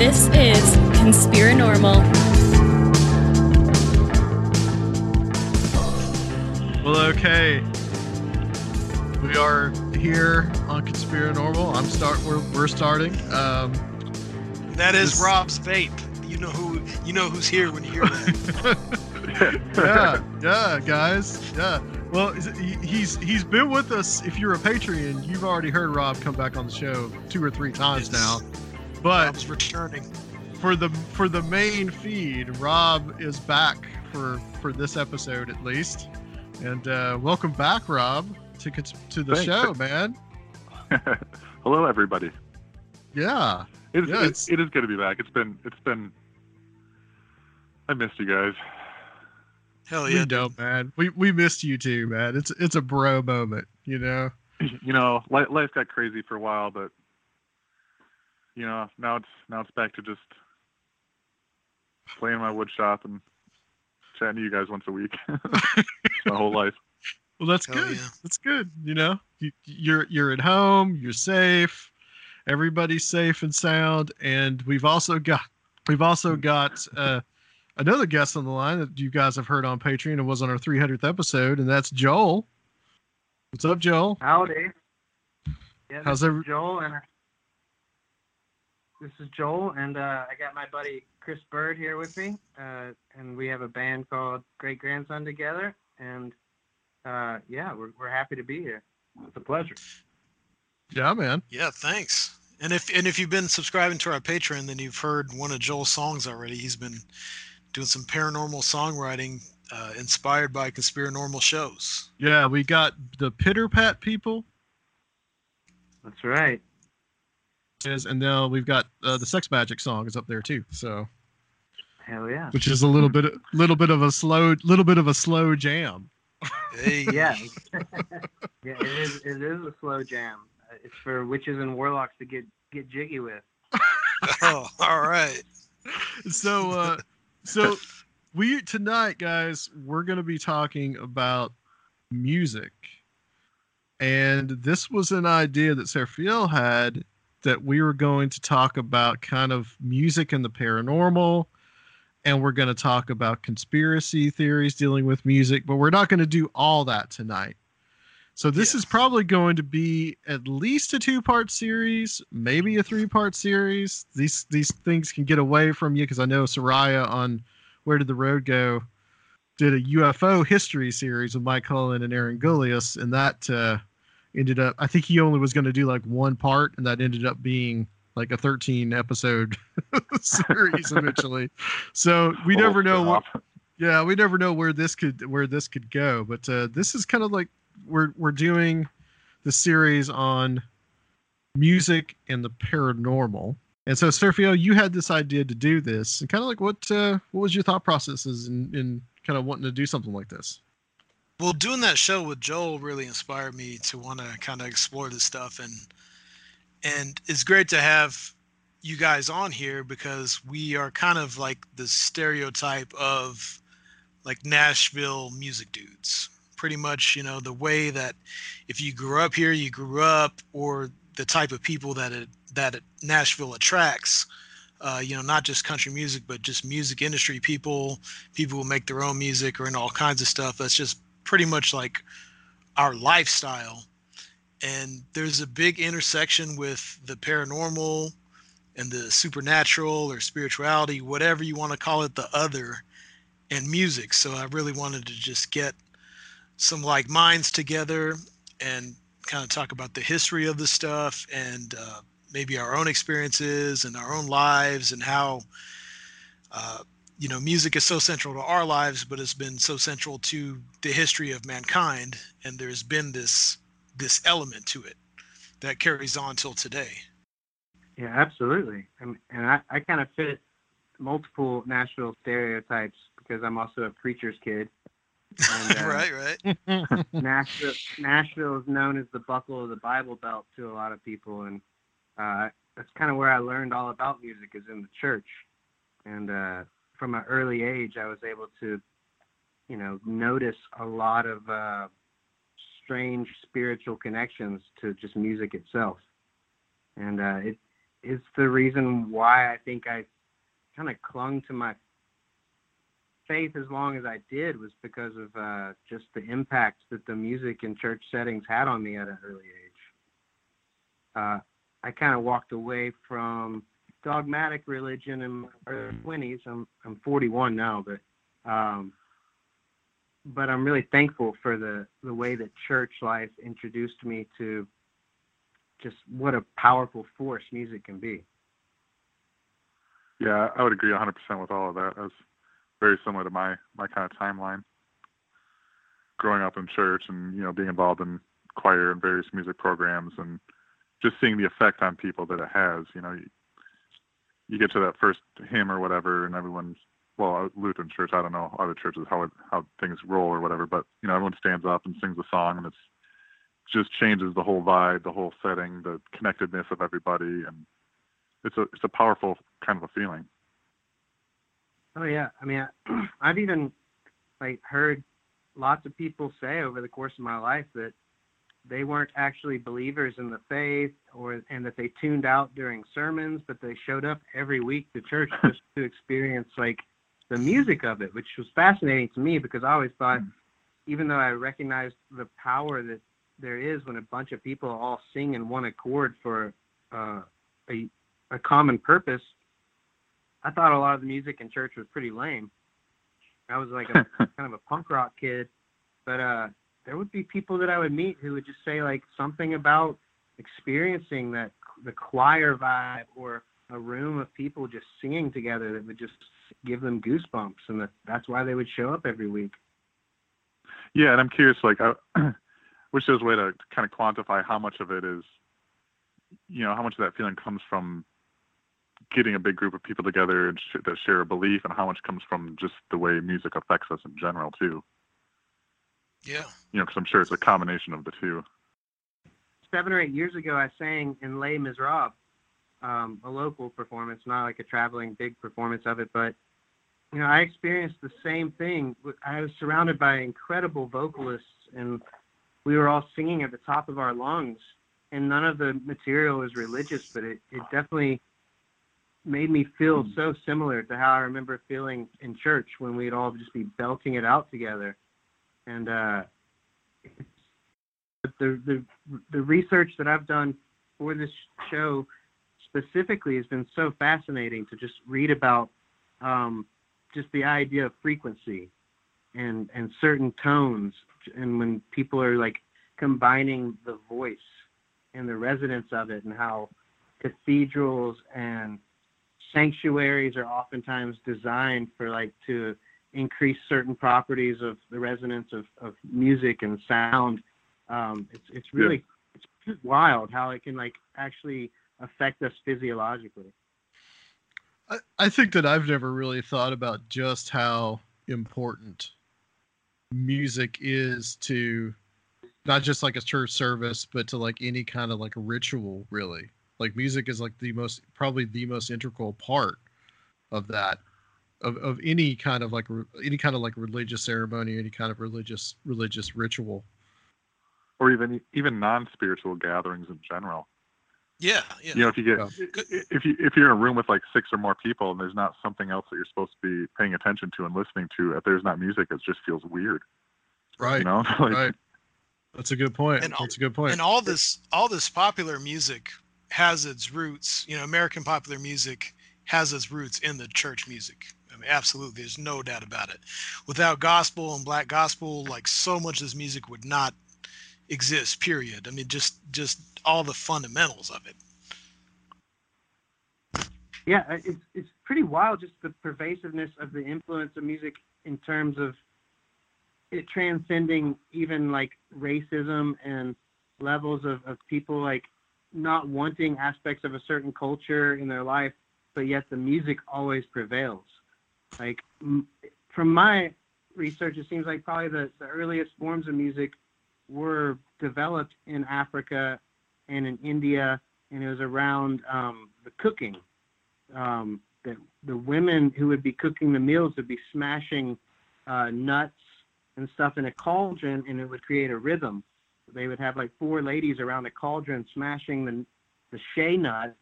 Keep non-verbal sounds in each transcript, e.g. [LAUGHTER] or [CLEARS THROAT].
This is Conspiranormal. Well, okay. We are here on Conspiranormal. I'm start. We're, we're starting. Um, That is This- Rob's vape. You know who you know who's here when you hear that. [LAUGHS] yeah, yeah, guys, yeah. Well, he- he's he's been with us. If you're a Patreon, you've already heard Rob come back on the show two or three times Yes. now. But Rob's returning. for the for the main feed, Rob is back for for this episode at least. And uh, welcome back, Rob, to to the Thanks. show, man. [LAUGHS] Hello, everybody. Yeah, It, Yeah, it- it's- it is good to be back. It's been it's been. I missed you guys. Hell we yeah. don't, man. We we missed you too, man. It's it's a bro moment, you know. [CLEARS THROAT] You know, life, life got crazy for a while, but you know now it's now it's back to just playing my wood shop and chatting to you guys once a week. [LAUGHS] my whole life. Well, that's Hell good. yeah. That's good. You know, you, you're you're at home. You're safe. Everybody's safe and sound. And we've also got we've also got uh, another guest on the line that you guys have heard on Patreon and was on our 300th episode, and that's Joel. What's up, Joel? Howdy. Yeah, How's this every- is Joel and this is Joel and uh, I got my buddy Chris Bird here with me, uh, and we have a band called Great Grandson together, and uh, yeah, we're we're happy to be here. It's a pleasure. Yeah, man. Yeah, thanks. And if and if you've been subscribing to our Patreon, then you've heard one of Joel's songs already. He's been doing some paranormal songwriting uh, inspired by Conspiranormal shows. Yeah, we got the Pitter Pat people, That's right. is, and now we've got uh, the Sex Magic song is up there too. So, Hell yeah. which is a little bit little bit of a slow little bit of a slow jam. Hey, Yeah. [LAUGHS] yeah, it is. It is a slow jam. Uh, It's for witches and warlocks to get get jiggy with. [LAUGHS] oh, all right. so uh so we tonight guys we're going to be talking about music and this was an idea that Sergio had that we were going to talk about kind of music and the paranormal and we're going to talk about conspiracy theories dealing with music but we're not going to do all that tonight so this Yeah. is probably going to be at least a two-part series, maybe a three-part series. These these things can get away from you because I know Seriah on Where Did the Road Go did a UFO history series with Mike Cullen and Aaron Gulyas, and that uh, ended up. I think he only was going to do like one part, and that ended up being like a 13 episode [LAUGHS] series [LAUGHS] eventually. So we never know what yeah we never know where this could where this could go but uh, this is kind of like we're we're doing the series on music and the paranormal. And so, Sergio, you had this idea to do this, and kind of like what uh, what was your thought processes in, in kind of wanting to do something like this? Well, doing that show with Joel really inspired me to want to kind of explore this stuff, and and it's great to have you guys on here because we are kind of like the stereotype of like Nashville music dudes. Pretty much, you know, the way that if you grew up here, you grew up, or the type of people that it, that it, Nashville attracts. Uh, you know, not just country music, but just music industry people, people who make their own music or in all kinds of stuff. That's just pretty much like our lifestyle. And there's a big intersection with the paranormal and the supernatural or spirituality, whatever you want to call it, the other, and music. So I really wanted to just get some like minds together and kind of talk about the history of the stuff and uh, maybe our own experiences and our own lives and how uh, you know music is so central to our lives but it's been so central to the history of mankind. And there's been this this element to it that carries on till today. Yeah absolutely. And, and i, I kind of fit multiple national stereotypes because i'm also a preacher's kid and, [LAUGHS] uh, right right. Nashville nashville is known as the buckle of the bible belt to a lot of people and uh, that's kind of where i learned all about music is in the church. And uh, from an early age, I was able to, you know, notice a lot of uh, strange spiritual connections to just music itself, and uh, it is the reason why I think I kind of clung to my faith as long as I did was because of uh, just the impact that the music in church settings had on me at an early age. Uh, I kind of walked away from dogmatic religion in my early twenties. I'm I'm 41 now, but um, but I'm really thankful for the the way that church life introduced me to just what a powerful force music can be. Yeah, I would agree 100% with all of that. That's very similar to my my kind of timeline. Growing up in church and you know being involved in choir and various music programs and just seeing the effect on people that it has. You know, you get to that first hymn or whatever, and everyone's well, uh, Lutheran church. I don't know other churches how how things roll or whatever, but you know everyone stands up and sings a song, and it's just changes the whole vibe, the whole setting, the connectedness of everybody, and it's a it's a powerful kind of a feeling. Oh yeah, I mean, I, [CLEARS THROAT] I've even like heard lots of people say over the course of my life that they weren't actually believers in the faith or and that they tuned out during sermons but they showed up every week to church [LAUGHS] just to experience like the music of it which was fascinating to me because i always thought even though i recognized the power that there is when a bunch of people all sing in one accord for uh, a, a common purpose i thought a lot of the music in church was pretty lame i was like a [LAUGHS] kind of a punk rock kid but uh there would be people that I would meet who would just say like something about experiencing that the choir vibe or a room of people just singing together that would just give them goosebumps and that, that's why they would show up every week. Yeah, and I'm curious like I wish there was a way to kind of quantify how much of it is you know, how much of that feeling comes from getting a big group of people together and sh- that share a belief and how much comes from just the way music affects us in general too. Yeah. You know, because I'm sure it's a combination of the two. Seven or eight years ago, I sang in Les Miserables, um, a local performance, not like a traveling big performance of it, but you know, I experienced the same thing. I was surrounded by incredible vocalists, and we were all singing at the top of our lungs. And none of the material was religious, but it, it definitely made me feel so similar to how I remember feeling in church when we'd all just be belting it out together. And uh, the the the research that I've done for this show specifically has been so fascinating to just read about um, just the idea of frequency and and certain tones and when people are like combining the voice and the resonance of it and how cathedrals and sanctuaries are oftentimes designed for like to increase certain properties of the resonance of, of music and sound. Um, it's it's really yeah. it's wild how it can like actually affect us physiologically. I, I think that I've never really thought about just how important music is to not just like a church service, but to like any kind of like ritual, really. Like music is like the most, probably the most integral part of that, of, of any kind of like re- any kind of like religious ceremony, any kind of religious religious ritual. or even even non-spiritual gatherings in general. Yeah, yeah. You know, if you get Good. if you if you're in a room with like six or more people and there's not something else that you're supposed to be paying attention to and listening to, if there's not music, it just feels weird. Right. You know, [LAUGHS] like, right. That's a good point. And all- That's a good point. and all this all this popular music has its roots you know american popular music has its roots in the church music. I mean absolutely there's no doubt about it. Without gospel and black gospel like so much of this music would not exist period. I mean just just all the fundamentals of it. Yeah, uh, it's it's pretty wild just the pervasiveness of the influence of music in terms of it transcending even like racism and levels of, of people like not wanting aspects of a certain culture in their life, but yet the music always prevails. Like from my research, it seems like probably the, the earliest forms of music were developed in Africa and in India, and it was around um, the cooking um, that the women who would be cooking the meals would be smashing uh, nuts and stuff in a cauldron, and it would create a rhythm. They would have like four ladies around a cauldron smashing the the shea nuts,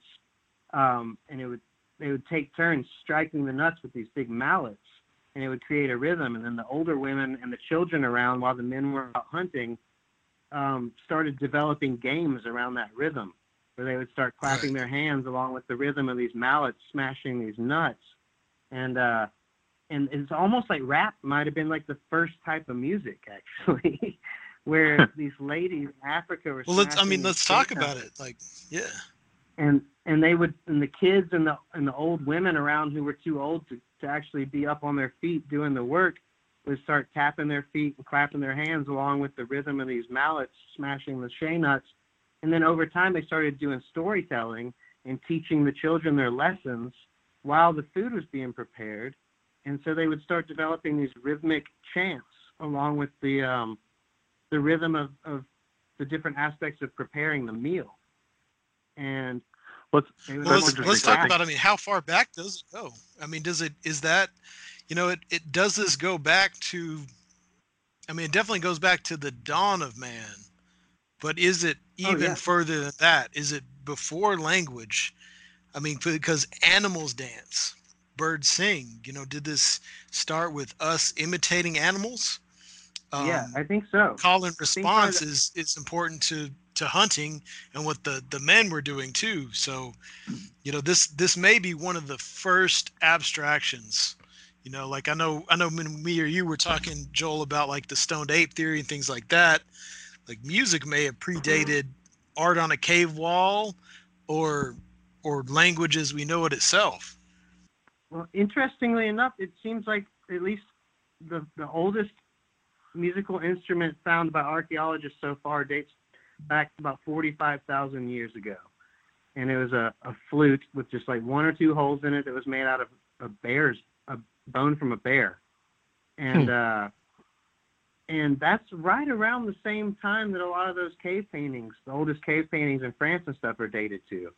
um, and it would they would take turns striking the nuts with these big mallets, and it would create a rhythm. And then the older women and the children around, while the men were out hunting, um, started developing games around that rhythm where they would start clapping their hands along with the rhythm of these mallets smashing these nuts. And uh and it's almost like rap might have been like the first type of music [LAUGHS] actually where [LAUGHS] these ladies in africa were well let's i mean let's talk about it like yeah. And and they would and the kids and the and the old women around who were too old to, to actually be up on their feet doing the work would start tapping their feet and clapping their hands along with the rhythm of these mallets smashing the shea nuts. And then over time, they started doing storytelling and teaching the children their lessons while the food was being prepared. And so they would start developing these rhythmic chants along with the um, the rhythm of, of the different aspects of preparing the meal. And let's let's, let's talk about i mean how far back does it go? I mean does it is that you know it, it does this go back to i mean it definitely goes back to the dawn of man but is it Oh, even yeah. further than that? Is it before language? I mean because animals dance birds sing you know did this start with us imitating animals yeah, Um, I think so. call and think part of response is is important to to hunting and what the the men were doing too. So you know this this may be one of the first abstractions. You know like i know i know when me or you were talking joel about like the stoned ape theory and things like that. Like music may have predated art on a cave wall or or language as we know it itself. Well, interestingly enough, it seems like at least the, the oldest musical instrument found by archaeologists so far dates back about 45,000 years ago. And it was a, a flute with just like one or two holes in it that was made out of a bear's, a bone from a bear. And, uh, and that's right around the same time that a lot of those cave paintings, the oldest cave paintings in France and stuff, are dated to.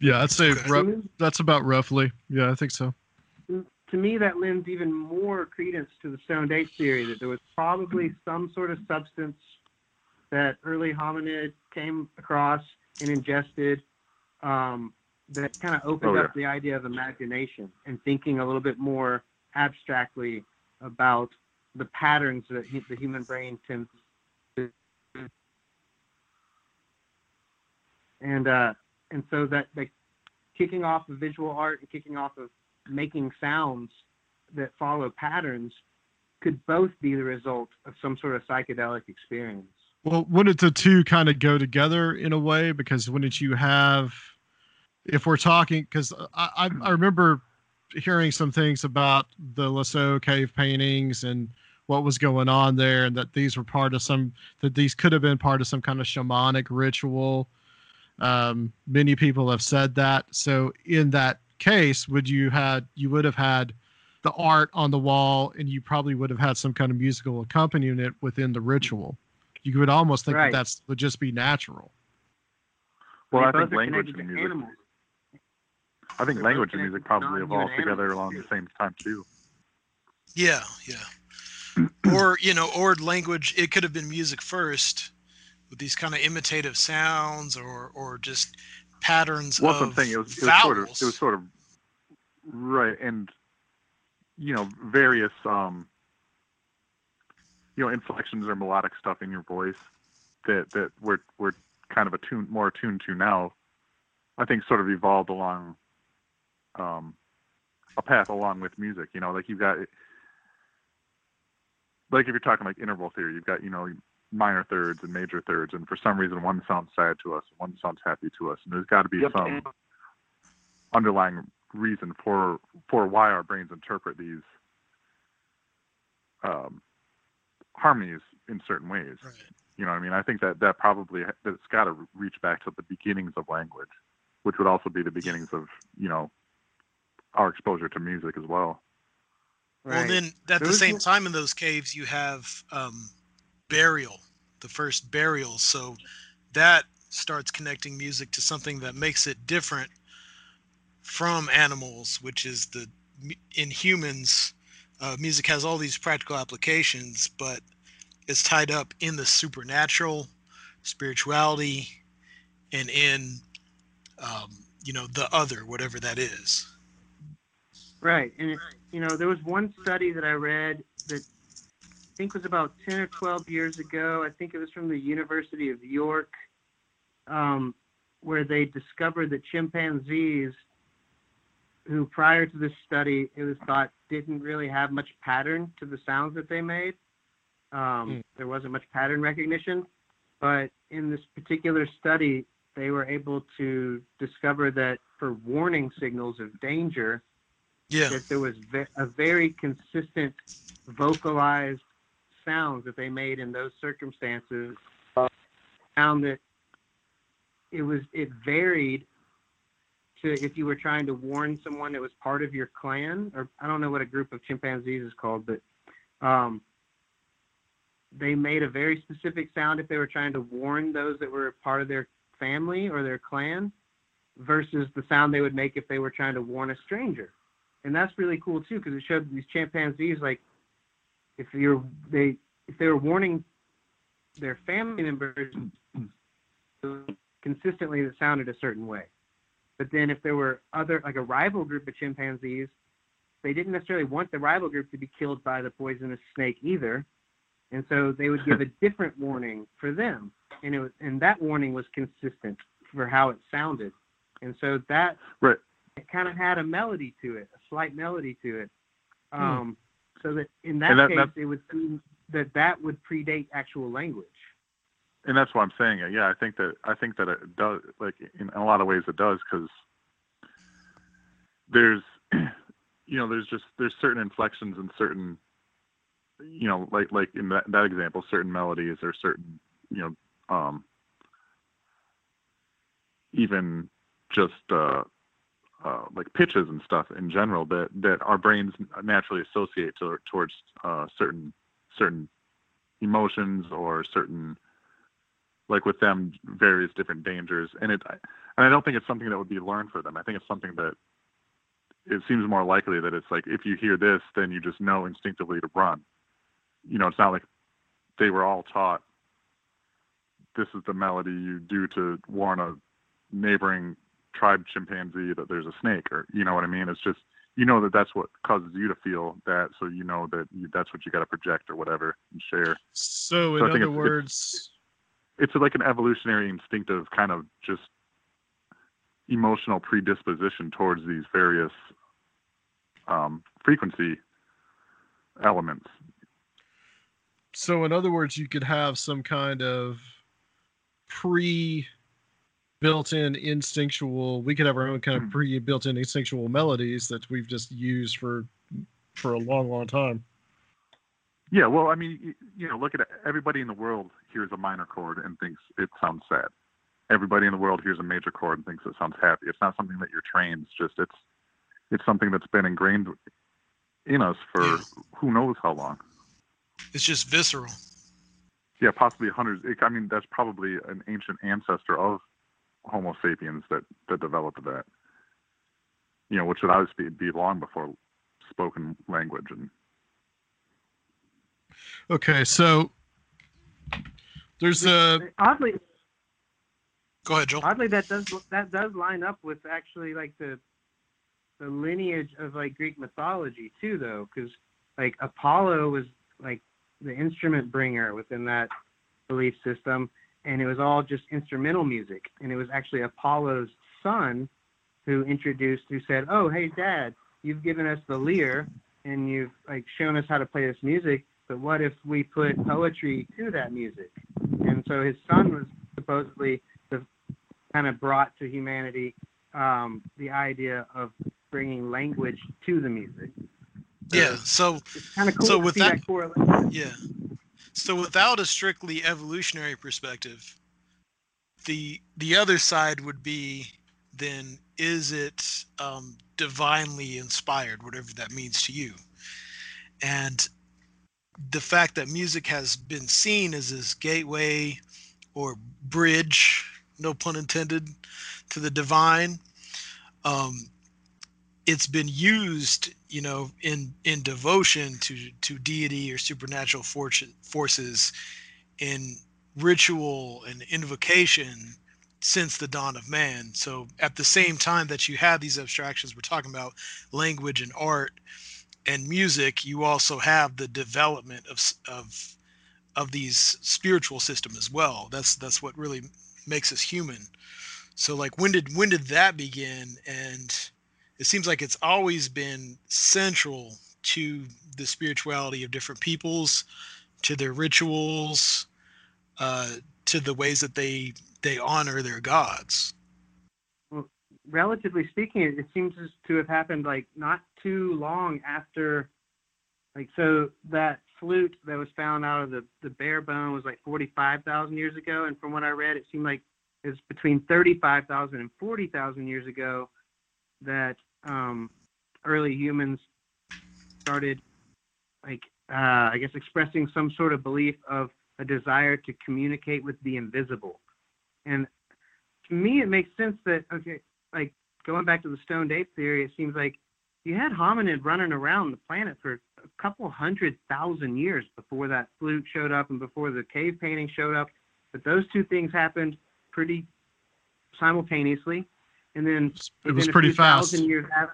yeah, I'd say rough, that's about roughly. Yeah, I think so. To me, that lends even more credence to the Stoned Ape theory that there was probably some sort of substance that early hominid came across and ingested um, that kind of opened Oh, up the idea of imagination and thinking a little bit more abstractly about the patterns that hu- the human brain tends to and uh, and so that like kicking off of visual art and kicking off of making sounds that follow patterns could both be the result of some sort of psychedelic experience. Well, wouldn't the two kind of go together in a way? Because wouldn't you have, if we're talking, because I, I, remember hearing some things about the Lascaux cave paintings and what was going on there and that these were part of some that these could have been part of some kind of shamanic ritual um, many people have said that so in that case would you had you would have had the art on the wall and you probably would have had some kind of musical accompaniment within the ritual you would almost think Right. that that's would just be natural Well, I think language and music. animals. I think language and music probably evolved together animals, along too. the same time too. Yeah, yeah. or you know, or language. It could have been music first, with these kind of imitative sounds, or or just patterns Well, that's what I'm saying. It was, it was sort of, it was sort of right, and you know, various um, you know, inflections or melodic stuff in your voice that that we're we're kind of attuned more attuned to now. I think sort of evolved along um, a path along with music. You know, like you've got like if you're talking like interval theory, you've got you know minor thirds and major thirds, and for some reason one sounds sad to us, one sounds happy to us, and there's got to be Yep. some underlying reason for for why our brains interpret these um, harmonies in certain ways. Right. You know, what I mean, I think that that probably that it's got to reach back to the beginnings of language, which would also be the beginnings of you know our exposure to music as well. Well, then at the same time in those caves, you have um, burial, the first burial. So that starts connecting music to something that makes it different from animals, which is the in humans. Uh, music has all these practical applications, but it's tied up in the supernatural, spirituality, and in um, you know the other, whatever that is. Right, and it, you know, there was one study that I read that think was about ten or twelve years ago. I think it was from the University of York, um, where they discovered that chimpanzees, who prior to this study it was thought didn't really have much pattern to the sounds that they made. Um, There wasn't much pattern recognition, but in this particular study, they were able to discover that for warning signals of danger Yeah. that there was ve- a very consistent vocalized sounds that they made in those circumstances found that it was it varied to if you were trying to warn someone that was part of your clan or I don't know what a group of chimpanzees is called but um, they made a very specific sound if they were trying to warn those that were part of their family or their clan versus the sound they would make if they were trying to warn a stranger. And that's really cool too because it showed these chimpanzees like if you're they if they were warning their family members consistently that sounded a certain way. But then if there were other like a rival group of chimpanzees they didn't necessarily want the rival group to be killed by the poisonous snake either. And so they would give a [LAUGHS] different warning for them. And it was and that warning was consistent for how it sounded. And so that Right. it kind of had a melody to it, a slight melody to it. Um, so that in that. That- case, that- it would seem that that would predate actual language. and that's why I'm saying it. Yeah, I think that I think that it does. Like in a lot of ways, it does because there's, [CLEARS THROAT] you know, there's just there's certain inflections and certain, you know, like like in that, that example, certain melodies or certain, you know, um, even just uh, uh, like pitches and stuff in general that that our brains naturally associate to, towards uh, certain certain emotions or certain like with them various different dangers. And it and i don't think it's something that would be learned for them. I think it's something that it seems more likely that it's like if you hear this then you just know instinctively to run. You know it's not like they were all taught this is the melody you do to warn a neighboring tribe chimpanzee that there's a snake or you know what i mean it's just you know that that's what causes you to feel that so you know that you, that's what you got to project or whatever and share so in So I other it's- words it's like an evolutionary instinctive kind of just emotional predisposition towards these various um, frequency elements. So, in other words, you could have some kind of pre built in instinctual, we could have our own kind of hmm. pre built in instinctual melodies that we've just used for for a long, long time. Yeah, well, I mean, you, you know, look at it. everybody in the world hears a minor chord and thinks it sounds sad. Everybody in the world hears a major chord and thinks it sounds happy. It's not something that you're trained. It's just it's it's something that's been ingrained in us for Yeah. who knows how long. It's just visceral. Yeah, possibly hundreds. It, I mean, that's probably an ancient ancestor of Homo sapiens that that developed that. You know, which would obviously be long before spoken language and Okay, so there's a Oddly, Go ahead, Joel. oddly that does that does line up with actually like the the lineage of like Greek mythology too, though, because like Apollo was like the instrument bringer within that belief system, and it was all just instrumental music, and it was actually Apollo's son who introduced, who said, "Oh, hey, Dad, you've given us the lyre, and you've like shown us how to play this music, but what if we put poetry to that music?" And so his son was supposedly the kind of brought to humanity um, the idea of bringing language to the music. Yeah. So It's kind of cool So with that- that, correlation. Yeah. So without a strictly evolutionary perspective, the the other side would be then is it um, divinely inspired, whatever that means to you, and the fact that music has been seen as this gateway or bridge, no pun intended, to the divine. Um, it's been used, you know, in in devotion to to deity or supernatural fortune, forces, in ritual and invocation since the dawn of man. So at the same time that you have these abstractions, we're talking about language and art and music. You also have the development of of of these spiritual system as well. That's that's what really makes us human. So like when did when did that begin? And it seems like it's always been central to the spirituality of different peoples, to their rituals, uh, to the ways that they they honor their gods. Well, relatively speaking, it, seems to have happened like not too long after, like so that flute that was found out of the the bare bone was like forty five thousand years ago, and from what I read, it seemed like it was between thirty five thousand and forty thousand years ago that um, early humans started like uh, I guess expressing some sort of belief of a desire to communicate with the invisible, and to me it makes sense that okay like going back to the stoned ape theory, it seems like you had hominid running around the planet for a couple hundred thousand years before that flute showed up and before the cave painting showed up. But those two things happened pretty simultaneously, and then it was pretty fast. thousand years af-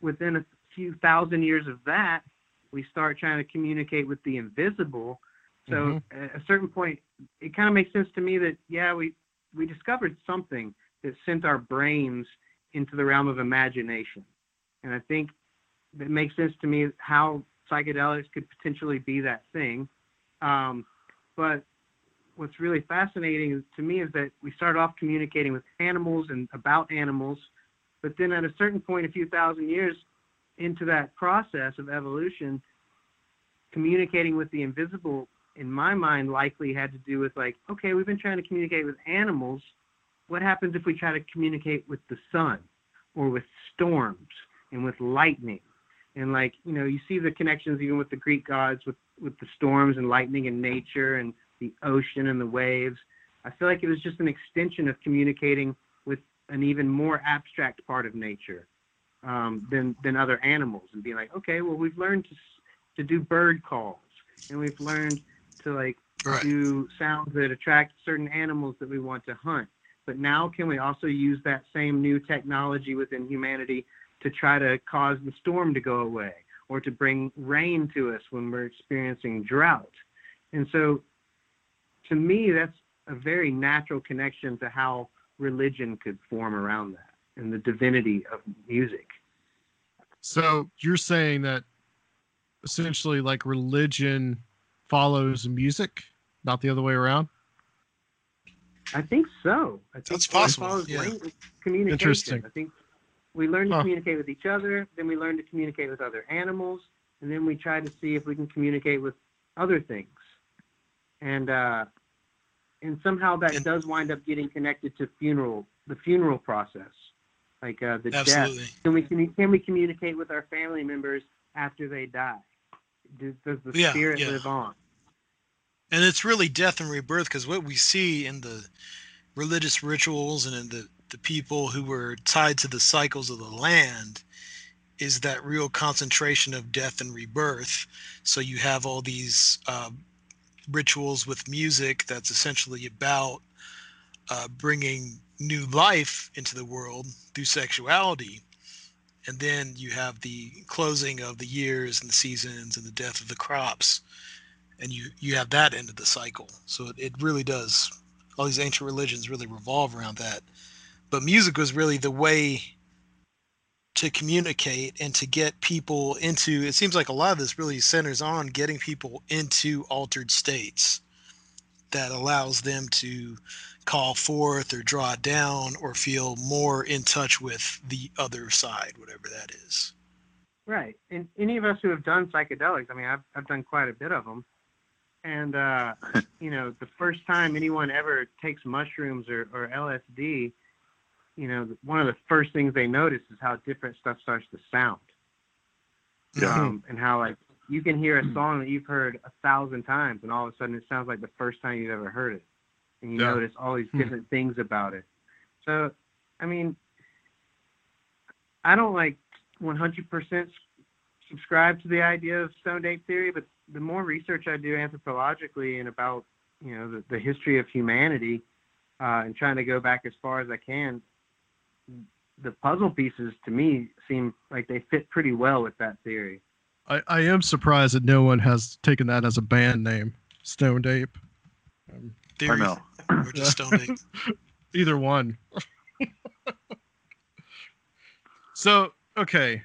within a few thousand years of that, we start trying to communicate with the invisible. So Mm-hmm. at a certain point, it kind of makes sense to me that yeah, we we discovered something that sent our brains into the realm of imagination, and I think it makes sense to me how psychedelics could potentially be that thing. Um, but what's really fascinating to me is that we start off communicating with animals and about animals, but then at a certain point, a few thousand years into that process of evolution, communicating with the invisible, in my mind, likely had to do with like, okay, we've been trying to communicate with animals. What happens if we try to communicate with the sun or with storms and with lightning? And like, you know, you see the connections even with the Greek gods with, with the storms and lightning and nature and the ocean and the waves. I feel like it was just an extension of communicating with an even more abstract part of nature um, than than other animals, and being like, okay, well, we've learned to to do bird calls, and we've learned to like Right. do sounds that attract certain animals that we want to hunt. But now, can we also use that same new technology within humanity to try to cause the storm to go away, or to bring rain to us when we're experiencing drought? And so, to me, that's a very natural connection to how religion could form around that and the divinity of music. So you're saying that essentially like religion follows music, not the other way around? I think so. I think That's possible, follows yeah. communication. Interesting. I think we learn to Huh. communicate with each other, then we learn to communicate with other animals, and then we try to see if we can communicate with other things, and uh, and somehow that And- does wind up getting connected to funeral the funeral process, like uh, the Absolutely. death. Can we commu- can we communicate with our family members after they die? Does, does the Yeah, spirit yeah. live on? and it's really death and rebirth because what we see in the religious rituals and in the, the people who were tied to the cycles of the land is that real concentration of death and rebirth so you have all these uh, rituals with music that's essentially about uh, bringing new life into the world through sexuality. And then you have the closing of the years and the seasons and the death of the crops and you you have that end of the cycle. So it, it really does all these ancient religions really revolve around that. But music was really the way to communicate and to get people into it seems like a lot of this really centers on getting people into altered states that allows them to call forth or draw down or feel more in touch with the other side whatever that is Right. And any of us who have done psychedelics, I mean, I've, I've done quite a bit of them. And, uh, [LAUGHS] you know, the first time anyone ever takes mushrooms or, or LSD, you know, one of the first things they notice is how different stuff starts to sound. Yeah. Um, and how, like, you can hear a song that you've heard a thousand times, and all of a sudden it sounds like the first time you've ever heard it. And you Yeah. notice all these different things about it. So, I mean, I don't like 100% subscribe to the idea of stone ape theory, but the more research I do anthropologically and about you know the, the history of humanity, uh, and trying to go back as far as I can, the puzzle pieces to me seem like they fit pretty well with that theory. I, I am surprised that no one has taken that as a band name, Stoned Ape. Um, Theory know. or just [LAUGHS] stone ape. either one. [LAUGHS] so, okay.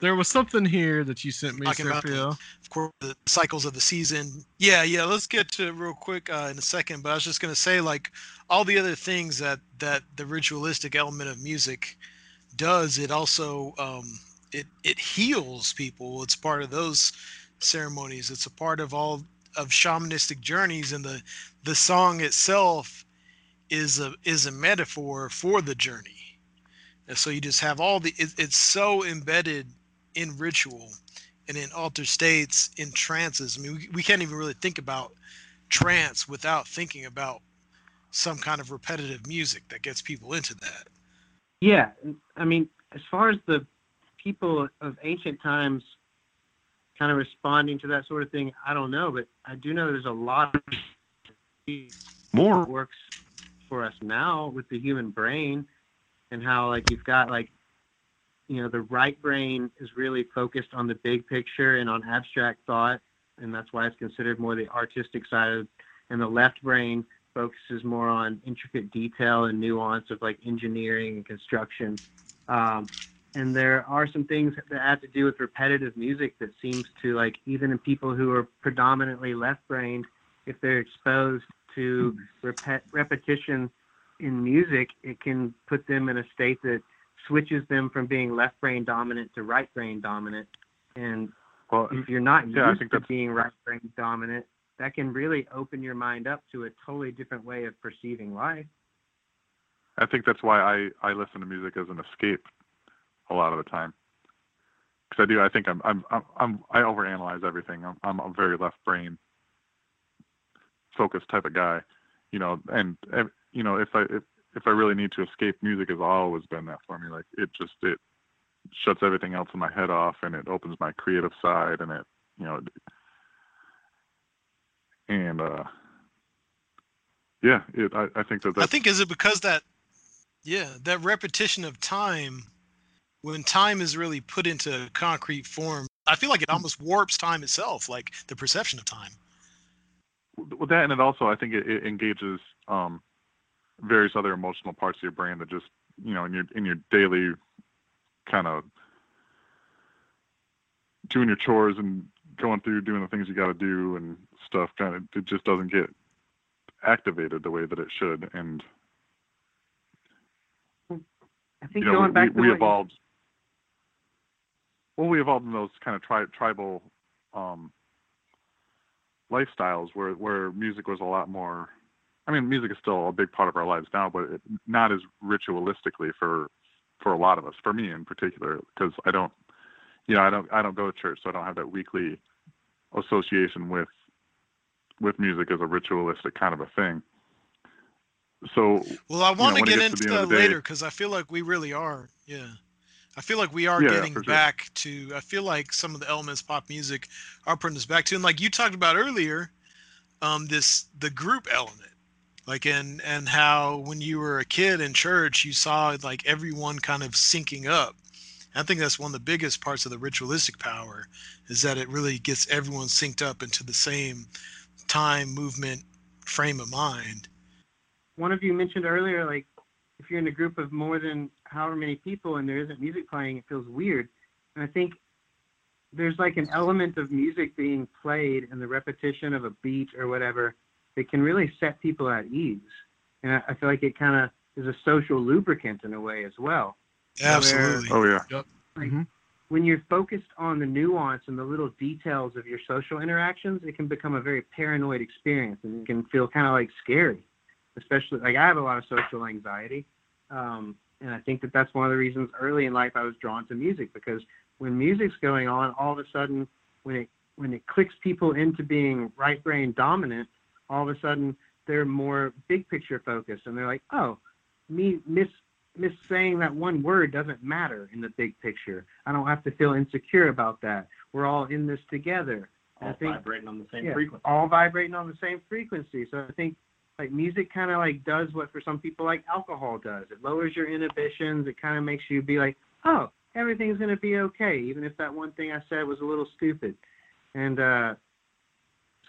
There was something here that you sent me, about Sergio. of course the cycles of the season. Yeah yeah let's get to it real quick uh, in a second but i was just going to say like all the other things that that the ritualistic element of music does it also um it it heals people. It's part of those ceremonies. It's a part of all of shamanistic journeys and the the song itself is a is a metaphor for the journey. And so you just have all the it, it's so embedded in ritual and in altered states in trances i mean we, we can't even really think about trance without thinking about some kind of repetitive music that gets people into that Yeah, I mean, as far as the people of ancient times kind of responding to that sort of thing, I don't know, but I do know there's a lot of More. works for us now with the human brain and how like you've got like you know the right brain is really focused on the big picture and on abstract thought and that's why it's considered more the artistic side of and the left brain focuses more on intricate detail and nuance of like engineering and construction. Um, and there are some things that have to do with repetitive music that seems to like even in people who are predominantly left brained if they're exposed to repet- repetition in music, it can put them in a state that switches them from being left brain dominant to right brain dominant. And Well, if you're not Yeah, used to being right brain dominant, that can really open your mind up to a totally different way of perceiving life. I think that's why I, I listen to music as an escape a lot of the time. Because I do, I think I'm, I'm, I'm, I'm I overanalyze everything. I'm, I'm a very left brain focused type of guy, you know, and, ev- you know, if I, if, if I really need to escape, music has always been that for me. Like it just, it shuts everything else in my head off and it opens my creative side and it, you know, and, uh, yeah, it, I, I think that i think is it because that yeah that repetition of time when time is really put into concrete form i feel like it almost warps time itself like the perception of time with that and it also i think it, it engages um various other emotional parts of your brain that just you know in your in your daily kind of doing your chores and going through doing the things you got to do and stuff kind of it just doesn't get activated the way that it should and I think you know going we, back we, to we evolved well we evolved in those kind of tri- tribal um lifestyles where where music was a lot more. I mean, music is still a big part of our lives now, but it, not as ritualistically for for a lot of us. For me in particular, because I don't, you know, I don't I don't go to church, so I don't have that weekly association with with music as a ritualistic kind of a thing. So well, I want you know, to get when it gets into to that of the day- later because I feel like we really are. Yeah, I feel like we are Yeah, getting sure. back to. I feel like some of the elements pop music are putting us back to, and like you talked about earlier, um, this the group element, like and and how when you were a kid in church, you saw like everyone kind of syncing up. I think that's one of the biggest parts of the ritualistic power is that it really gets everyone synced up into the same time, movement, frame of mind. one of you mentioned earlier, like if you're in a group of more than however many people and there isn't music playing, it feels weird. And I think there's like an element of music being played and the repetition of a beat or whatever that can really set people at ease. And I, I feel like it kind of is a social lubricant in a way as well. Absolutely. oh yeah, Like Mhm. when you're focused on the nuance and the little details of your social interactions, it can become a very paranoid experience and it can feel kind of like scary. Especially like I have a lot of social anxiety, um, and I think that that's one of the reasons early in life I was drawn to music because when music's going on, all of a sudden when it when it clicks people into being right brain dominant, all of a sudden they're more big picture focused and they're like, oh, me miss miss saying that one word doesn't matter in the big picture. I don't have to feel insecure about that. We're all in this together. all think vibrating on the same yeah, frequency. all vibrating on the same frequency. So I think like music kind of like does what for some people like alcohol does. It lowers your inhibitions. It kind of makes you be like, oh, everything's gonna be okay, even if that one thing I said was a little stupid. And uh,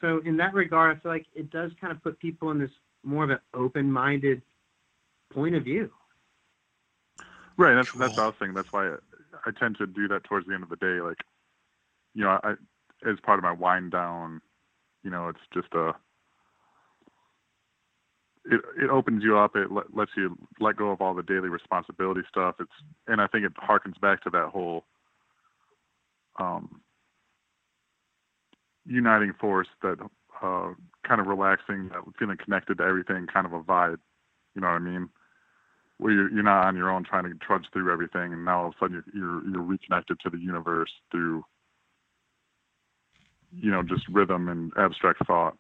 so in that regard, I feel like it does kind of put people in this more of an open-minded point of view. right. That's that's what Cool. I was saying. That's why I, I tend to do that towards the end of the day. Like, you know, I as part of my wind down, you know, it's just a it it opens you up. It let, lets you let go of all the daily responsibility stuff. It's and I think it harkens back to that whole um, uniting force that uh, kind of relaxing, that feeling connected to everything, kind of a vibe. You know what I mean? Where you're, you're not on your own trying to trudge through everything, and now all of a sudden you're, you're you're reconnected to the universe through you know just rhythm and abstract thought.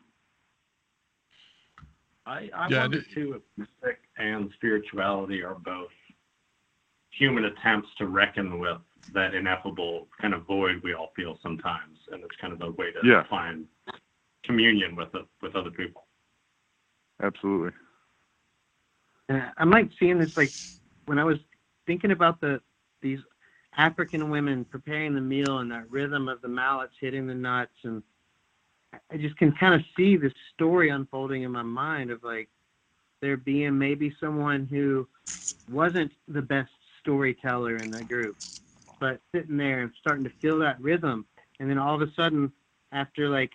I, I Yeah, wonder it- too if music and spirituality are both human attempts to reckon with that ineffable kind of void we all feel sometimes, and it's kind of a way to Yeah. find communion with it, with other people. Absolutely. And I'm like seeing this like when I was thinking about the these African women preparing the meal and that rhythm of the mallets hitting the nuts and I just can kind of see this story unfolding in my mind of like there being maybe someone who wasn't the best storyteller in the group, but sitting there and starting to feel that rhythm. And then all of a sudden, after like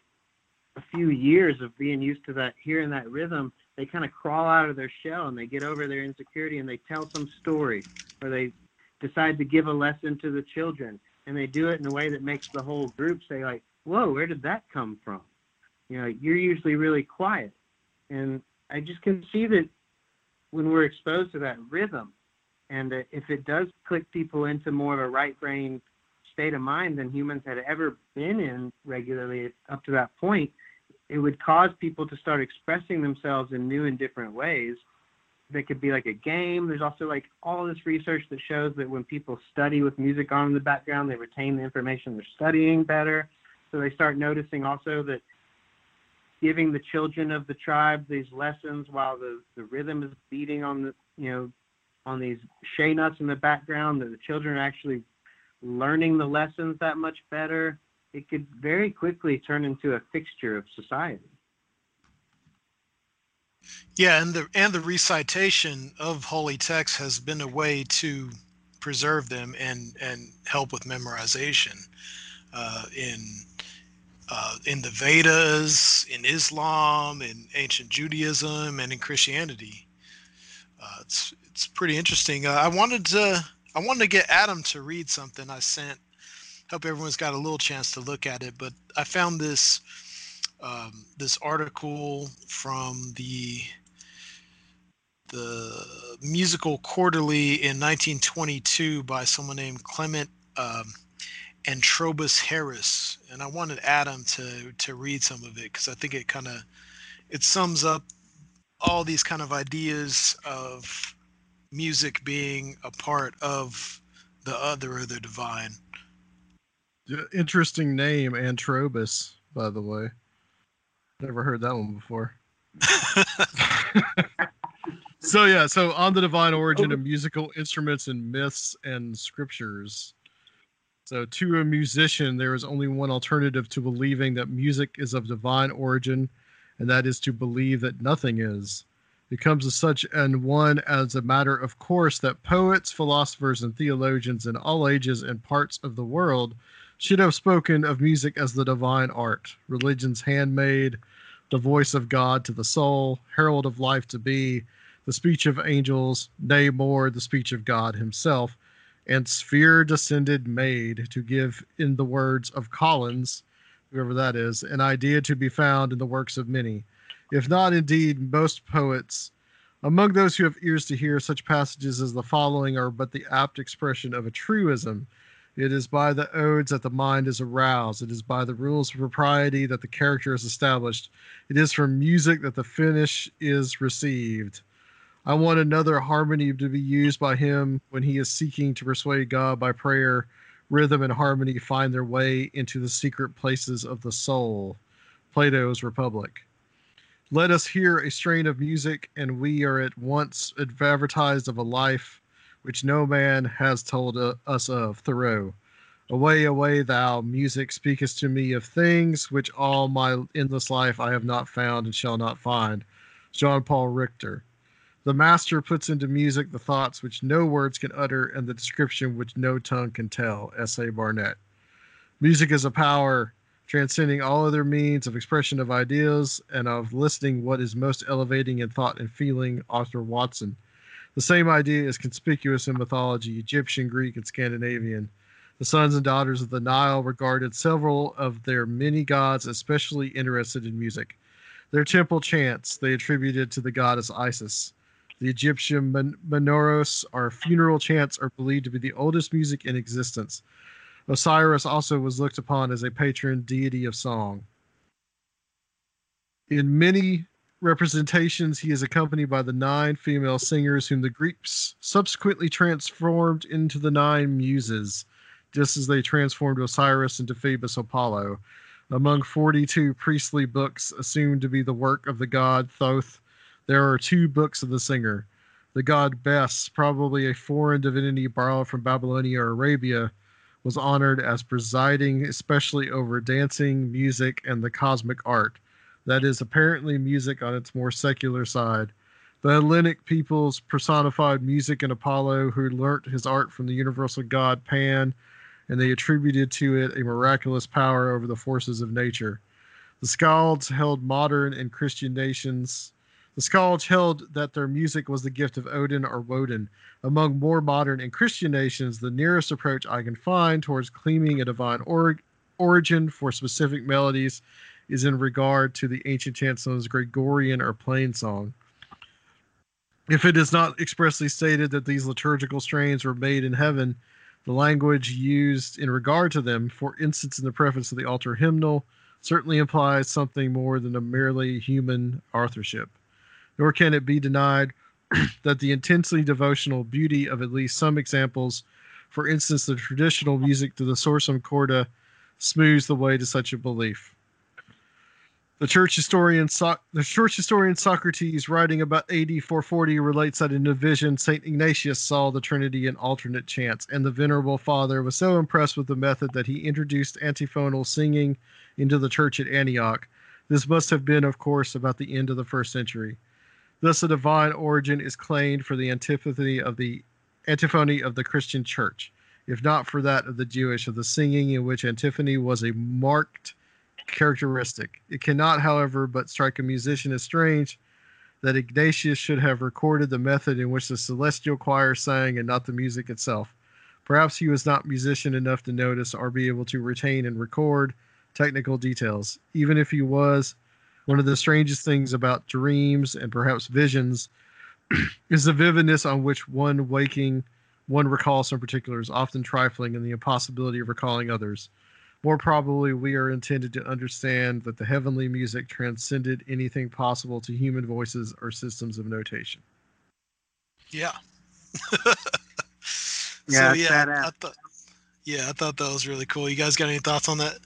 a few years of being used to that, hearing that rhythm, they kind of crawl out of their shell and they get over their insecurity and they tell some story or they decide to give a lesson to the children. And they do it in a way that makes the whole group say like whoa where did that come from? You know you're usually really quiet. And i just can see that when we're exposed to that rhythm and if it does click people into more of a right brain state of mind than humans had ever been in regularly up to that point it would cause people to start expressing themselves in new and different ways. That could be like a game. There's also like all this research that shows that when people study with music on in the background, they retain the information they're studying better. So they start noticing also that giving the children of the tribe these lessons while the, the rhythm is beating on the you know on these shea nuts in the background, that the children are actually learning the lessons that much better it could very quickly turn into a fixture of society. Yeah, and the and the recitation of holy text has been a way to preserve them and and help with memorization. Uh, in uh, in the Vedas, in Islam, in ancient Judaism, and in Christianity, uh, it's it's pretty interesting. Uh, I wanted to I wanted to get Adam to read something I sent. Hope everyone's got a little chance to look at it, but I found this um, this article from the the musical quarterly in 1922 by someone named Clement um, Antrobus Harris, and I wanted Adam to to read some of it because I think it kind of it sums up all these kind of ideas of music being a part of the other or the divine. Interesting name, Antrobus, by the way. Never heard that one before. [LAUGHS] so yeah, so on the divine origin of oh. musical instruments and myths and scriptures. So to a musician, there is only one alternative to believing that music is of divine origin, and that is to believe that nothing is. It comes as such an one as a matter of course that poets, philosophers, and theologians in all ages and parts of the world should have spoken of music as the divine art, religion's handmaid, the voice of God to the soul, herald of life to be, the speech of angels, nay more, the speech of God himself, and sphere descended maid to give in the words of Collins, whoever that is, an idea to be found in the works of many, if not indeed most poets. Among those who have ears to hear, such passages as the following are but the apt expression of a truism. It is by the odes that the mind is aroused. It is by the rules of propriety that the character is established. It is from music that the finish is received. I want another harmony to be used by him when he is seeking to persuade God by prayer. Rhythm and harmony find their way into the secret places of the soul. Plato's Republic. Let us hear a strain of music, and we are at once advertised of a life which no man has told us of. Thoreau. Away, away, thou music speakest to me of things which all my endless life I have not found and shall not find. John Paul Richter. The master puts into music the thoughts which no words can utter and the description which no tongue can tell. S.A. Barnett. Music is a power transcending all other means of expression of ideas and of listening what is most elevating in thought and feeling. Arthur Watson. The same idea is conspicuous in mythology, Egyptian, Greek, and Scandinavian. The sons and daughters of the Nile regarded several of their many gods especially interested in music. Their temple chants they attributed to the goddess Isis. The Egyptian man- Maneros, or funeral chants, are believed to be the oldest music in existence. Osiris also was looked upon as a patron deity of song. In many representations, he is accompanied by the nine female singers, whom the Greeks subsequently transformed into the nine muses, just as they transformed Osiris into Phoebus Apollo. Among 42 priestly books assumed to be the work of the god Thoth, there are two books of the singer. The god Bes, probably a foreign divinity borrowed from Babylonia or Arabia, was honored as presiding especially over dancing, music, and the cosmic art. That is apparently music on its more secular side. The Hellenic peoples personified music in Apollo, who learnt his art from the universal god Pan, and they attributed to it a miraculous power over the forces of nature. The Skalds held modern and Christian nations the Skalds held that their music was the gift of Odin or Woden. Among more modern and Christian nations, the nearest approach I can find towards claiming a divine or- origin for specific melodies is in regard to the ancient as Gregorian or plain song. If it is not expressly stated that these liturgical strains were made in heaven, the language used in regard to them, for instance, in the preface of the altar hymnal, certainly implies something more than a merely human authorship nor can it be denied [CLEARS THROAT] that the intensely devotional beauty of at least some examples, for instance, the traditional music to the Sursum Corda, smooths the way to such a belief. The church historian, so- the church historian Socrates, writing about AD 440, relates that in a vision, Saint Ignatius saw the Trinity in alternate chants, and the Venerable Father was so impressed with the method that he introduced antiphonal singing into the church at Antioch. This must have been, of course, about the end of the first century. Thus, a divine origin is claimed for the antiphony of the antiphony of the Christian church, if not for that of the Jewish, of the singing in which antiphony was a marked characteristic. It cannot, however, but strike a musician as strange that Ignatius should have recorded the method in which the celestial choir sang and not the music itself. Perhaps he was not musician enough to notice or be able to retain and record technical details. Even if he was, one of the strangest things about dreams and perhaps visions [CLEARS THROAT] is the vividness on which one waking one recalls some particulars, often trifling, and the impossibility of recalling others. More probably, we are intended to understand that the heavenly music transcended anything possible to human voices or systems of notation. Yeah. [LAUGHS] Yeah, so yeah. I thought, yeah, I thought that was really cool. You guys got any thoughts on that?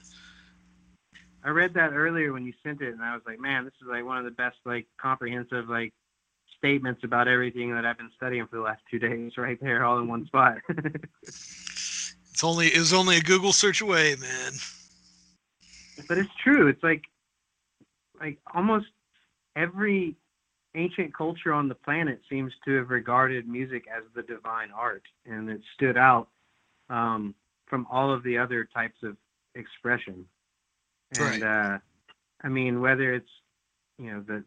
I read that earlier when you sent it, and I was like, man, this is like one of the best like comprehensive like statements about everything that I've been studying for the last two days, right there, all in one spot. [LAUGHS] It's only it was only a Google search away, man. but it's true. It's like like almost every ancient culture on the planet seems to have regarded music as the divine art, and it stood out um, from all of the other types of expression. And uh, I mean, whether it's you know the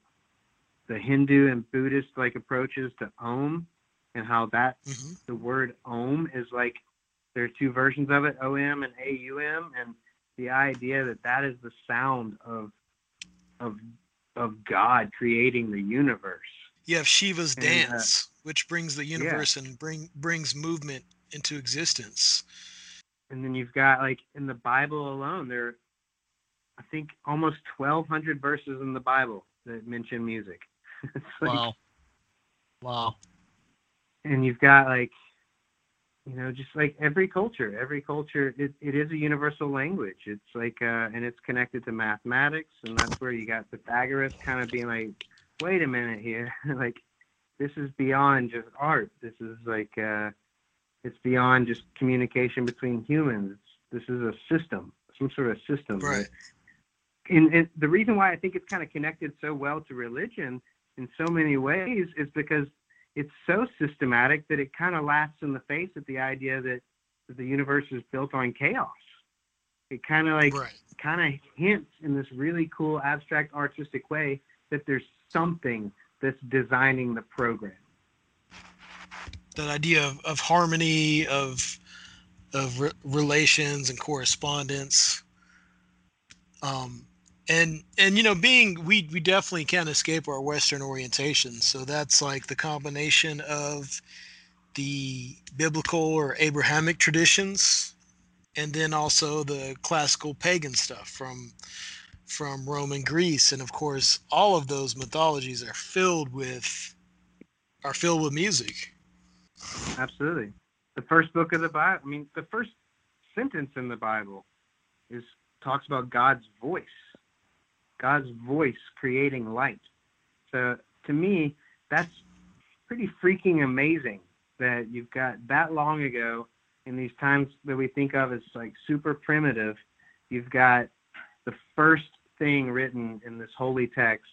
the Hindu and Buddhist like approaches to Om, and how that hmm the word Om is like there are two versions of it, OM and AUM, and the idea that that is the sound of of of God creating the universe. You have Shiva's And, uh, dance, which brings the universe and bring brings movement into existence. And then you've got like in the Bible alone, there I think almost twelve hundred verses in the Bible that mention music. [LAUGHS] Like- Wow. Wow. and you've got like you know just like every culture every culture it, it is a universal language it's like uh and it's connected to mathematics and that's where you got pythagoras kind of being like wait a minute here [LAUGHS] like this is beyond just art this is like uh it's beyond just communication between humans it's, this is a system some sort of system Right. And, and the reason why I think it's kind of connected so well to religion in so many ways is because it's so systematic that it kind of laughs in the face at the idea that, that the universe is built on chaos. It kind of like right. kind of hints in this really cool abstract artistic way that there's something that's designing the program. That idea of, of harmony, of of re- relations and correspondence. Um, and and you know, being we we definitely can't escape our Western orientation. So that's like the combination of the biblical or Abrahamic traditions, and then also the classical pagan stuff from from Rome and Greece, and of course, all of those mythologies are filled with are filled with music. Absolutely. The first book of the Bible, I mean, the first sentence in the Bible is talks about God's voice. God's voice creating light. So to me, that's pretty freaking amazing that you've got that long ago in these times that we think of as like super primitive, you've got the first thing written in this holy text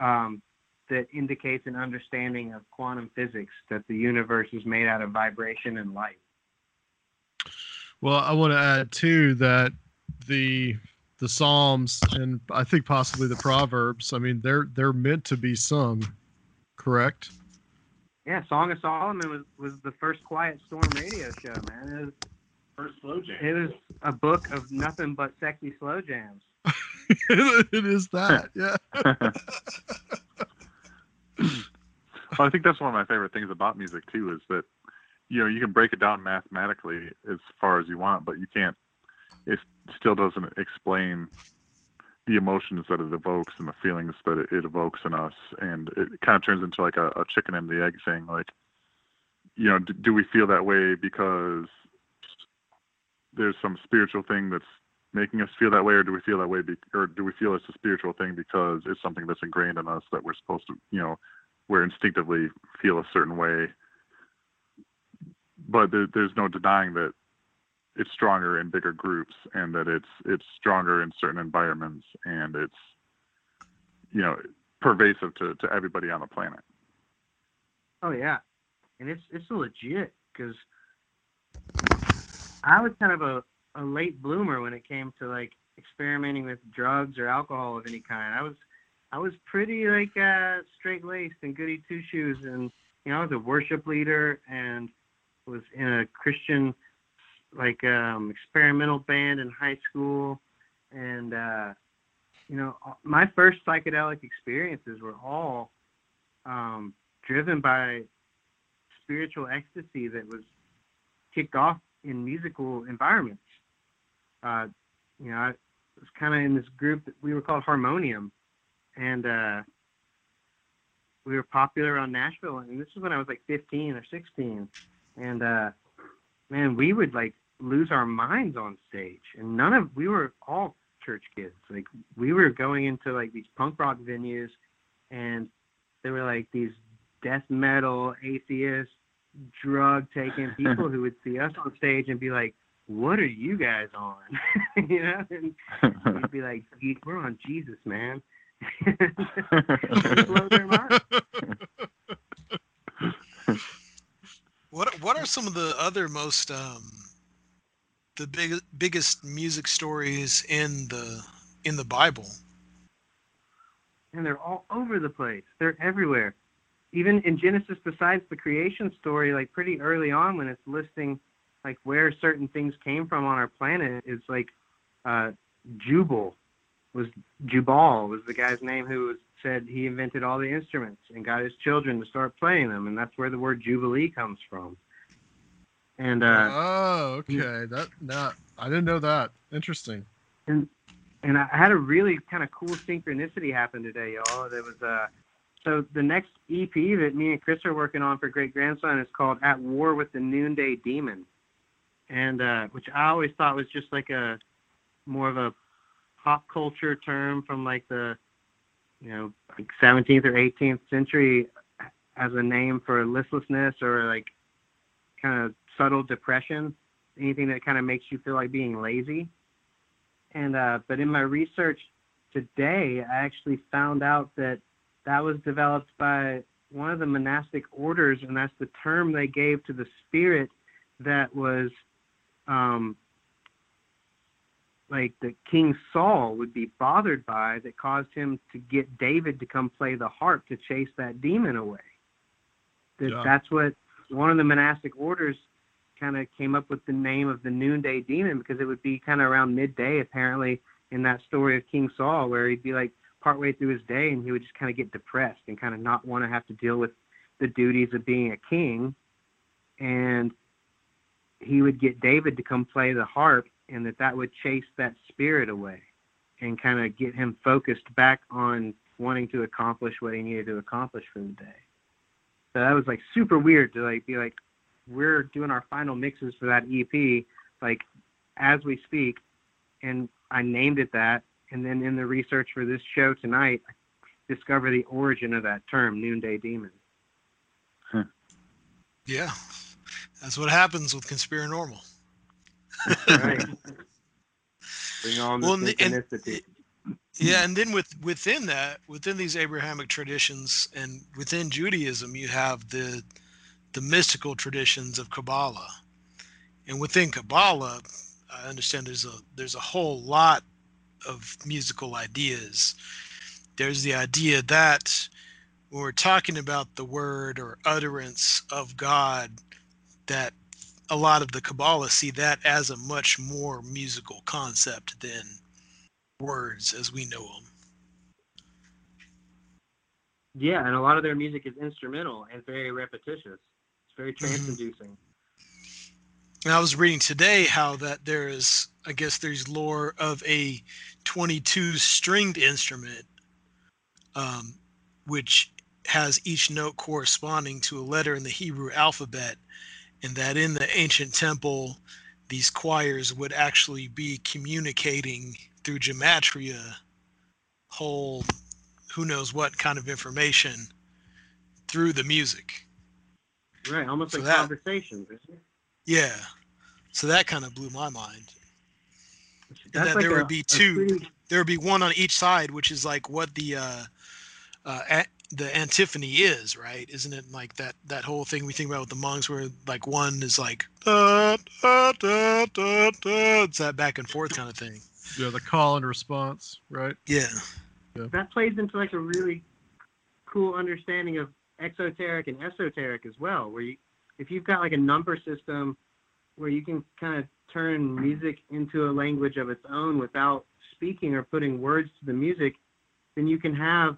um, that indicates an understanding of quantum physics that the universe is made out of vibration and light. Well, I want to add too that the the Psalms and I think possibly the Proverbs. I mean, they're they're meant to be sung, correct? Yeah, Song of Solomon was, was the first Quiet Storm radio show, man. It was, First slow jam. it was a book of nothing but sexy slow jams. [LAUGHS] it is that, yeah. [LAUGHS] Well, I think that's one of my favorite things about music too is that you know you can break it down mathematically as far as you want, but you can't. It still doesn't explain the emotions that it evokes and the feelings that it, it evokes in us, and it kind of turns into like a, a chicken and the egg thing. Like, you know, do, do we feel that way because there's some spiritual thing that's making us feel that way, or do we feel that way, be, or do we feel it's a spiritual thing because it's something that's ingrained in us that we're supposed to, you know, we're instinctively feel a certain way. But there, there's no denying that it's stronger in bigger groups and that it's it's stronger in certain environments and it's you know pervasive to, to everybody on the planet. Oh yeah, and it's it's legit because I was kind of a, a late bloomer when it came to like experimenting with drugs or alcohol of any kind. I was I was pretty like uh, straight laced and goody two shoes, and you know I was a worship leader and was in a Christian like um, experimental band in high school, and uh, you know, my first psychedelic experiences were all um, driven by spiritual ecstasy that was kicked off in musical environments. Uh, you know, I was kind of in this group that we were called Harmonium, and uh, we were popular around Nashville. And this is when I was like 15 or 16, and uh, man, we would like lose our minds on stage, and none of we were all church kids. Like we were going into like these punk rock venues, and there were like these death metal atheist drug taking [LAUGHS] people who would see us on stage and be like, "What are you guys on?" [LAUGHS] you know, and we'd be like, "We're on Jesus, man." [LAUGHS] blow their mind. What What are some of the other most um, the big, biggest music stories in the in the Bible? And they're all over the place. They're everywhere. Even in Genesis, besides the creation story, like pretty early on when it's listing like where certain things came from on our planet, it's like uh, Jubal was Jubal was the guy's name who said he invented all the instruments and got his children to start playing them, and that's where the word jubilee comes from. And uh, oh, okay, that not I didn't know that. Interesting. And and I had a really kind of cool synchronicity happen today, y'all. There was uh so the next EP that me and Chris are working on for Great Grandson is called At War with the Noonday Demon. And uh which I always thought was just like a more of a pop culture term from like the you know like 17th or 18th century as a name for listlessness or like kind of subtle depression anything that kind of makes you feel like being lazy and uh, but in my research today i actually found out that that was developed by one of the monastic orders and that's the term they gave to the spirit that was um, like that King Saul would be bothered by that caused him to get David to come play the harp to chase that demon away. That yeah. that's what one of the monastic orders kind of came up with the name of the noonday demon because it would be kind of around midday apparently in that story of King Saul where he'd be like partway through his day and he would just kind of get depressed and kind of not want to have to deal with the duties of being a king and he would get David to come play the harp and that that would chase that spirit away and kind of get him focused back on wanting to accomplish what he needed to accomplish for the day. So that was like super weird to like be like, we're doing our final mixes for that EP, like as we speak, and I named it that. And then in the research for this show tonight, I discover the origin of that term, Noonday Demon. Huh. Yeah, that's what happens with Conspiranormal right. [LAUGHS] Bring on the well, synchronicity. And, yeah, and then with within that, within these Abrahamic traditions, and within Judaism, you have the the mystical traditions of Kabbalah, and within Kabbalah, I understand there's a there's a whole lot of musical ideas. There's the idea that when we're talking about the word or utterance of God, that a lot of the Kabbalah see that as a much more musical concept than words as we know them. Yeah, and a lot of their music is instrumental and very repetitious. It's very mm-hmm. trance inducing. And I was reading today how that there is, I guess there's lore of a 22 stringed instrument, um, which has each note corresponding to a letter in the Hebrew alphabet and that in the ancient temple, these choirs would actually be communicating through gematria, whole, who knows what kind of information through the music. Right, almost so like that, conversations. Yeah, so that kind of blew my mind. and that like there a, would be two. Pretty... There would be one on each side, which is like what the uh, uh, the antiphony is, right? Isn't it like that that whole thing we think about with the monks, where like one is like da, da, da, da, da. it's that back and forth kind of thing. Yeah, the call and response, right? Yeah. yeah. That plays into like a really cool understanding of exoteric and esoteric as well, where you if you've got like a number system where you can kind of turn music into a language of its own without speaking or putting words to the music, then you can have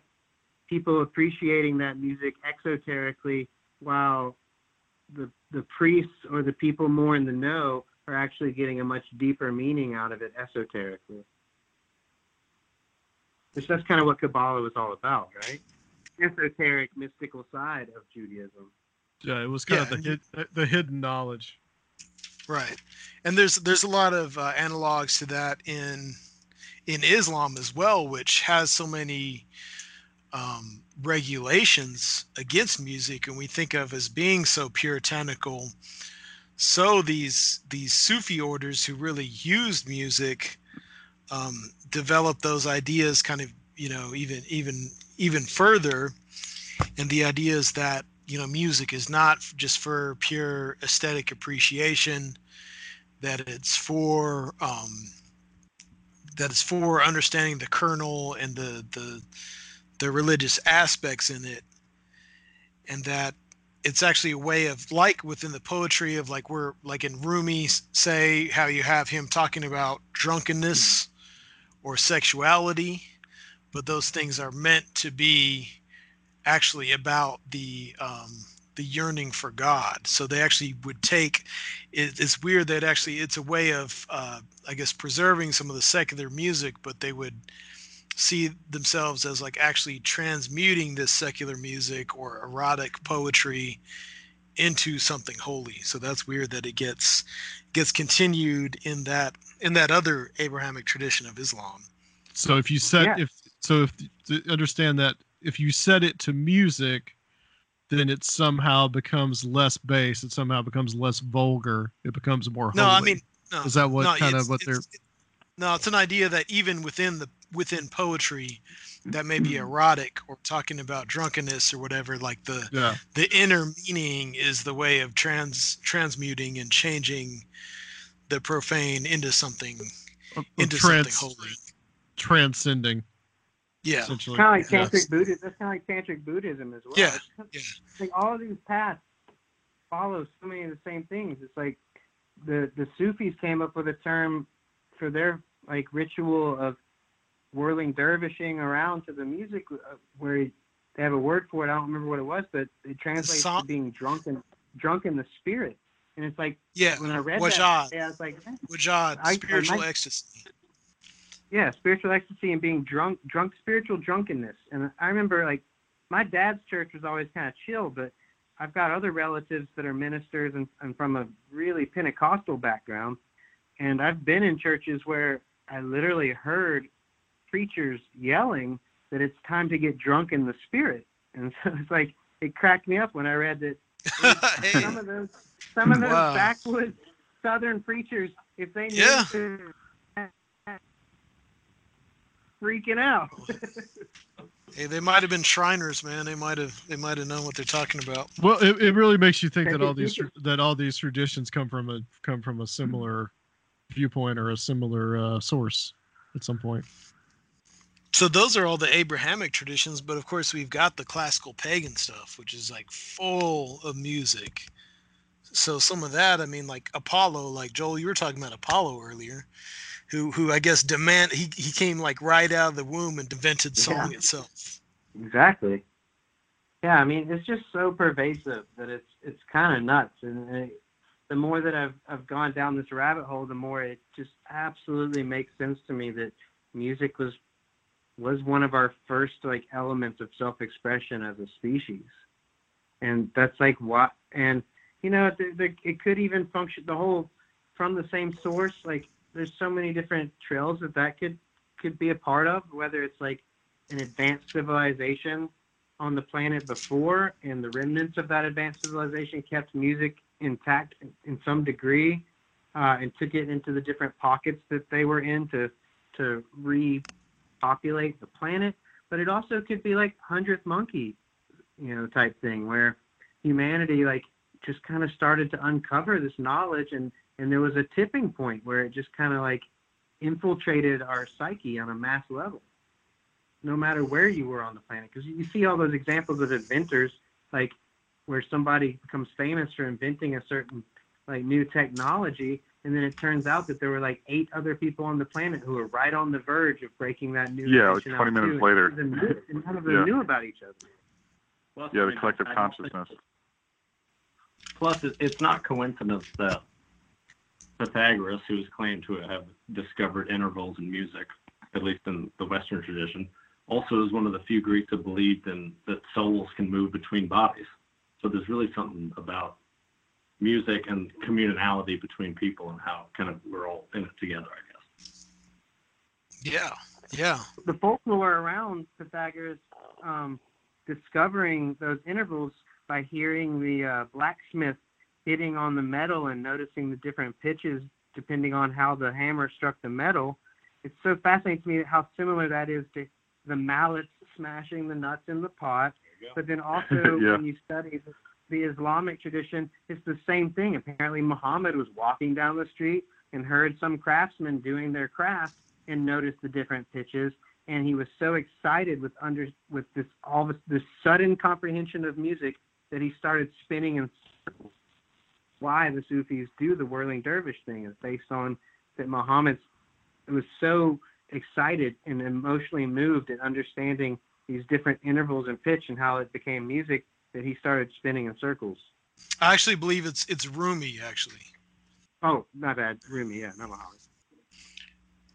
people appreciating that music exoterically while the the priests or the people more in the know are actually getting a much deeper meaning out of it esoterically. Which that's kind of what Kabbalah was all about, right? Esoteric, mystical side of Judaism. Yeah, it was kind Yeah. of the hid, the hidden knowledge. Right, and there's there's a lot of uh, analogs to that in in Islam as well, which has so many um, regulations against music, and we think of as being so puritanical. So these these Sufi orders who really used music um, developed those ideas, kind of you know even even even further, and the idea is that you know music is not just for pure aesthetic appreciation that it's for um that it's for understanding the kernel and the the the religious aspects in it. And that it's actually a way of like within the poetry of like we're like in Rumi say how you have him talking about drunkenness or sexuality but those things are meant to be actually about the um, the yearning for God. So they actually would take. It, it's weird that actually it's a way of uh, I guess preserving some of the secular music, but they would see themselves as like actually transmuting this secular music or erotic poetry into something holy. So that's weird that it gets gets continued in that in that other Abrahamic tradition of Islam. So if you set Yeah. if so if to understand that if you set it to music, then it somehow becomes less base. It somehow becomes less vulgar. It becomes more. No, I holy. mean, no, is that what no, kind of what they're? it's- No, it's an idea that even within the within poetry, that may be mm-hmm. erotic or talking about drunkenness or whatever. Like the Yeah. the inner meaning is the way of trans transmuting and changing the profane into something into trans- something holy. transcending. Yeah, Essentially. Kind of like Yes. tantric Buddhism. That's kind of like tantric Buddhism as well. Yeah, [LAUGHS] It's Like all of these paths follow so many of the same things. It's like the the Sufis came up with a term for their like ritual of whirling dervishing around to the music, uh, where they have a word for it. I don't remember what it was, but it translates Song- to being drunk in drunk in the spirit. And it's like yeah. when I read Wajad, that, yeah, I was like, wajad, I- I spiritual might- ecstasy. Yeah, spiritual ecstasy and being drunk, drunk, spiritual drunkenness. And I remember like my dad's church was always kind of chill, but I've got other relatives that are ministers and, and from a really Pentecostal background. And I've been in churches where I literally heard preachers yelling that it's time to get drunk in the spirit. And [LAUGHS] so it's like, it cracked me up when I read that [LAUGHS] hey, some of those, some of those Wow. backwoods Southern preachers, if they knew Yeah. to- freaking out. [LAUGHS] hey, they might have been Shriners, man. They might have they might have known what they're talking about. Well, it, it really makes you think that all these that all these traditions come from a come from a similar viewpoint or a similar uh, source at some point. so those are all the Abrahamic traditions, but of course we've got the classical pagan stuff, which is like full of music. So some of that, I mean, like Apollo, like Joel, you were talking about Apollo earlier, who who I guess demand he he came like right out of the womb and invented song Yeah. itself. Exactly. Yeah, I mean, it's just so pervasive that it's it's kind of nuts. And it, the more that I've I've gone down this rabbit hole, the more it just absolutely makes sense to me that music was was one of our first like elements of self-expression as a species, and that's like what and you know the, the, it could even function the whole from the same source. Like there's so many different trails that that could could be a part of, whether it's like an advanced civilization on the planet before, and the remnants of that advanced civilization kept music intact in, some degree, uh, and took it into the different pockets that they were in to to repopulate the planet. But it also could be like hundredth monkey, you know, type thing where humanity like just kind of started to uncover this knowledge, and and there was a tipping point where it just kind of like infiltrated our psyche on a mass level no matter where you were on the planet. Because you see all those examples of inventors, like where somebody becomes famous for inventing a certain like new technology, and then it turns out that there were like eight other people on the planet who were right on the verge of breaking that new Yeah, like dimension 20 minutes too, later. and none of them knew- none of them Yeah. knew about each other. Plus, Yeah, the mean, collective I think- consciousness. Plus, it, it's not coincidence that Pythagoras, who is claimed to have discovered intervals in music, at least in the Western tradition, also is one of the few Greeks who believed in that souls can move between bodies. So there's really something about music and communality between people and how kind of we're all in it together, I guess. Yeah, yeah, the folklore around Pythagoras um, discovering those intervals by hearing the uh, blacksmith hitting on the metal and noticing the different pitches depending on how the hammer struck the metal. It's so fascinating to me how similar that is to the mallets smashing the nuts in the pot. But then [LAUGHS] also Yeah. when you study the, Islamic tradition, it's the same thing. Apparently Muhammad was walking down the street and heard some craftsmen doing their craft and noticed the different pitches and he was so excited with under with this all this, this sudden comprehension of music that he started spinning in circles. Why the Sufis do the whirling dervish thing is based on that Muhammad was so excited and emotionally moved at understanding these different intervals and pitch and how it became music that he started spinning in circles. I actually believe it's it's Rumi actually. Oh, not bad, Rumi, yeah, not Muhammad.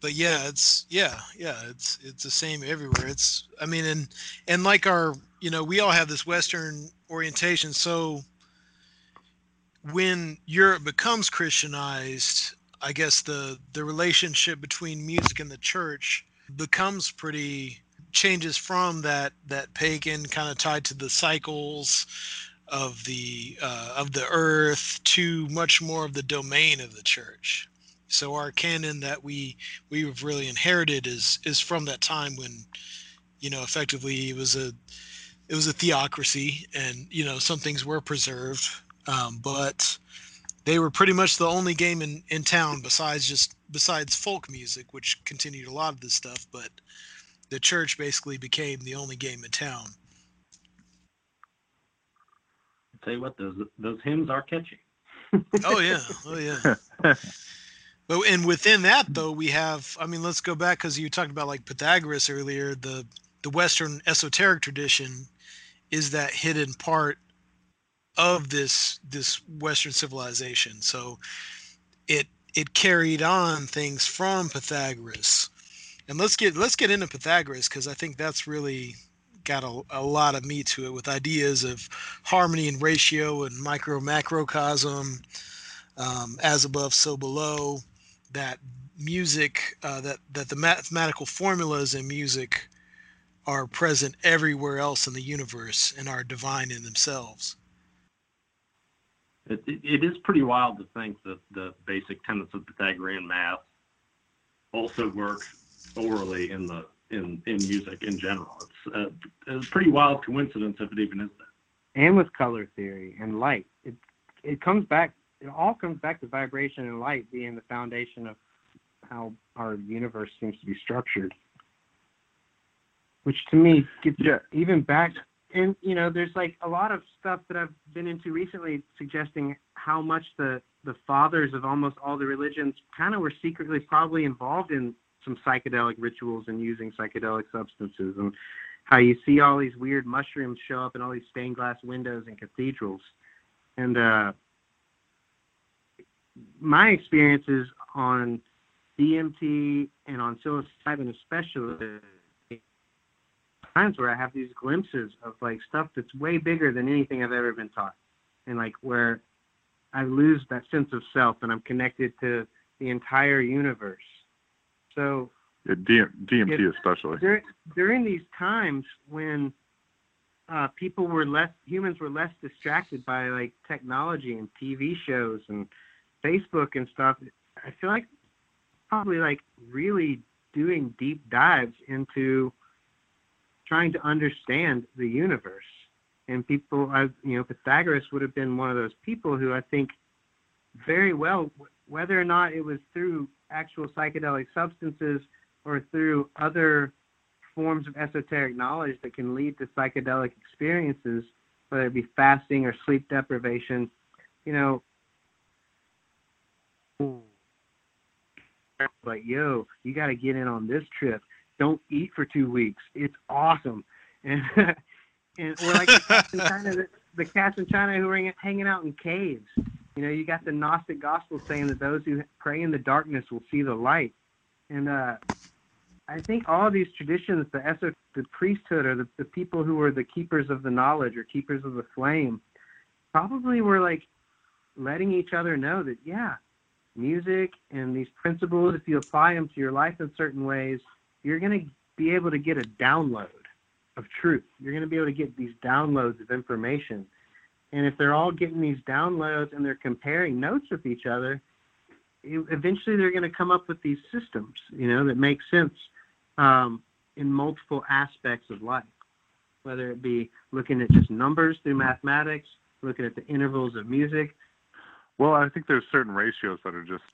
but yeah it's yeah yeah it's it's the same everywhere it's i mean and and like our you know we all have this western orientation. So when europe becomes christianized i guess the the relationship between music and the church becomes pretty changes from that that pagan kind of tied to the cycles of the uh, of the earth to much more of the domain of the church. So our canon that we we've really inherited is is from that time when you know effectively it was a it was a theocracy and you know some things were preserved um, but they were pretty much the only game in in town besides just besides folk music which continued a lot of this stuff but the church basically became the only game in town. I'll tell you what, those those hymns are catchy. oh yeah. Oh yeah. [LAUGHS] But and within that though we have I mean let's go back because you talked about like Pythagoras earlier the the Western esoteric tradition is that hidden part of this this Western civilization. So it it carried on things from Pythagoras. And let's get let's get into Pythagoras because I think that's really got a, a lot of meat to it with ideas of harmony and ratio and micro macrocosm um, as above so below that music uh, that that the mathematical formulas in music are present everywhere else in the universe and are divine in themselves It, it, it is pretty wild to think that the basic tenets of Pythagorean math also work aurally in the in, in music in general. It's, uh, it's a pretty wild coincidence if it even is that. and with color theory and light. It it comes back. It all comes back to vibration and light being the foundation of how our universe seems to be structured. Which to me gets Yeah. even back. And you know, there's like a lot of stuff that I've been into recently, suggesting how much the the fathers of almost all the religions kind of were secretly probably involved in some psychedelic rituals and using psychedelic substances and how you see all these weird mushrooms show up in all these stained glass windows in cathedrals. And uh, my experiences on DMT and on psilocybin especially times where I have these glimpses of like stuff that's way bigger than anything I've ever been taught. And like where I lose that sense of self and I'm connected to the entire universe. So Yeah, DM, DMT It- especially. during during these times when uh, people were less humans were less distracted by like technology and TV shows and Facebook and stuff, I feel like probably like really doing deep dives into trying to understand the universe. And people, I, you know, Pythagoras would have been one of those people who I think very well, whether or not it was through actual psychedelic substances or through other forms of esoteric knowledge that can lead to psychedelic experiences, whether it be fasting or sleep deprivation, you know, like, "Yo, you got to get in on this trip. Don't eat for two weeks. It's awesome." [LAUGHS] And and or like the cats in China, the, the cats in China who are hanging out in caves. You know, you got the Gnostic gospel saying that those who pray in the darkness will see the light. And uh, I think all these traditions, the eso- the priesthood, or the, the people who were the keepers of the knowledge or keepers of the flame, probably were like letting each other know that yeah, music and these principles, if you apply them to your life in certain ways, you're going to be able to get a download of truth. You're going to be able to get these downloads of information. And if they're all getting these downloads and they're comparing notes with each other, eventually they're going to come up with these systems, you know, that make sense um, in multiple aspects of life, whether it be looking at just numbers through mathematics, looking at the intervals of music. Well, I think there's certain ratios that are just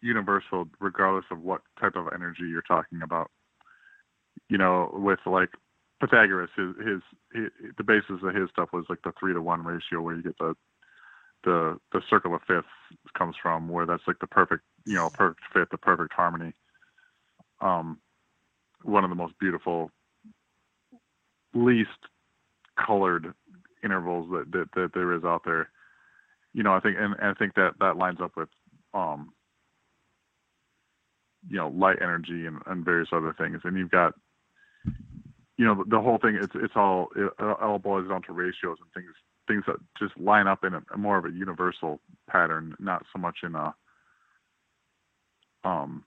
universal, regardless of what type of energy you're talking about. You know, with like Pythagoras, his, his, his the basis of his stuff was like the three to one ratio, where you get the the the circle of fifths comes from, where that's like the perfect, you know, perfect fifth, the perfect harmony. Um, one of the most beautiful, least colored intervals that, that, that there is out there. You know, I think, and, and I think that that lines up with, um, you know, light energy and, and various other things. And you've got, you know, the, whole thing. It's it's all it, all boils down to ratios and things things that just line up in a, a more of a universal pattern, not so much in a um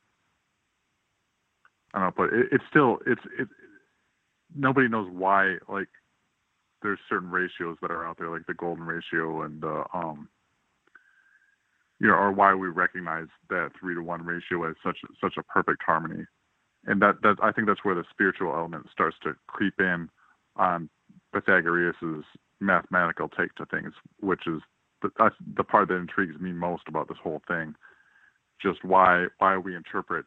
I don't know, but it, it's still it's it. Nobody knows why like there's certain ratios that are out there, like the golden ratio and uh, um, you know, or why we recognize that three to one ratio as such such a perfect harmony, and that that I think that's where the spiritual element starts to creep in on Pythagoras' mathematical take to things, which is the, the part that intrigues me most about this whole thing. Just why why we interpret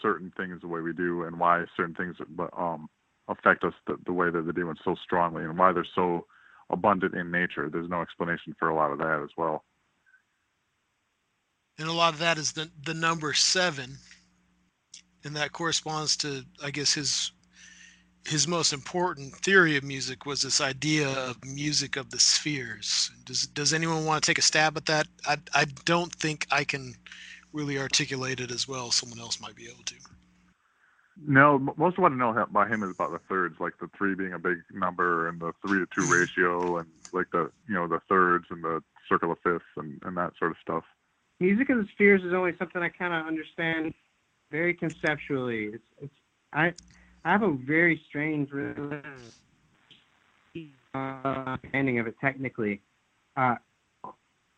certain things the way we do and why certain things um, affect us the, the way that they do and so strongly and why they're so abundant in nature. There's no explanation for a lot of that as well. And a lot of that is the the number seven, and that corresponds to I guess his his most important theory of music was this idea of music of the spheres. Does does anyone want to take a stab at that? I I don't think I can really articulate it as well. Someone else might be able to. No, most of what I know about him is about the thirds, like the three being a big number and the three to two [LAUGHS] ratio, and like the you know the thirds and the circle of fifths and, and that sort of stuff. Music of the spheres is only something I kind of understand very conceptually. It's it's I I have a very strange understanding of it technically. Uh,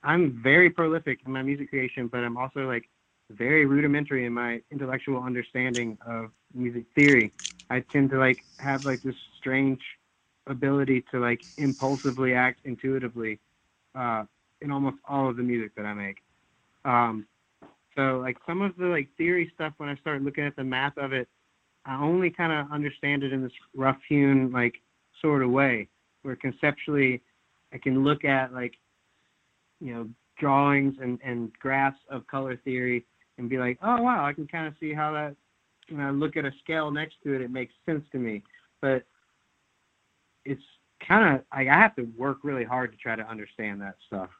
I'm very prolific in my music creation, but I'm also like very rudimentary in my intellectual understanding of music theory. I tend to like have like this strange ability to like impulsively act intuitively uh, in almost all of the music that I make. Um, so like some of the like theory stuff when I start looking at the math of it, I only kind of understand it in this rough hewn like sort of way where conceptually I can look at like you know drawings and, and graphs of color theory and be like, oh wow, I can kind of see how that when I look at a scale next to it, it makes sense to me. But it's kind of I have to work really hard to try to understand that stuff.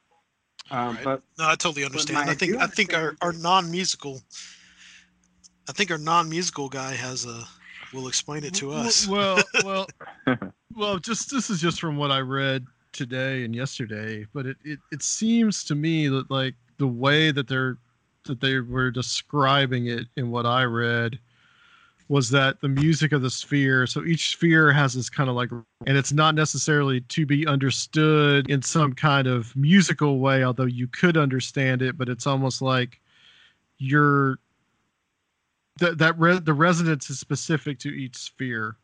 Um, right. But no, I totally understand. I think I think our, our non musical, I think our non musical guy has a will explain it to us. Well, [LAUGHS] well, [LAUGHS] well. Just this is just from what I read today and yesterday, but it, it, it seems to me that like the way that they're that they were describing it in what I read was that the music of the sphere so each sphere has this kind of like and it's not necessarily to be understood in some kind of musical way although you could understand it but it's almost like you're that that re- the resonance is specific to each sphere.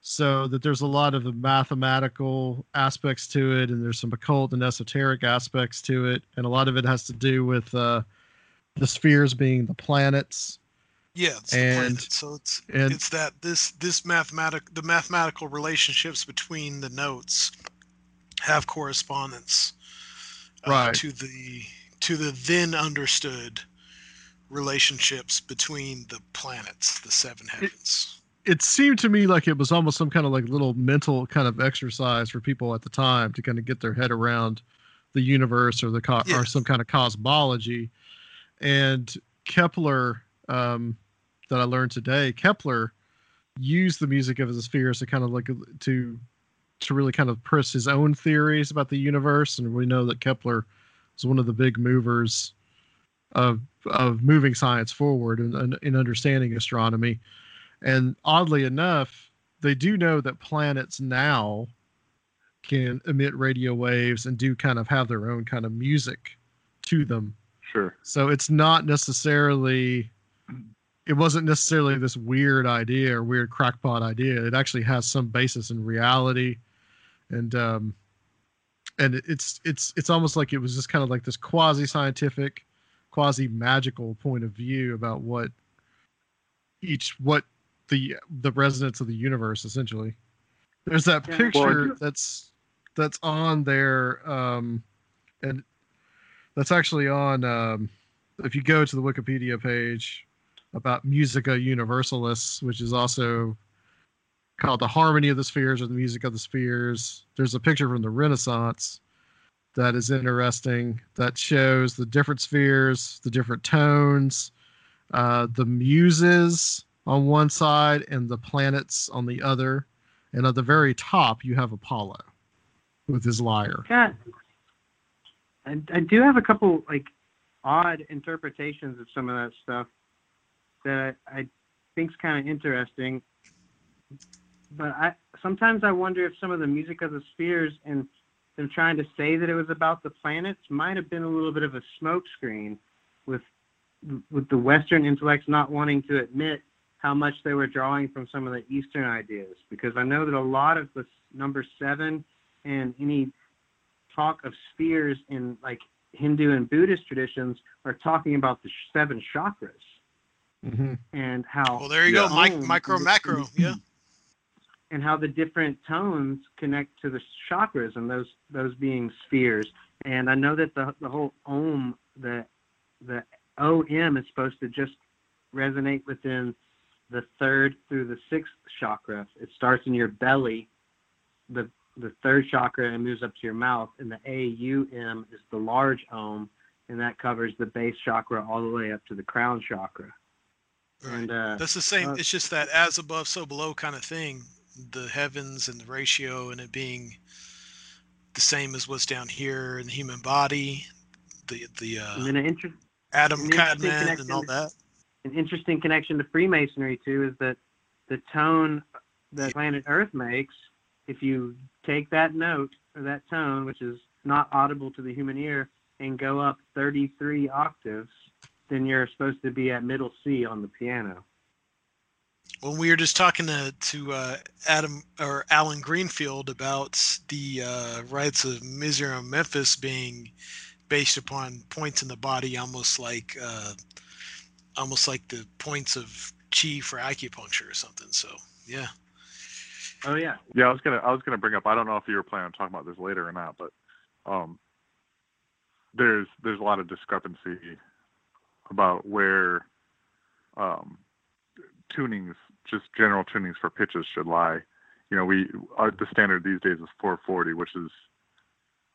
So that there's a lot of the mathematical aspects to it and there's some occult and esoteric aspects to it and a lot of it has to do with uh, the spheres being the planets yeah it's and so it's and, it's that this this mathematic the mathematical relationships between the notes have correspondence uh, right. to the to the then understood relationships between the planets, the seven heavens. It seemed to me like it was almost some kind of like little mental kind of exercise for people at the time to kind of get their head around the universe or the co- Yeah. or some kind of cosmology. And Kepler, um, that I learned today, Kepler used the music of the spheres to kind of like to to really kind of press his own theories about the universe. And we know that Kepler was one of the big movers of of moving science forward and in, in understanding astronomy. And oddly enough, they do know that planets now can emit radio waves and do kind of have their own kind of music to them. Sure. So it's not necessarily it wasn't necessarily this weird idea or weird crackpot idea. It actually has some basis in reality. And um and it's it's it's almost like it was just kind of like this quasi scientific, quasi magical point of view about what each what the the resonance of the universe essentially. There's that picture that's that's on there um and that's actually on um if you go to the Wikipedia page about Musica Universalis, which is also called the harmony of the spheres or the music of the spheres. There's a picture from the Renaissance that is interesting that shows the different spheres, the different tones, uh, the muses on one side and the planets on the other. And at the very top, you have Apollo with his lyre. God, I, I do have a couple like odd interpretations of some of that stuff that I, I think's kind of interesting. But I sometimes I wonder if some of the music of the spheres and them trying to say that it was about the planets might have been a little bit of a smokescreen with with the Western intellects not wanting to admit how much they were drawing from some of the Eastern ideas. Because I know that a lot of the number seven and any talk of spheres in like Hindu and Buddhist traditions are talking about the seven chakras Mm-hmm. and how Well, there you Yeah. go, Mike, tone micro, macro. Yeah. and how the different tones connect to the chakras and those those being spheres. And I know that the the whole Om the the OM is supposed to just resonate within the third through the sixth chakra. It starts in your belly, the the third chakra, and moves up to your mouth. And the AUM is the large Om, and that covers the base chakra all the way up to the crown chakra. And uh, That's the same. uh, it's just that as above, so below kind of thing. The heavens and the ratio and it being the same as what's down here in the human body, the the and uh, then an inter- an cadman and all that. an interesting connection to Freemasonry too is that the tone that planet Earth makes, if you take that note or that tone, which is not audible to the human ear, and go up 33 octaves, then you're supposed to be at middle C on the piano. When we were just talking to to uh, Adam or Alan Greenfield about the uh, rites of Mizraim, Memphis being based upon points in the body, almost like uh, almost like the points of chi for acupuncture or something. So yeah, Oh yeah, Yeah, I was gonna I was gonna bring up. I don't know if you were planning on talking about this later or not, but um, there's there's a lot of discrepancy about where um, tunings, just general tunings for pitches, should lie. You know, we uh, the standard these days is 440, which is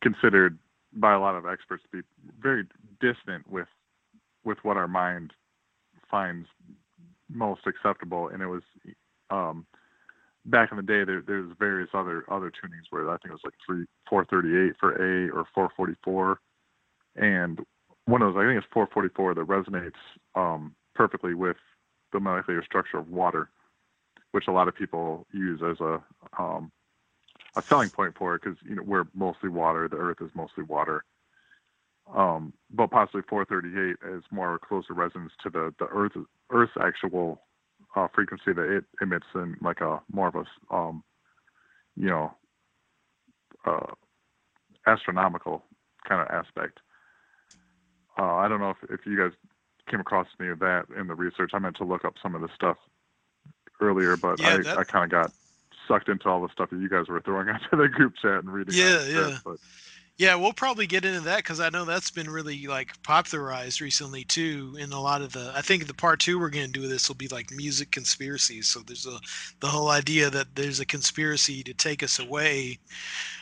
considered by a lot of experts to be very distant with with what our mind finds most acceptable, and it was um, back in the day, there, there's various other other tunings where I think it was like three, 438 for A or 444, and one of those I think it's 444 that resonates um, perfectly with the molecular structure of water, which a lot of people use as a um, a selling point for it because you know we're mostly water, the Earth is mostly water. Um, but possibly 438 is more closer resonance to the the Earth Earth's actual uh, frequency that it emits in like a more of a um, you know uh, astronomical kind of aspect. Uh, I don't know if, if you guys came across any of that in the research. I meant to look up some of the stuff earlier, but Yeah, I, that- I kind of got sucked into all the stuff that you guys were throwing [LAUGHS] onto the group chat and reading. Yeah, yeah. stuff, But Yeah, we'll probably get into that because I know that's been really like popularized recently too. In a lot of the, I think the part two we're going to do this will be like music conspiracies. So there's a the whole idea that there's a conspiracy to take us away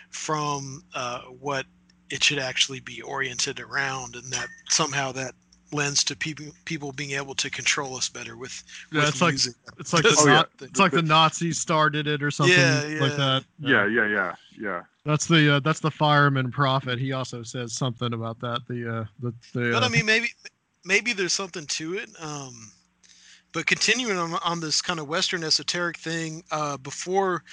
from uh, what it should actually be oriented around, and that somehow that lends to people people being able to control us better with, Yeah, with it's like it's like the, Oh, yeah. It's like the Nazis started it or something Yeah, like that. Yeah, yeah, yeah, yeah. That's the uh, that's the fireman prophet. He also says something about that. The uh, the the. but uh, I mean, maybe maybe there's something to it. Um, but continuing on, on this kind of Western esoteric thing, uh, before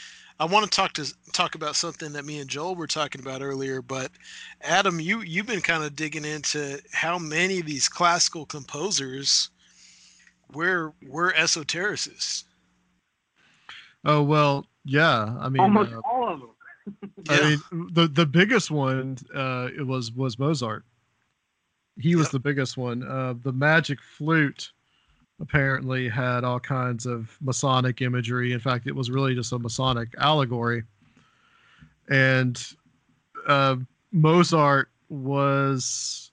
I want to talk to talk about something that me and Joel were talking about earlier. But Adam, you you've been kind of digging into how many of these classical composers were were esotericists. oh well, yeah. I mean, Almost uh, all of them. [LAUGHS] I mean, the the biggest one uh, it was was Mozart. He was Yep. the biggest one. Uh, the magic flute apparently had all kinds of Masonic imagery. In fact, it was really just a Masonic allegory. And uh, Mozart was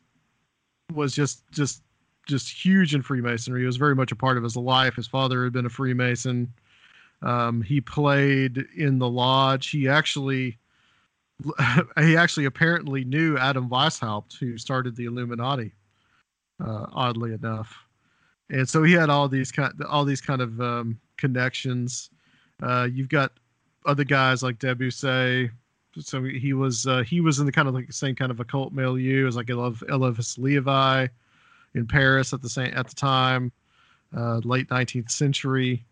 was just just just huge in Freemasonry. He was very much a part of his life. His father had been a Freemason. Um, he played in the lodge. He actually, [LAUGHS] he actually apparently knew Adam Weishaupt, who started the Illuminati. Uh, oddly enough, and so he had all these kind, all these kind of um, connections. Uh, you've got other guys like Debussy. So he was uh, he was in the kind of like the same kind of occult milieu as like Elef- Eliphas Levi in Paris at the same at the time, uh, late 19th century.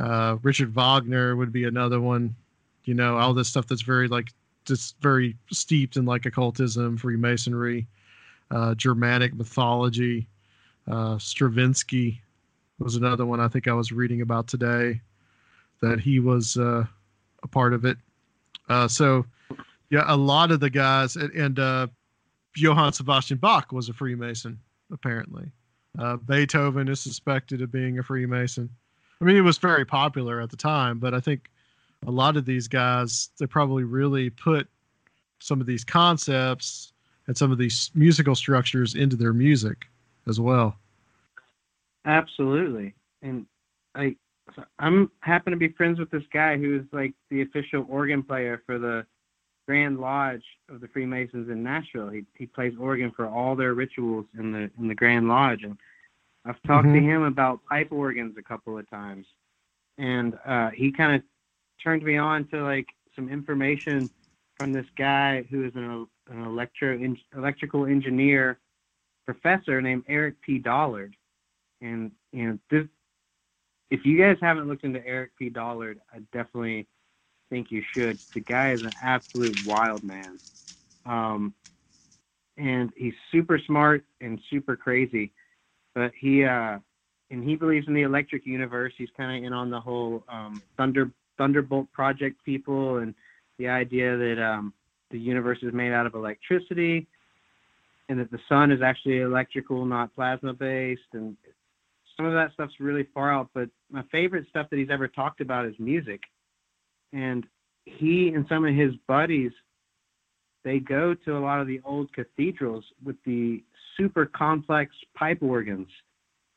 Uh, Richard Wagner would be another one. You know, all this stuff that's very like just very steeped in like occultism, Freemasonry, uh, Germanic mythology. Uh, Stravinsky was another one I think I was reading about today that he was uh, a part of it. Uh, so, yeah, a lot of the guys and, and uh, Johann Sebastian Bach was a Freemason apparently. Uh, Beethoven is suspected of being a Freemason. I mean, it was very popular at the time, but I think a lot of these guys they probably really put some of these concepts and some of these musical structures into their music as well. Absolutely. And I so I'm happen to be friends with this guy who is like the official organ player for the Grand Lodge of the Freemasons in Nashville. He he plays organ for all their rituals in the in the Grand Lodge and I've talked to Mhm. him about pipe organs a couple of times. And uh he kind of turned me on to like some information from this guy who is an, an electro en- electrical engineer professor named Eric P. Dollard. And you know, this if you guys haven't looked into Eric P. Dollard, I definitely think you should. The guy is an absolute wild man. Um, and he's super smart and super crazy. But he uh and he believes in the electric universe. He's kind of in on the whole um, Thunder Thunderbolt project people and the idea that um, the universe is made out of electricity and that the sun is actually electrical, not plasma based. And some of that stuff's really far out. But my favorite stuff that he's ever talked about is music. And he and some of his buddies, they go to a lot of the old cathedrals with the super complex pipe organs.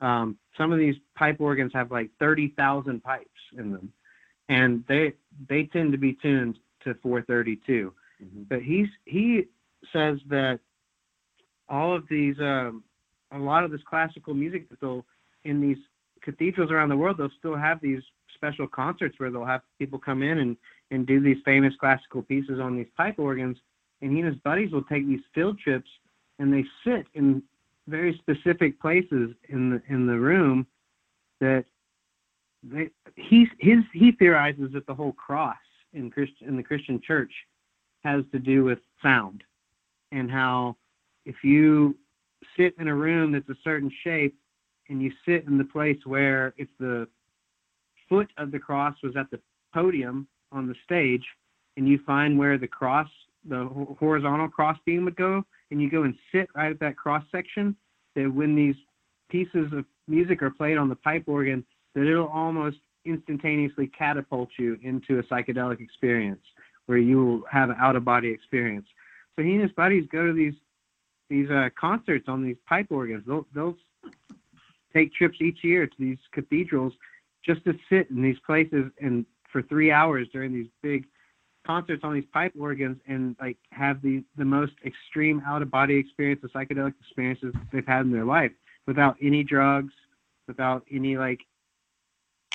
Um, some of these pipe organs have like 30,000 pipes in them, and they they tend to be tuned to 432. But he's he says that all of these um, a lot of this classical music that they'll in these cathedrals around the world they'll still have these special concerts where they'll have people come in and and do these famous classical pieces on these pipe organs. And he and his buddies will take these field trips and they sit in very specific places in the in the room that they he his he theorizes that the whole cross in Christian in the Christian church has to do with sound and how if you sit in a room that's a certain shape and you sit in the place where if the foot of the cross was at the podium on the stage and you find where the cross the horizontal cross beam would go and you go and sit right at that cross section that when these pieces of music are played on the pipe organ that it'll almost instantaneously catapult you into a psychedelic experience where you will have an out of body experience. So he and his buddies go to these these uh, concerts on these pipe organs. They'll they'll take trips each year to these cathedrals just to sit in these places and for three hours during these big concerts on these pipe organs and like have the the most extreme out of body experience, the psychedelic experiences they've had in their life without any drugs, without any like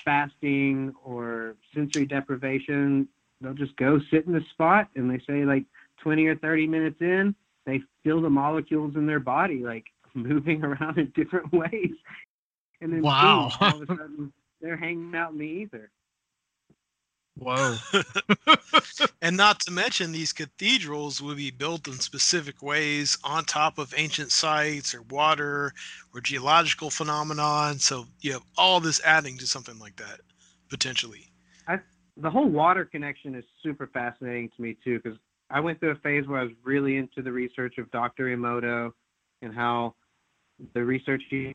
fasting or sensory deprivation. They'll just go sit in the spot and they say like 20 or 30 minutes in, they feel the molecules in their body like [LAUGHS] moving around in different [LAUGHS] ways. And then Wow. boom, all of a sudden they're hanging out in the ether. Whoa. [LAUGHS] and not to mention these cathedrals would be built in specific ways on top of ancient sites or water or geological phenomenon so you have all this adding to something like that potentially I, the whole water connection is super fascinating to me too because I went through a phase where I was really into the research of Dr. Emoto and how the research he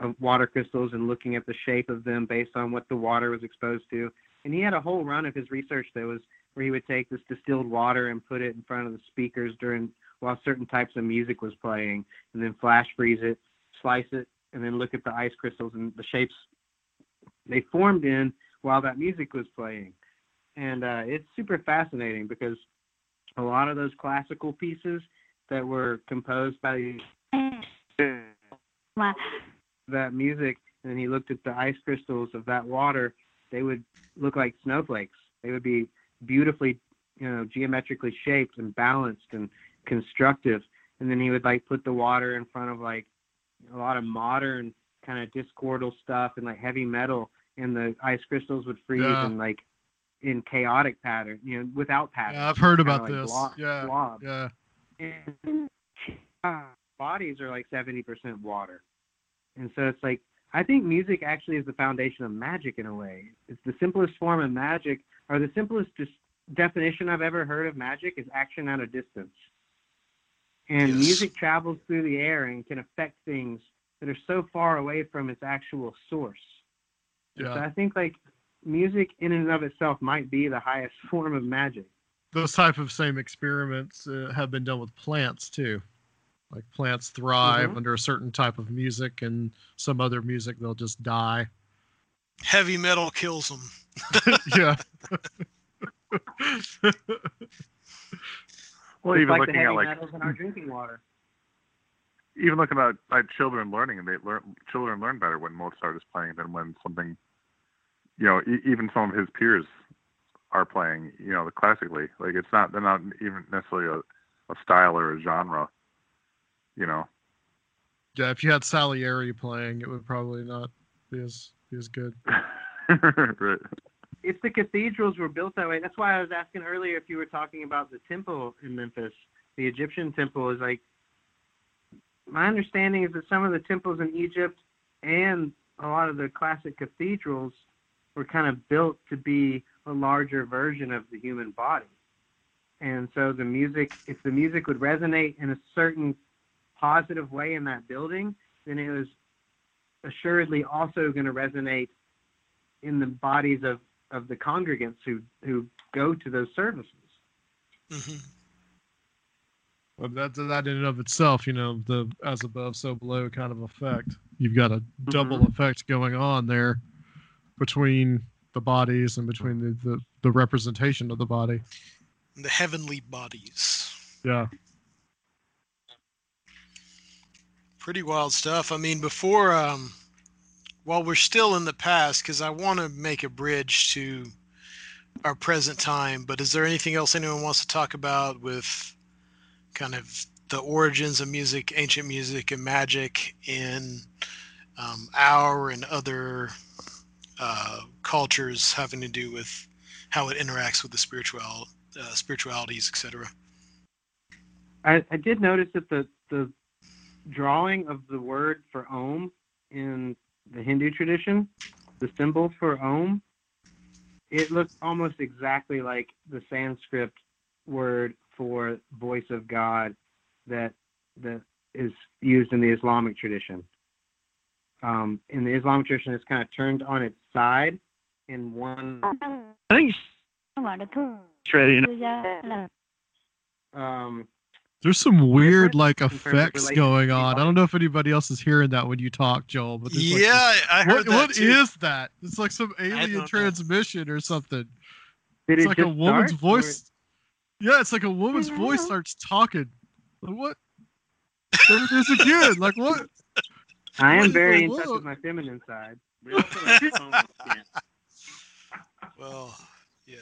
of water crystals and looking at the shape of them based on what the water was exposed to. And he had a whole run of his research that was where he would take this distilled water and put it in front of the speakers during while certain types of music was playing, and then flash freeze it, slice it, and then look at the ice crystals and the shapes they formed in while that music was playing. And uh, it's super fascinating because a lot of those classical pieces that were composed by these [LAUGHS] that music and he looked at the ice crystals of that water, they would look like snowflakes. They would be beautifully, you know, geometrically shaped and balanced and constructive. And then he would like put the water in front of like a lot of modern kind of discordal stuff and like heavy metal, and the ice crystals would freeze Yeah. and like in chaotic pattern, you know, without pattern. Yeah, I've heard about like this. blob- yeah. blobs Yeah. and uh, [LAUGHS] bodies are like 70% water. And so it's like, I think music actually is the foundation of magic in a way. It's the simplest form of magic, or the simplest dis- definition I've ever heard of magic is action at a distance. And Yes. music travels through the air and can affect things that are so far away from its actual source. And So I think like music in and of itself might be the highest [LAUGHS] form of magic. Those type of same experiments uh, have been done with plants too. Like plants thrive Mhm. under a certain type of music, and some other music they'll just die. heavy metal kills them [LAUGHS] yeah. [LAUGHS] Well, Just even like the looking heavy at like metals in our drinking water. even looking at like children learning, and they learn children learn better when Mozart is playing than when something, you know, e- even some of his peers are playing, you know, classically. Like it's not they're not even necessarily a, a style or a genre, you know. yeah. If you had Salieri playing, it would probably not be as be as good. [LAUGHS] right. if the cathedrals were built that way, that's why I was asking earlier if you were talking about the temple in Memphis. The Egyptian temple is like my understanding is that some of the temples in Egypt and a lot of the classic cathedrals were kind of built to be a larger version of the human body. And so the music, if the music would resonate in a certain positive way in that building, then it was assuredly also going to resonate in the bodies of, of the congregants who, who go to those services. hmm Well, that that in and of itself, you know, the as above, so below kind of effect. You've got a double effect going on there between the bodies and between the, the, the representation of the body. the heavenly bodies Yeah. pretty wild stuff. I mean, before, um, while we're still in the past, because I want to make a bridge to our present time, but is there anything else anyone wants to talk about with kind of the origins of music, ancient music, and magic in um, our and other uh, cultures having to do with how it interacts with the spiritual uh, spiritualities, etc. I, I did notice that the, the drawing of the word for Om in the Hindu tradition, the symbol for Om, it looks almost exactly like the Sanskrit word for voice of God that that is used in the Islamic tradition. Um, in the Islamic tradition, it's kind of turned on its side in one treading. Um, There's some weird like in terms of effects going on. I don't know if anybody else is hearing that when you talk, Joel. But there's, like, yeah, I heard what, that what too. is that? It's like some don't alien know. transmission or something. did It's it like a woman's start, or- voice. Yeah, it's like a woman's voice starts talking. Like what? There it is again. Like what? I am very in touch with my feminine side. We also have phone scans. Well, yeah.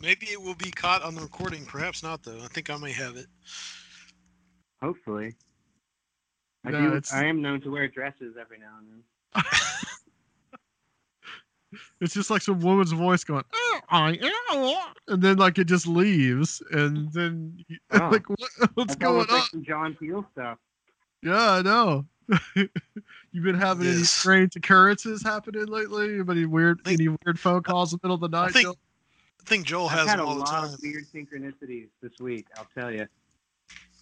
Maybe it will be caught on the recording. Perhaps not, though. I think I may have it. Hopefully. I No, do. it's- I am known to wear dresses every now and then. [LAUGHS] It's just like some woman's voice going, oh, I am, and then like it just leaves, and then Oh. [LAUGHS] like what, what's That's going on? like John Peel stuff. Yeah, I know. [LAUGHS] You've been having any strange occurrences happening lately? Any weird, Think- any weird phone calls in the middle of the night? think- Joel? I think Joel I've has had them a the lot time. of weird synchronicities this week. I'll tell you.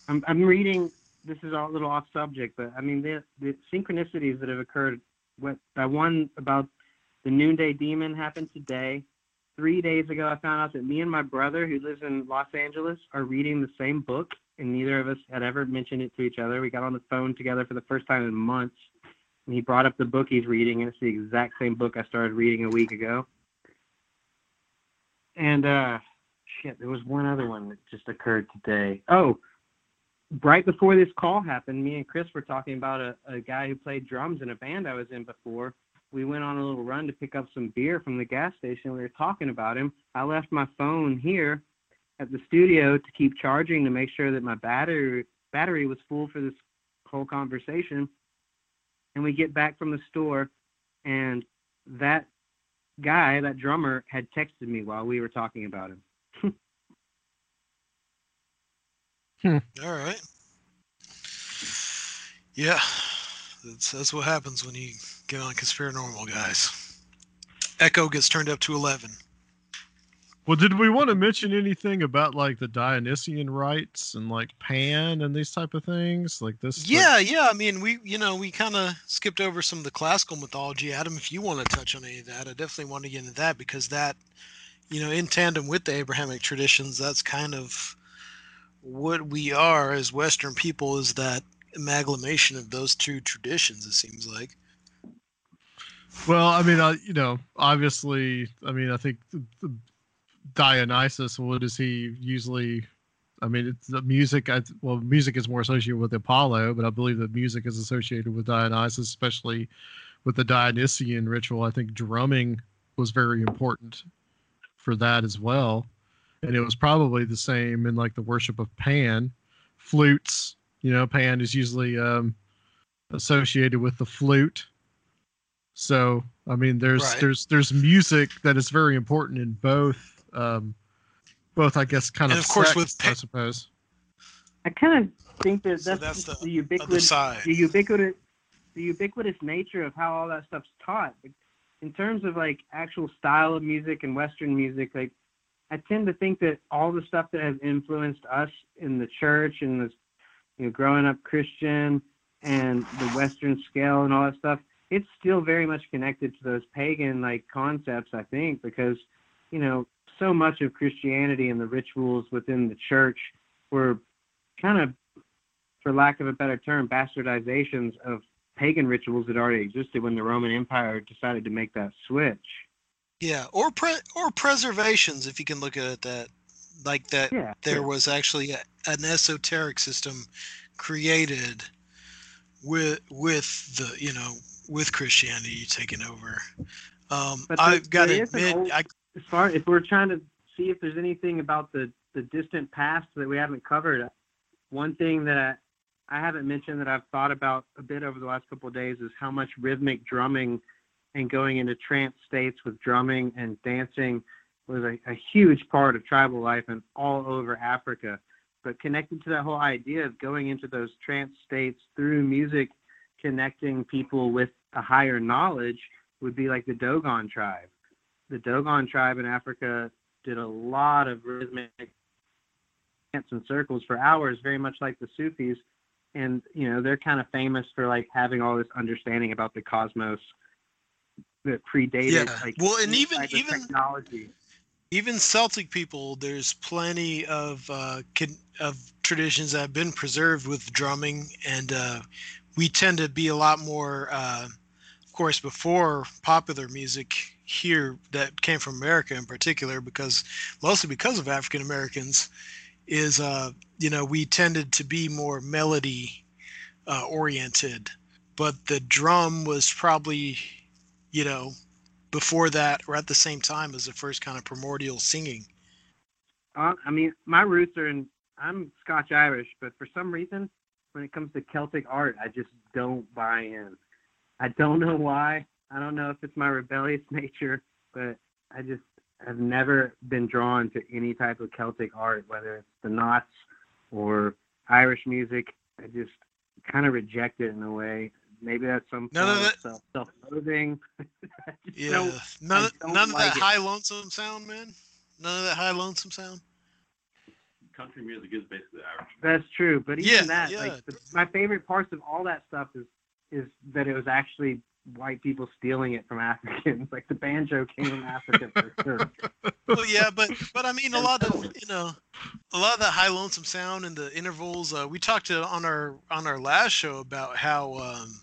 I'm I'm reading. This is a little off subject, but I mean the the synchronicities that have occurred. What that one about the noonday demon happened today. Three days ago, I found out that me and my brother, who lives in Los Angeles, are reading the same book, and neither of us had ever mentioned it to each other. We got on the phone together for the first time in months, and he brought up the book he's reading, and it's the exact same book I started reading a week ago. And uh, shit, there was one other one that just occurred today. Oh, right before this call happened, me and Chris were talking about a, a guy who played drums in a band I was in before. We went on a little run to pick up some beer from the gas station. We were talking about him. I left my phone here at the studio to keep charging to make sure that my battery battery was full for this whole conversation. And we get back from the store, and that guy, that drummer, had texted me while we were talking about him. Hmm. All right. Yeah, that's that's what happens when you get on Conspiranormal, guys. Echo gets turned up to eleven. Well, did we want to mention anything about like the Dionysian rites and like Pan and these type of things? Like this? like- Yeah, yeah. I mean, we you know we kind of skipped over some of the classical mythology. Adam, if you want to touch on any of that, I definitely want to get into that because that, you know, in tandem with the Abrahamic traditions, that's kind of what we are as Western people is that amalgamation of those two traditions. It seems like. Well, I mean, I, you know, obviously, I mean, I think the, the Dionysus, what is he usually? I mean, it's the music. I, well, music is more associated with Apollo, but I believe that music is associated with Dionysus, especially with the Dionysian ritual. I think drumming was very important for that as well, and it was probably the same in like the worship of Pan, flutes. You know, Pan is usually um, associated with the flute. So I mean, there's Right. there's there's music that is very important in both, um, both I guess kind And of of course sects, with I suppose. I kind of think that So that's, that's the the ubiquitous the ubiquitous the ubiquitous nature of how all that stuff's taught in terms of like actual style of music and western music like i tend to think that all the stuff that has influenced us in the church and the you know growing up christian and the western scale and all that stuff it's still very much connected to those pagan like concepts i think because you know so much of christianity and the rituals within the church were kind of for lack of a better term, bastardizations of pagan rituals that already existed when the Roman Empire decided to make that switch. Yeah, or pre- or preservations, if you can look at it that like that. Yeah, there sure. was actually a, an esoteric system created with with the you know with Christianity taking over. Um, I've got to there is an admit, old- I, as far if we're trying to see if there's anything about the the distant past that we haven't covered, one thing that I, haven't mentioned that I've thought about a bit over the last couple of days is how much rhythmic drumming and going into trance states with drumming and dancing was a, a huge part of tribal life and all over Africa. But connected to that whole idea of going into those trance states through music, connecting people with a higher knowledge would be like the Dogon tribe. The Dogon tribe in Africa did a lot of rhythmic dance and circles for hours, very much like the Sufis. And you know they're kind of famous for like having all this understanding about the cosmos that predated Yeah. like Well, and even- even- technology. even Celtic people, there's plenty of uh, of traditions that have been preserved with drumming, and uh, we tend to be a lot more, uh, of course, before popular music here that came from America in particular, because mostly because of African Americans, is uh, you know we tended to be more melody uh, oriented, but the drum was probably, you know, before that or at the same time as the first kind of primordial singing? Uh, I mean, my roots are in. I'm Scotch Irish, but for some reason, when it comes to Celtic art, I just don't buy in. I don't know why. I don't know if it's my rebellious [LAUGHS] nature, but I just have never been drawn to any type of Celtic art, whether it's the knots or Irish music. I just kind of reject it in a way. Maybe that's some none of that self self-loathing. [LAUGHS] yeah, none, none of that it. high lonesome sound, man. None of that high lonesome sound. Country music is basically Irish. That's true, but even yeah, that, yeah. like, the, my favorite parts of all that stuff is is that it was actually white people stealing it from Africans. [LAUGHS] Like the banjo came from Africa for [LAUGHS] sure. well, yeah, but but I mean, a [LAUGHS] lot of you know, a lot of that high lonesome sound and the intervals. Uh, we talked to, on our on our last show about how um,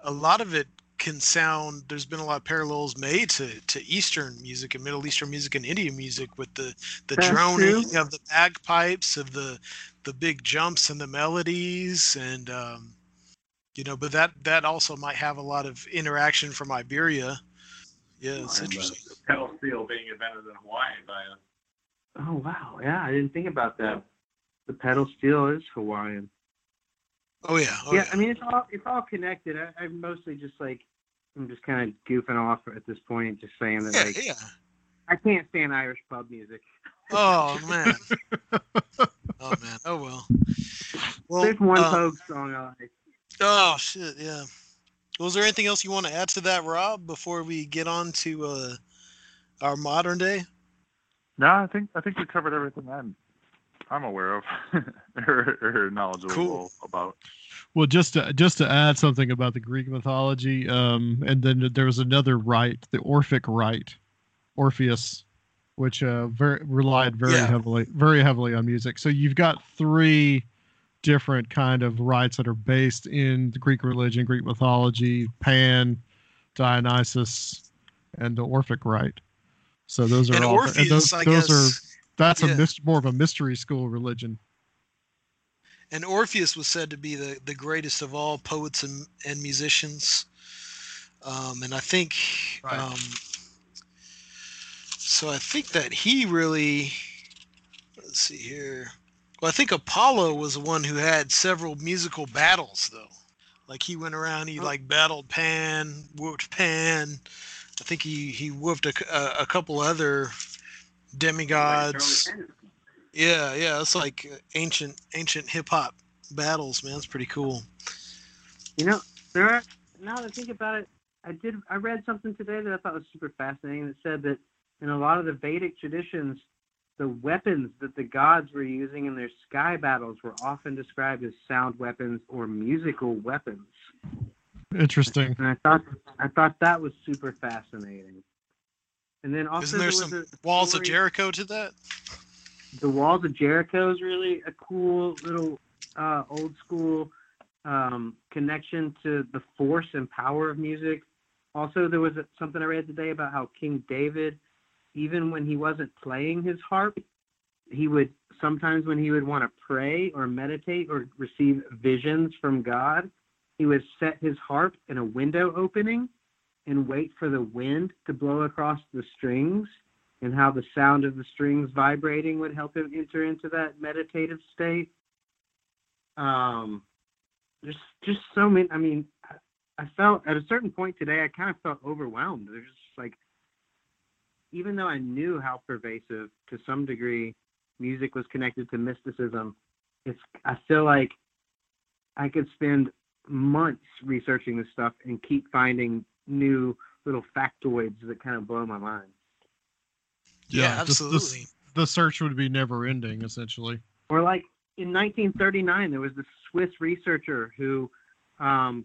a lot of it can sound there's been a lot of parallels made to, to eastern music and middle eastern music and indian music with the the That's droning true. of the bagpipes of the the big jumps and the melodies and um, you know but that that also might have a lot of interaction from iberia yeah it's interesting the pedal steel being invented in hawaii by a oh wow yeah i didn't think about that the pedal steel is hawaiian Oh yeah. Oh, yeah, yeah, I mean it's all it's all connected. I, I'm mostly just like I'm just kind of goofing off at this point, just saying that yeah, like yeah. I can't stand Irish pub music. Oh [LAUGHS] man. oh man. Oh well. Well, there's one uh, Pogue song I like. Oh shit, yeah. Was there anything else you want to add to that, Rob, before we get on to uh, our modern day? No, I think I think we covered everything I'm I'm aware of [LAUGHS] or, or knowledgeable cool. about. Well, just to, just to add something about the Greek mythology, um, and then there was another rite, the Orphic rite, Orpheus, which uh, very, relied very yeah. heavily, very heavily on music. So you've got three different kind of rites that are based in the Greek religion, Greek mythology: Pan, Dionysus, and the Orphic rite. So those are and all. Orpheus, and those, I those guess, are that's yeah. a mis- more of a mystery school religion. And Orpheus was said to be the, the greatest of all poets and, and musicians. Um, and I think, right. um, so I think that he really, let's see here. Well, I think Apollo was the one who had several musical battles, though. Like he went around, he oh. like battled Pan, whooped Pan. I think he he whooped a, a, a couple other demigods. Yeah, yeah, it's like ancient ancient hip hop battles, man. It's pretty cool. You know, there are now that I think about it, I did I read something today that I thought was super fascinating that said that in a lot of the Vedic traditions, the weapons that the gods were using in their sky battles were often described as sound weapons or musical weapons. Interesting. And I thought I thought that was super fascinating. And then also Isn't there, there some walls of Jericho to that? The walls of Jericho is really a cool little uh, old school um, connection to the force and power of music. Also, there was something I read today about how King David, even when he wasn't playing his harp, he would sometimes when he would want to pray or meditate or receive visions from God, he would set his harp in a window opening and wait for the wind to blow across the strings and how the sound of the strings vibrating would help him enter into that meditative state. Um, just just so many. I mean, I felt at a certain point today, I kind of felt overwhelmed. There's just like, even though I knew how pervasive to some degree music was connected to mysticism, it's I feel like I could spend months researching this stuff and keep finding new little factoids that kind of blow my mind. Yeah, yeah absolutely. The, the, search would be never ending, essentially. Or like in 1939, there was this Swiss researcher who um,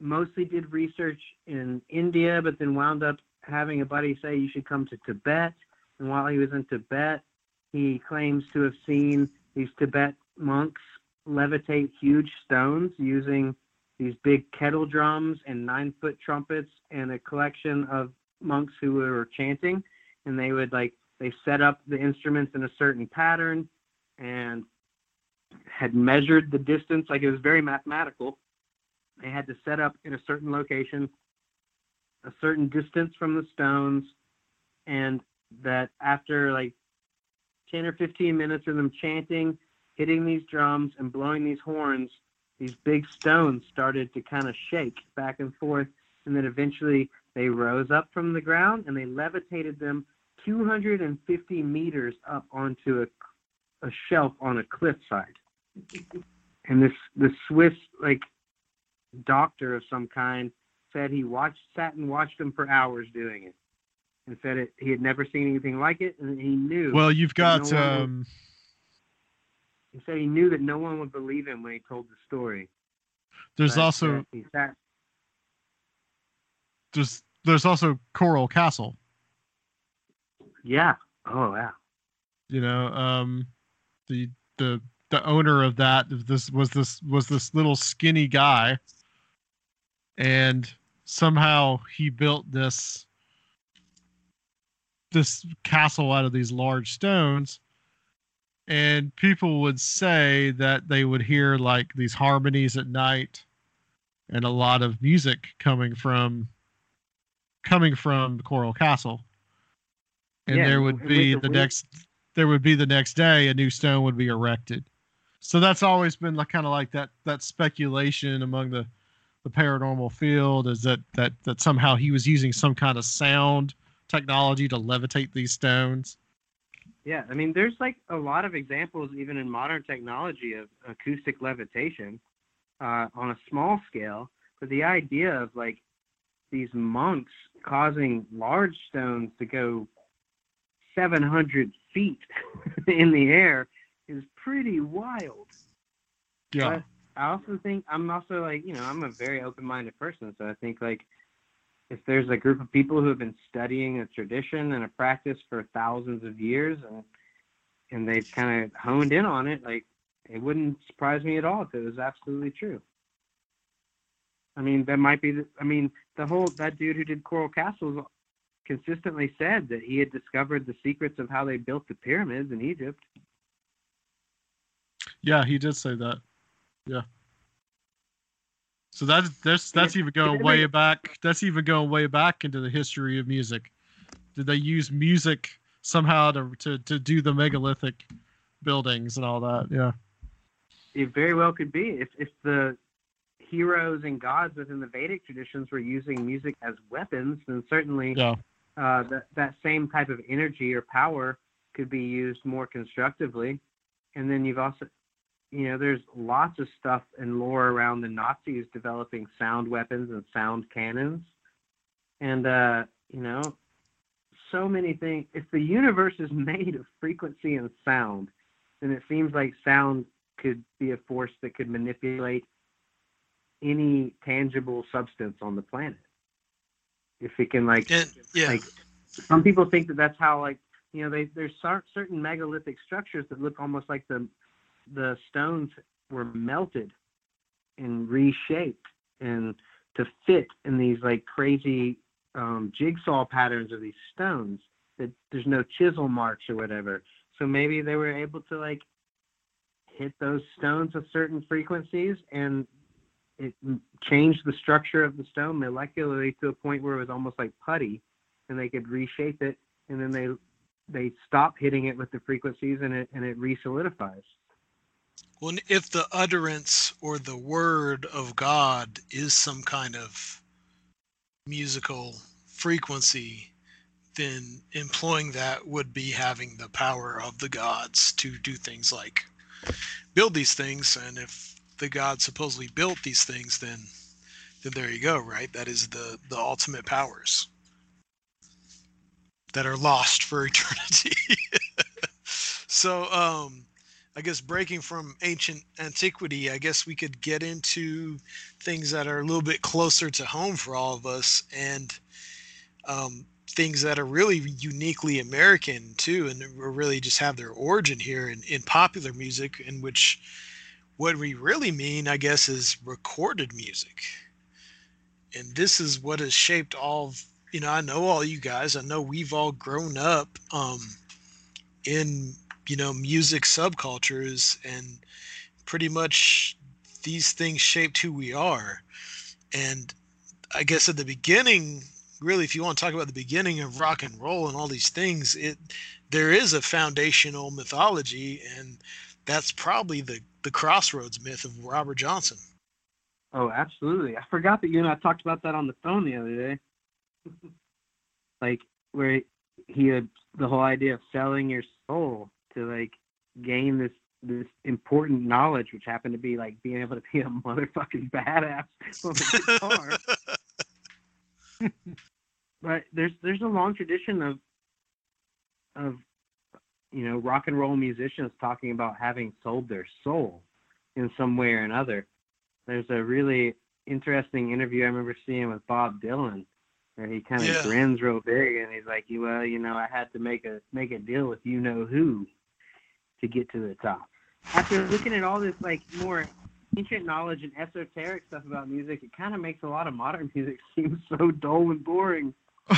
mostly did research in India, but then wound up having a buddy say you should come to Tibet. And while he was in Tibet, he claims to have seen these Tibet monks levitate huge stones using these big kettle drums and nine foot trumpets and a collection of monks who were chanting. And they would like, they set up the instruments in a certain pattern and had measured the distance. Like it was very mathematical. They had to set up in a certain location, a certain distance from the stones, and that after like 10 or 15 minutes of them chanting, hitting these drums, and blowing these horns, these big stones started to kind of shake back and forth. And then eventually they rose up from the ground and they levitated them 250 meters up onto a, a shelf on a cliffside. And this the Swiss like doctor of some kind said he watched sat and watched them for hours doing it and said it he had never seen anything like it and he knew Well, you've got no one would- um, he said he knew that no one would believe him when he told the story. There's but, also uh, he sat there's there's also Coral Castle. yeah. Oh yeah. You know, um, the the the owner of that this was this was this little skinny guy, and somehow he built this this castle out of these large stones. And people would say that they would hear like these harmonies at night and a lot of music coming from coming from coral castle. And Yeah, there would be the the next there would be the next day a new stone would be erected. So that's always been like kind of like that that speculation among the the paranormal field is that that that somehow he was using some kind of sound technology to levitate these stones Yeah, I mean, there's like a lot of examples, even in modern technology, of acoustic levitation uh, on a small scale. But the idea of like these monks causing large stones to go 700 feet [LAUGHS] in the air is pretty wild. yeah But I also think I'm also like, you know, I'm a very open-minded person, so I think like if there's a group of people who have been studying a tradition and a practice for thousands of years and and they've kind of honed in on it, like it wouldn't surprise me at all if it was absolutely true. I mean, that might be. The, I mean, the whole that dude who did Coral Castles consistently said that he had discovered the secrets of how they built the pyramids in Egypt. Yeah, he did say that. Yeah. So that's that's that's even going way back. That's even going way back into the history of music. Did they use music somehow to to, to do the megalithic buildings and all that? Yeah. It very well could be if if the heroes and gods within the Vedic traditions were using music as weapons, then certainly Yeah. uh, that that same type of energy or power could be used more constructively. And then you've also, you know, there's lots of stuff and lore around the Nazis developing sound weapons and sound cannons, and uh, you know, so many things. If the universe is [LAUGHS] made of frequency and sound, then it seems like sound could be a force that could manipulate any tangible substance on the planet. If it can like And yeah, like some people think that that's how like you know they there's certain megalithic structures that look almost like the the stones were melted and reshaped and to fit in these like crazy um, jigsaw patterns of these stones that there's no chisel marks or whatever. So maybe they were able to like hit those stones with certain frequencies and it changed the structure of the stone molecularly to a point where it was almost like putty and they could reshape it and then they they stop hitting it with the frequencies and it and it resolidifies Well, if the utterance or the word of God is some kind of musical frequency, then employing that would be having the power of the gods to do things like build these things. And if the gods supposedly built these things, then then there you go, right? That is the the ultimate powers that are lost for eternity. [LAUGHS] so um I guess breaking from ancient antiquity, I guess we could get into things that are a little bit closer to home for all of us. And um, things that are really uniquely American too, and really just have their origin here in, in popular music, in which what we really mean, I guess, is recorded music. And this is what has shaped all of, you know, I know all you guys, I know we've all grown up um, in, you know, music subcultures and pretty much these things shaped who we are. And I guess at the beginning, really, if you want to talk about the beginning of rock and roll and all these things, it there is a foundational mythology, and that's probably the the crossroads myth of Robert Johnson. Oh, absolutely. I forgot that you and I talked about that on the phone the other day. [LAUGHS] like where he had the whole idea of selling your soul to like gain this this important knowledge, which happened to be like being able to be a motherfucking badass [LAUGHS] on the guitar. [LAUGHS] but there's there's a long tradition of of you know rock and roll musicians talking about having sold their soul in some way or another. There's a really interesting interview I remember seeing with Bob Dylan where he kind of yeah. grins real big and he's like, "Well, you know, I had to make a make a deal with you know who to get to the top." After looking at all this like more ancient knowledge and esoteric stuff about music, it kind of makes a lot of modern [LAUGHS] music seem so dull and boring. [LAUGHS]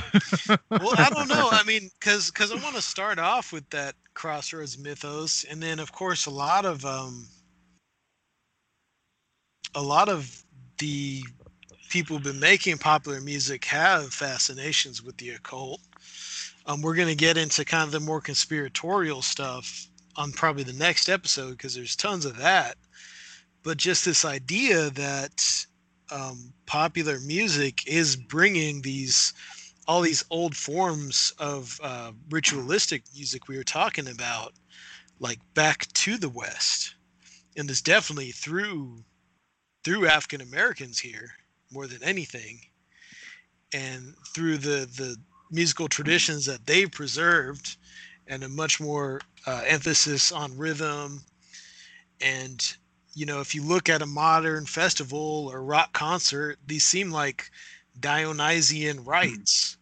well, I don't know. I mean, because because I want to start off with that crossroads mythos, and then of course a lot of um, a lot of the people who've been making popular music have fascinations with the occult. Um, we're going to get into kind of the more conspiratorial stuff on probably the next episode because there's tons of that. But just this idea that um, popular music is bringing these all these old forms of uh, ritualistic music we were talking about like back to the west. And it's definitely through through african americans here more than anything. And through the the musical traditions that they've preserved and a much more uh, emphasis on rhythm and you know, if you look at a modern festival or rock concert, these seem like Dionysian rites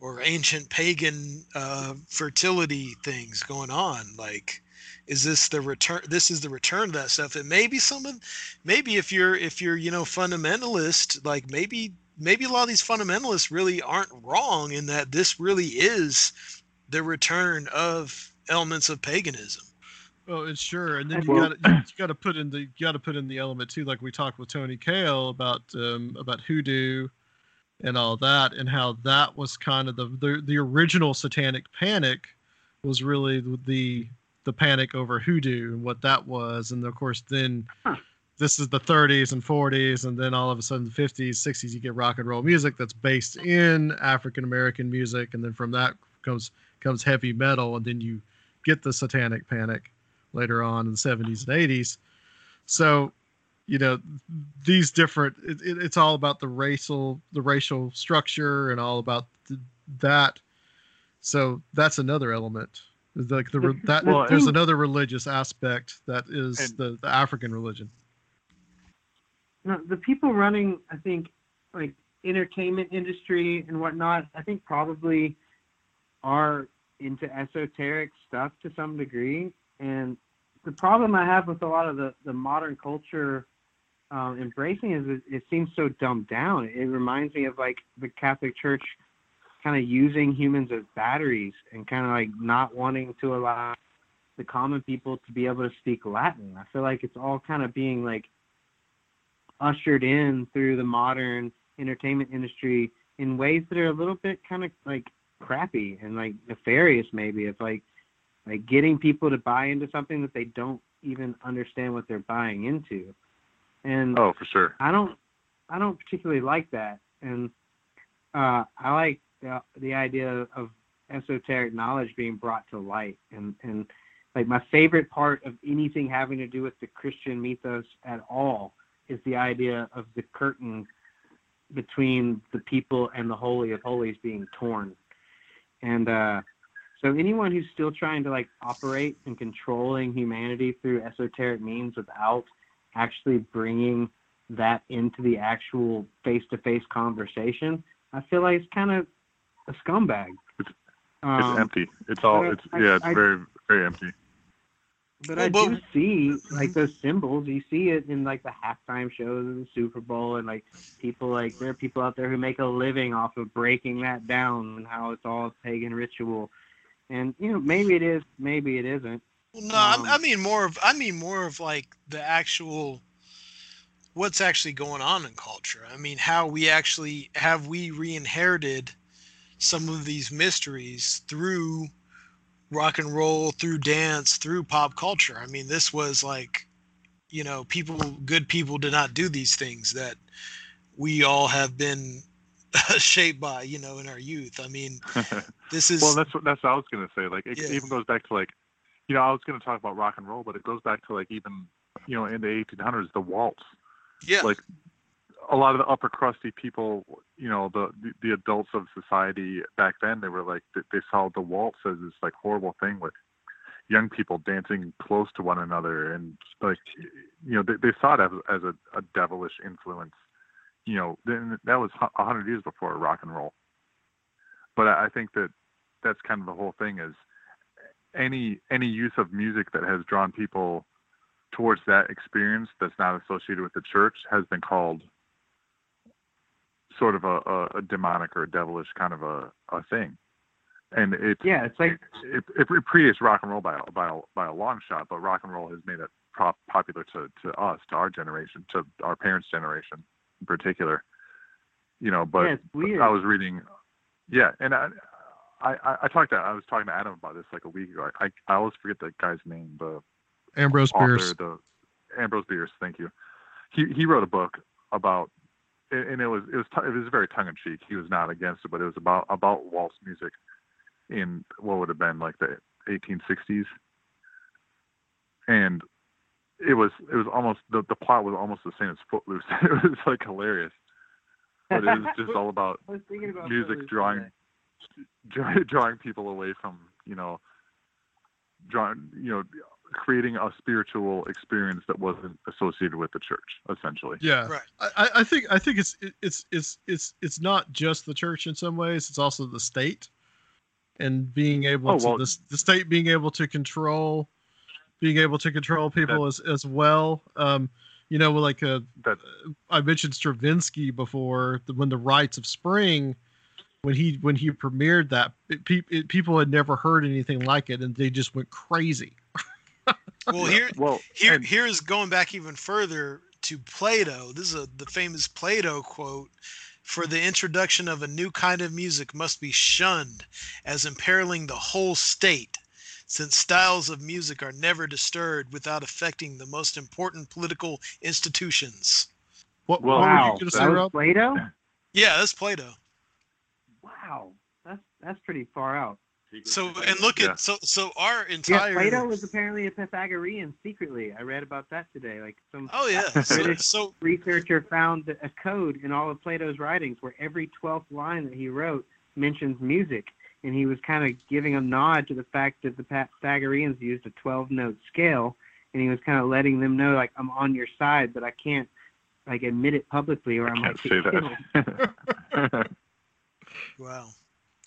or ancient pagan uh, fertility things going on. Like, is this the return? This is the return of that stuff. And maybe some of, maybe if you're if you're you know fundamentalist, like maybe maybe a lot of these fundamentalists really aren't wrong in that this really is the return of elements of paganism. Oh, it's sure, and then you got you [CLEARS THROAT] got to put in the you got to put in the element too, like we talked with Tony Kail about um, about hoodoo and all that, and how that was kind of the, the the original satanic panic was really the the panic over hoodoo and what that was, and of course then huh. this is the 30s and 40s, and then all of a sudden the 50s, 60s you get rock and roll music that's based in African American music, and then from that comes comes heavy metal, and then you get the satanic panic later on in the 70s and 80s. So, you know, these different it, it, it's all about the racial the racial structure and all about the, that. So that's another element. Like the [LAUGHS] that well, there's another religious aspect that is the, the African religion. No, the people running, I think, like entertainment industry and whatnot, I think probably are into esoteric stuff to some degree. And the problem I have with a lot of the, the modern culture um, embracing is it, it seems so dumbed down. It reminds me of like the Catholic Church kind of using humans as batteries and kind of like not wanting to allow the common people to be able to speak Latin. I feel like it's all kind of being like ushered in through the modern entertainment industry in ways that are a little bit kind of like crappy and like nefarious maybe. It's like like getting people to buy into something that they don't even understand what they're buying into. And oh, for sure. I don't I don't particularly like that. And uh, I like the, the idea of esoteric knowledge being brought to light and and like my favorite part of anything having to do with the Christian mythos at all is the idea of the curtain between the people and the holy of holies being torn. And uh so anyone who's still trying to like operate and controlling humanity through esoteric means without actually bringing that into the actual face-to-face conversation, I feel like it's kind of a scumbag. It's- Um, empty. It's all. It's I- yeah. It's I- very very empty. But Well, I but- do see like those symbols. You see it in like the halftime shows of the Super Bowl, and like people like there are people out there who make a living off of breaking that down and how it's all pagan ritual. And you know, maybe it is, maybe it isn't. Well, no, I- Um, I mean more of I mean more of like the actual what's actually going on in culture. I mean how we actually have we re-inherited some of these mysteries through rock and roll, through dance, through pop culture. I mean this was like you know, people good people did not do these things that we all have been [LAUGHS] shaped by, you know, in our youth. I mean, [LAUGHS] this is well, that's what that's what I was gonna say. Like it Yeah. even goes back to like, you know, I was gonna talk about rock and roll, but it goes back to like even, you know, in the 1800s, the waltz. yeah. Like a lot of the upper crusty people, you know, the the, adults of society back then, they were like they, saw the waltz as this like horrible thing with young people dancing close to one another, and like, you know, they, they saw it as, as a, a devilish influence. You know, then that was a hundred years before rock and roll. But I I think that that's kind of the whole thing is any any use of music that has drawn people towards that experience that's not associated with the church has been called sort of a, a, a demonic or a devilish kind of a, a thing. And it, Yeah, it's like it, it predates rock and roll by a, by a, by a long shot, but rock and roll has made it prop, popular to, to us, to our generation, to our parents' generation in particular. You know, but yeah, it's weird. I was reading, yeah, and I, I, I- I talked to, I was talking to Adam about this like a week ago. I, I always forget that guy's name, the Ambrose author, Bierce. the Ambrose Bierce. Thank you. He he wrote a book about, and it was it was it was very tongue in cheek. He was not against it, but it was about about waltz music in what would have been like the 1860s, and it was it was almost the the plot was almost the same as Footloose. [LAUGHS] it was like hilarious, but it was just [LAUGHS] all about I was thinking about music [LAUGHS] drawing drawing people away from you know drawing you know creating a spiritual experience that wasn't associated with the church essentially Yeah, Right. I, I- I think I think it's it's it's it's it's not just the church in some ways. It's also the state, and being able Oh, to well- the, the state being able to control, being able to control people as as well. Um, you know, like uh, that I mentioned Stravinsky before. The, when the Rites of Spring, when he when he premiered that, it, pe- it, people had never heard anything like it, and they just went crazy. Well here well Here, and- here is going back even further to Plato. This is a, the famous Plato quote: "For the introduction of a new kind of music must be shunned as imperiling the whole state, since styles of music are never disturbed without affecting the most important political institutions." What, Well, what were wow, you going to that say. Plato. Yeah, that's Plato. Wow, that's that's pretty far out. So and look Yeah. at so so our entire Yeah, entire Plato was apparently a Pythagorean secretly. I read about that today. Like some oh yeah [LAUGHS] so, British- so researcher found a code in all of Plato's writings where every 12th line that he wrote mentions music. And he was kind of giving a nod to the fact that the Pythagoreans used a 12 note scale. And he was kind of letting them know, like, I'm on your side, but I can't, like, admit it publicly or I, i might can't get say killed. that [LAUGHS] Wow.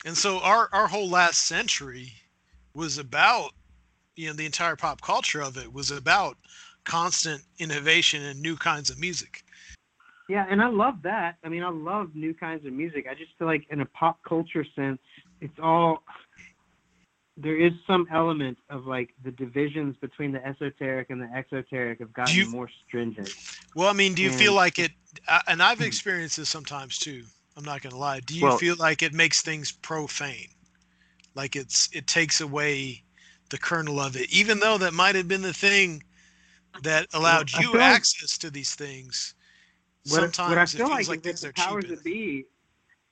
And so our our whole last century was about you know the entire pop culture of it was about constant innovation and new kinds of music. Yeah, and I love that. I mean, I love new kinds of music. I just feel like, in a pop culture sense, it's all there is some element of like the divisions between the esoteric and the exoteric have gotten you- more stringent. Well, I mean, do you feel like it uh, and I've hmm. experienced this sometimes too. I'm not going to lie. Do you Well- feel like it makes things profane? Like it's it takes away the kernel of it even though that might have been the thing that allowed you like- access to these things. What, Sometimes what I it feel feels like, like is things that are the powers that be,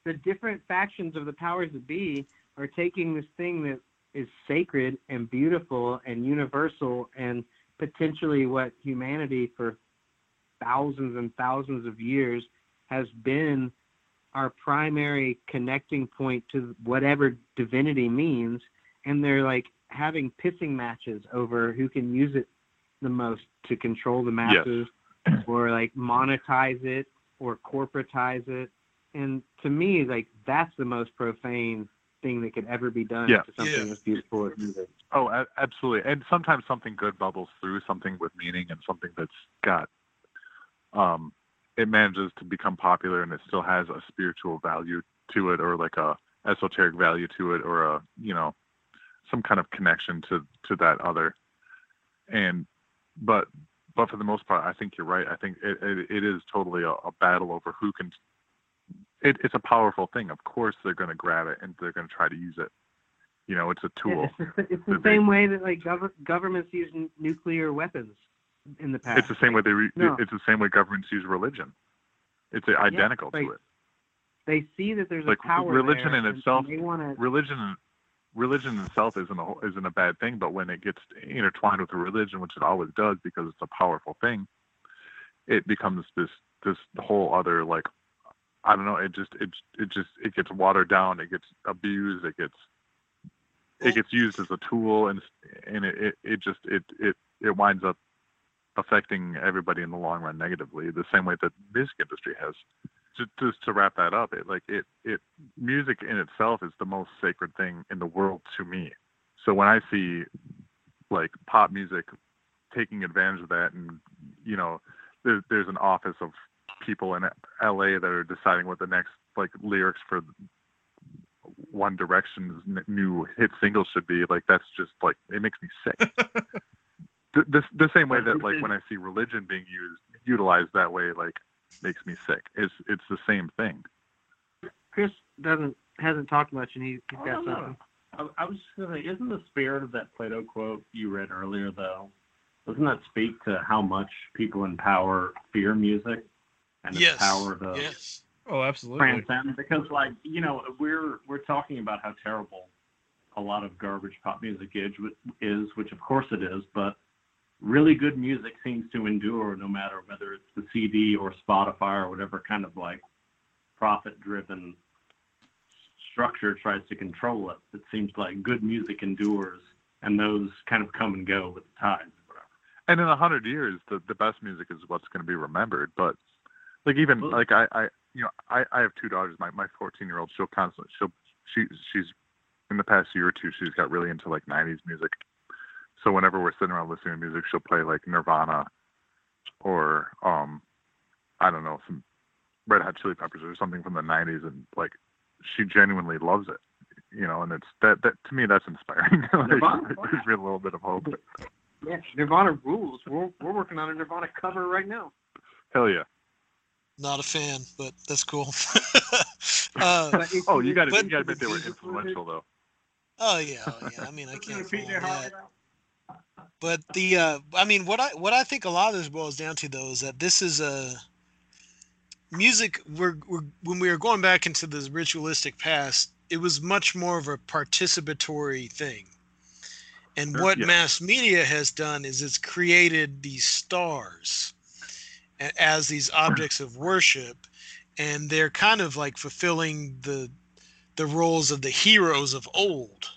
the different factions of the powers that be, are taking this thing that is sacred and beautiful and universal and potentially what humanity for thousands and thousands of years has been our primary connecting point to whatever divinity means and they're like having pissing matches over who can use it the most to control the masses or like monetize it or corporatize it and to me, like that's the most profane thing that could ever be done Yeah. to something Yeah. as beautiful as music. Oh, absolutely. And sometimes something good bubbles through, something with meaning, and something that's got, um, it manages to become popular, and it still has a spiritual value to it, or like a esoteric value to it, or a you know, some kind of connection to to that other. And, but but for the most part, I think you're right. I think it it, it is totally a, a battle over who can. It, it's a powerful thing. Of course, they're going to grab it and they're going to try to use it. You know, it's a tool. It's the, it's the same way that like gov- governments use n- nuclear weapons in the past. It's the same way they. Re- No. It's the same way governments use religion. It's identical like, to it. They see that there's Like, a power religion in itself- They want to. Religion, religion itself isn't a isn't a bad thing, but when it gets intertwined with the religion, which it always does because it's a powerful thing, it becomes this this whole other like, I don't know. It just it it just it gets watered down. It gets abused. It gets it gets used as a tool, and and it it, it just it it it winds up affecting everybody in the long run negatively, the same way that the music industry has. Just, just to wrap that up, it like it it music in itself is the most sacred thing in the world to me. So when I see like pop music taking advantage of that, and you know, there, there's an office of people in LA that are deciding what the next like lyrics for One Direction's new hit single should be. Like that's just like it makes me sick. [LAUGHS] the, the the same way that like when I see religion being used utilized that way, like makes me sick. It's it's the same thing. Chris doesn't hasn't talked much, and he, he's Oh, got no, no. something. I, I was just gonna say, isn't the spirit of that Plato quote you read earlier though? Doesn't that speak to how much people in power fear music and its yes. power to yes. Oh, absolutely. transcend? Because like you know, we're we're talking about how terrible a lot of garbage pop music is, is which of course it is, but really good music seems to endure no matter whether it's the CD or Spotify or whatever kind of like profit driven structure tries to control it. It seems like good music endures and those kind of come and go with the tides. And in a hundred years, the the best music is what's going to be remembered. But like even like I I you know I I have two daughters. My my 14 year old she'll constantly she'll she she's in the past year or two she's got really into like 90s music. So whenever we're sitting around listening to music, she'll play like Nirvana or um I don't know some Red Hot Chili Peppers or something from the 90s, and like she genuinely loves it. You know, and it's that that to me that's inspiring. [LAUGHS] like, Nirvana? it gives me a little bit of hope. Yeah, Nirvana rules. We're we're working on a Nirvana cover right now. Hell yeah. Not a fan, but that's cool. [LAUGHS] [LAUGHS] uh, Oh, you got to But- you got to admit they were influential though. oh yeah, oh, yeah. I mean, I can't that. But the, uh, I mean, what I what I think a lot of this boils down to though is that this is a music. We're, we're when we were going back into the ritualistic past, it was much more of a participatory thing. And Sure, what yeah. mass media has done is it's created these stars as these objects of worship, and they're kind of like fulfilling the the roles of the heroes of old.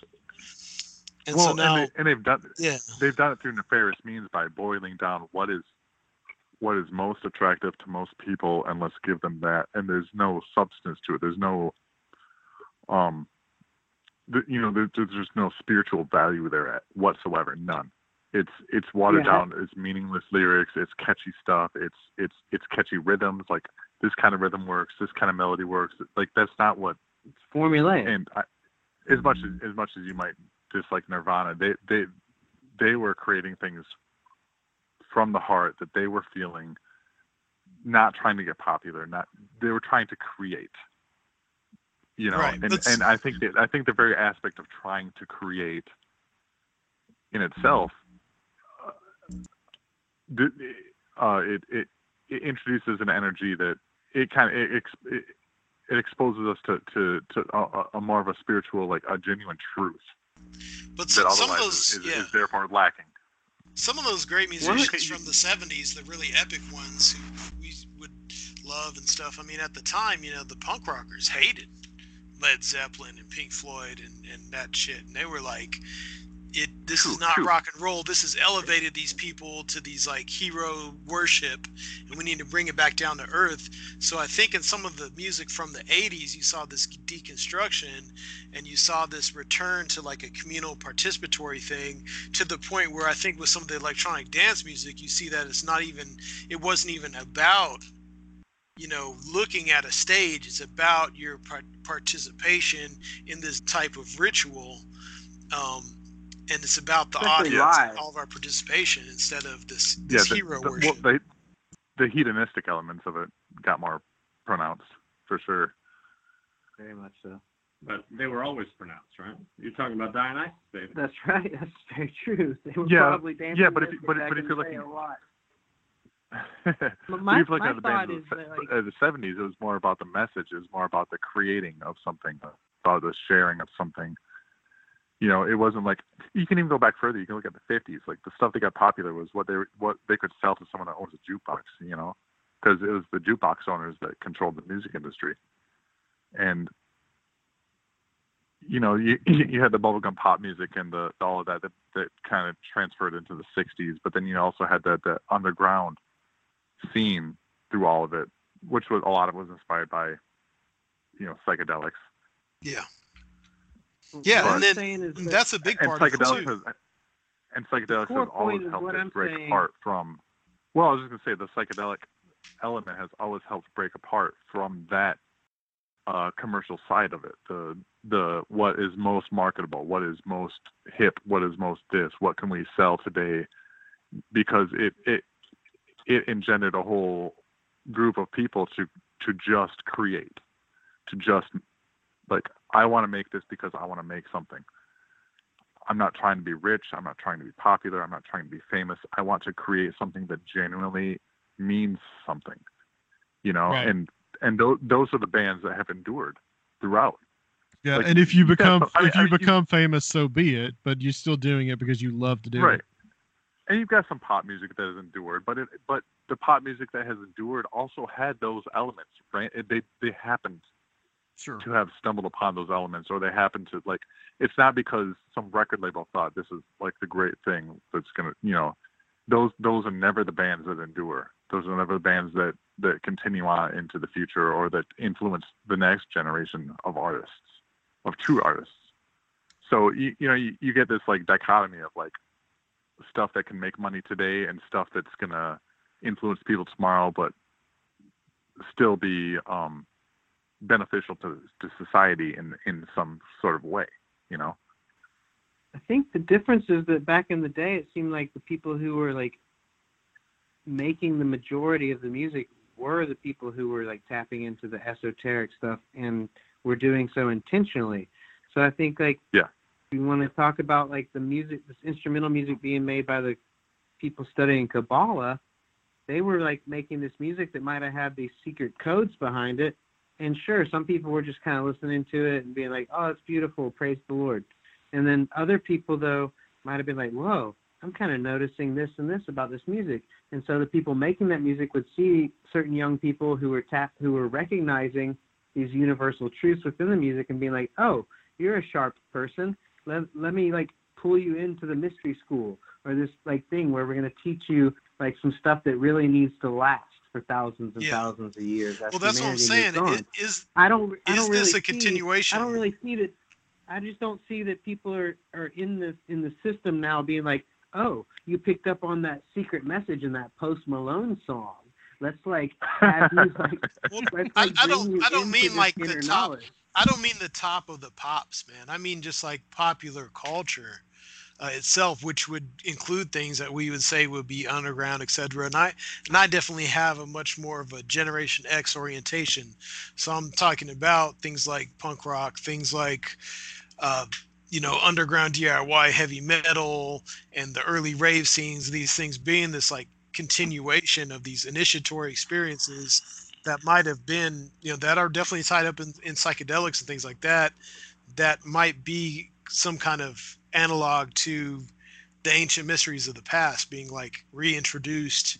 And well, so now, and, they, and they've done yeah. they've done it through nefarious means by boiling down what is what is most attractive to most people, and let's give them that. And there's no substance to it. There's no um, th- you know, there, there's just no spiritual value there at whatsoever. None. It's it's watered Yeah. down. It's meaningless lyrics. It's catchy stuff. It's it's it's catchy rhythms. Like this kind of rhythm works. This kind of melody works. Like that's not what It's formulaic. and I, as much as as much as you might dislike Nirvana, they they they were creating things from the heart that they were feeling, not trying to get popular. Not they were trying to create. You know, Right, and that's- and I think that I think the very aspect of trying to create in itself, uh, uh, it, it it introduces an energy that it kind of it, it, it exposes us to to to a, a- a more of a spiritual like a genuine truth But that some, some of those, is, is, yeah, is therefore lacking. some of those great One the- musicians from the '70s, the really epic ones who we would love and stuff. I mean, at the time, you know, the punk rockers hated Led Zeppelin and Pink Floyd and, and that shit, and they were like, it this True, is not true. rock and roll. This has elevated these people to these like hero worship and we need to bring it back down to earth. So i think in some of the music from the 80s you saw this deconstruction and you saw this return to like a communal participatory thing to the point where i think with some of the electronic dance music you see that it's not even it wasn't even about you know looking at a stage. It's about your par- participation in this type of ritual. Um, and it's about the Especially audience live. all of our participation instead of this, Yeah, this the, hero the, well, worship. the, the hedonistic elements of it got more pronounced for sure. Very much so. But they were always pronounced, right? You're talking about Dionysus, David. That's right. [LAUGHS] That's very true. They were Yeah, probably dancing yeah, but if you- but- back but if in you're looking- a lot. [LAUGHS] my- if you're looking my at the bands thought of is the, like- uh, the 70s, it was more about the message. It was more about the creating of something, about the sharing of something. You know, it wasn't like you can even go back further. You can look at the 50s. Like the stuff that got popular was what they what they could sell to someone that owns a jukebox. You know, because it was the jukebox owners that controlled the music industry, and you know, you [LAUGHS] you had the bubblegum pop music and the all of that that, that kind of transferred into the 60s. But then you also had that the underground scene through all of it, which was a lot of it was inspired by, you know, psychedelics. yeah. Yeah, But- and then that- that's a big And part of it psychedelics has, and psychedelics has always helped what break saying. apart from. Well, I was just gonna say the psychedelic element has always helped break apart from that uh, commercial side of it. The the what is most marketable, what is most hip, what is most this, what can we sell today? Because it it it engendered a whole group of people to to just create, to just like I want to make this because I want to make something. I'm not trying to be rich. I'm not trying to be popular. I'm not trying to be famous. I want to create something that genuinely means something, you know. Right. And and those those are the bands that have endured throughout. Yeah, Like, and if you become some- I mean- if you I mean, you- become famous, so be it. But you're still doing it because you love to do right. it. And you've got some pop music that has endured, but it but the pop music that has endured also had those elements, right? It, they they happened Sure. to have stumbled upon those elements or they happen to like it's not because some record label thought this is like the great thing that's gonna you know those those are never the bands that endure those are never the bands that that continue on into the future or that influence the next generation of artists of true artists so you, you know you, you get this like dichotomy of like stuff that can make money today and stuff that's gonna influence people tomorrow but still be um beneficial to to society in in some sort of way you know I think the difference is that back in the day, it seemed like the people who were like making the majority of the music were the people who were like tapping into the esoteric stuff and were doing so intentionally. So I think like Yeah. we want to talk about like the music, this instrumental music being made by the people studying Kabbalah. They were like making this music that might have had these secret codes behind it. And sure, some people were just kind of listening to it and being like, "Oh, it's beautiful, praise the Lord." And then other people though might have been like, "Whoa, I'm kind of noticing this and this about this music." And so the people making that music would see certain young people who were tap who were recognizing these universal truths within the music and being like, "Oh, you're a sharp person. Let let me like pull you into the mystery school or this like thing where we're going to teach you like some stuff that really needs to last for thousands and Yeah. thousands of years." as Well, that's what I'm saying. It, is I don't. I is don't this really a see- continuation? I don't really see that. I just don't see that people are are in the in the system now being like, oh, you picked up on that secret message in that Post Malone song. Let's like have [LAUGHS] you like. Well, I- I don't- I don't mean like the top- knowledge. I don't mean the top of the pops, man. I mean just like popular culture uh, itself, which would include things that we would say would be underground, etc. And I and I definitely have a much more of a Generation X orientation. So I'm talking about things like punk rock, things like uh, you know underground DIY, heavy metal, and the early rave scenes. These things being this like continuation of these initiatory experiences that might have been, you know, that are definitely tied up in, in psychedelics and things like that, that might be some kind of analog to the ancient mysteries of the past being like reintroduced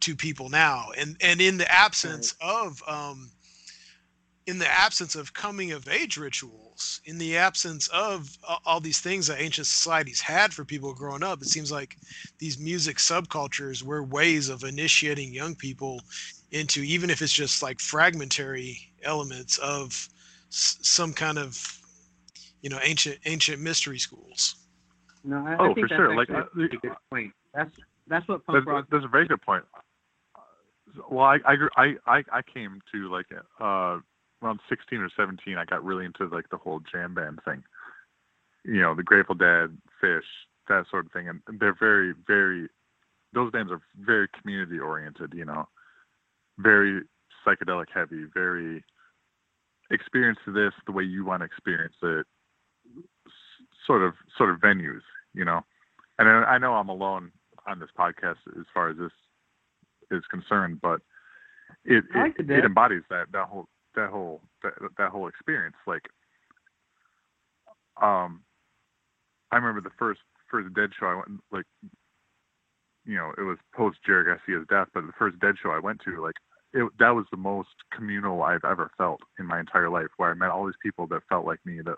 to people now. And and in the absence of um in the absence of coming of age rituals, in the absence of a- all these things that ancient societies had for people growing up, it seems like these music subcultures were ways of initiating young people into, even if it's just like fragmentary elements of s- some kind of, you know, ancient ancient mystery schools. No, I, Oh, I think for that's sure. Like, actually uh, a pretty good point. That's that's what punk That's, rock. that's a very good point. Well, I I, grew- I I I came to like uh around 16 or 17. I got really into like the whole jam band thing. You know, the Grateful Dead, Phish, that sort of thing, and they're very very. Those bands are very community oriented. You know, very psychedelic heavy, very experience this the way you want to experience it. Sort of sort of venues. You know, and I know I'm alone on this podcast as far as this is concerned, but it like it, it embodies that that whole that whole that, that whole experience. Like, um, I remember the first first Dead show I went like, you know, it was post Jerry Garcia's death, but the first Dead show I went to, like, it that was the most communal I've ever felt in my entire life, where I met all these people that felt like me that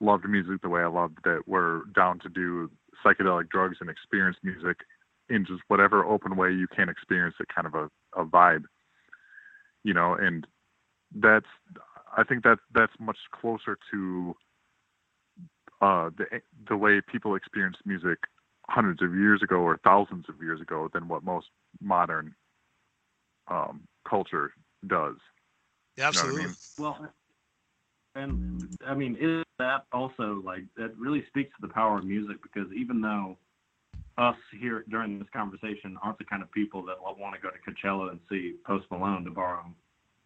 loved music the way I loved it, were down to do psychedelic drugs and experience music in just whatever open way you can experience it, kind of a, a vibe, you know, and that's I think that that's much closer to uh, the the way people experienced music hundreds of years ago or thousands of years ago than what most modern um, culture does. Yeah, You know I absolutely. mean? Well, and I mean, is that also like that really speaks to the power of music because even though us here during this conversation aren't the kind of people that want to go to Coachella and see Post Malone, to borrow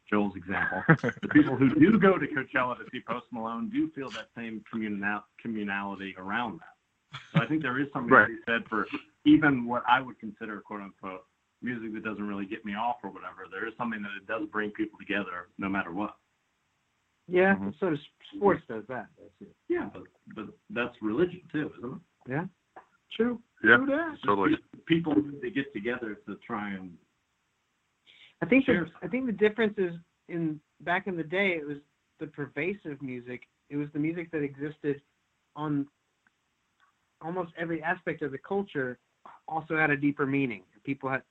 Joel's example, the [LAUGHS] people who do go to Coachella to see Post Malone do feel that same communal communality around that. So I think there is something Right. to be said for even what I would consider quote unquote music that doesn't really get me off or whatever. There is something that it does bring people together no matter what. Yeah, Mhm. so does sports does that. That's it. Yeah, but, but that's religion too, isn't it? Yeah, true. Yeah, True that. totally. People they get together to try and I think the, I think the difference is in back in the day it was the pervasive music. It was the music that existed on almost every aspect of the culture also had a deeper meaning. People had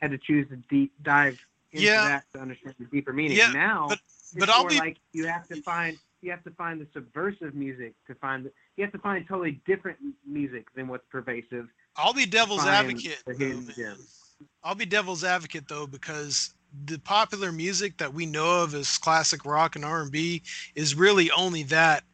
had to choose to deep dive into Yeah. that to understand the deeper meaning. Yeah, now but- it's but I'll be- like you have to find you have to find the subversive music to find the, you have to find totally different music than what's pervasive. I'll be devil's advocate. though, hidden man. gem. I'll be devil's advocate though because the popular music that we know of as classic rock and R&B is really only that.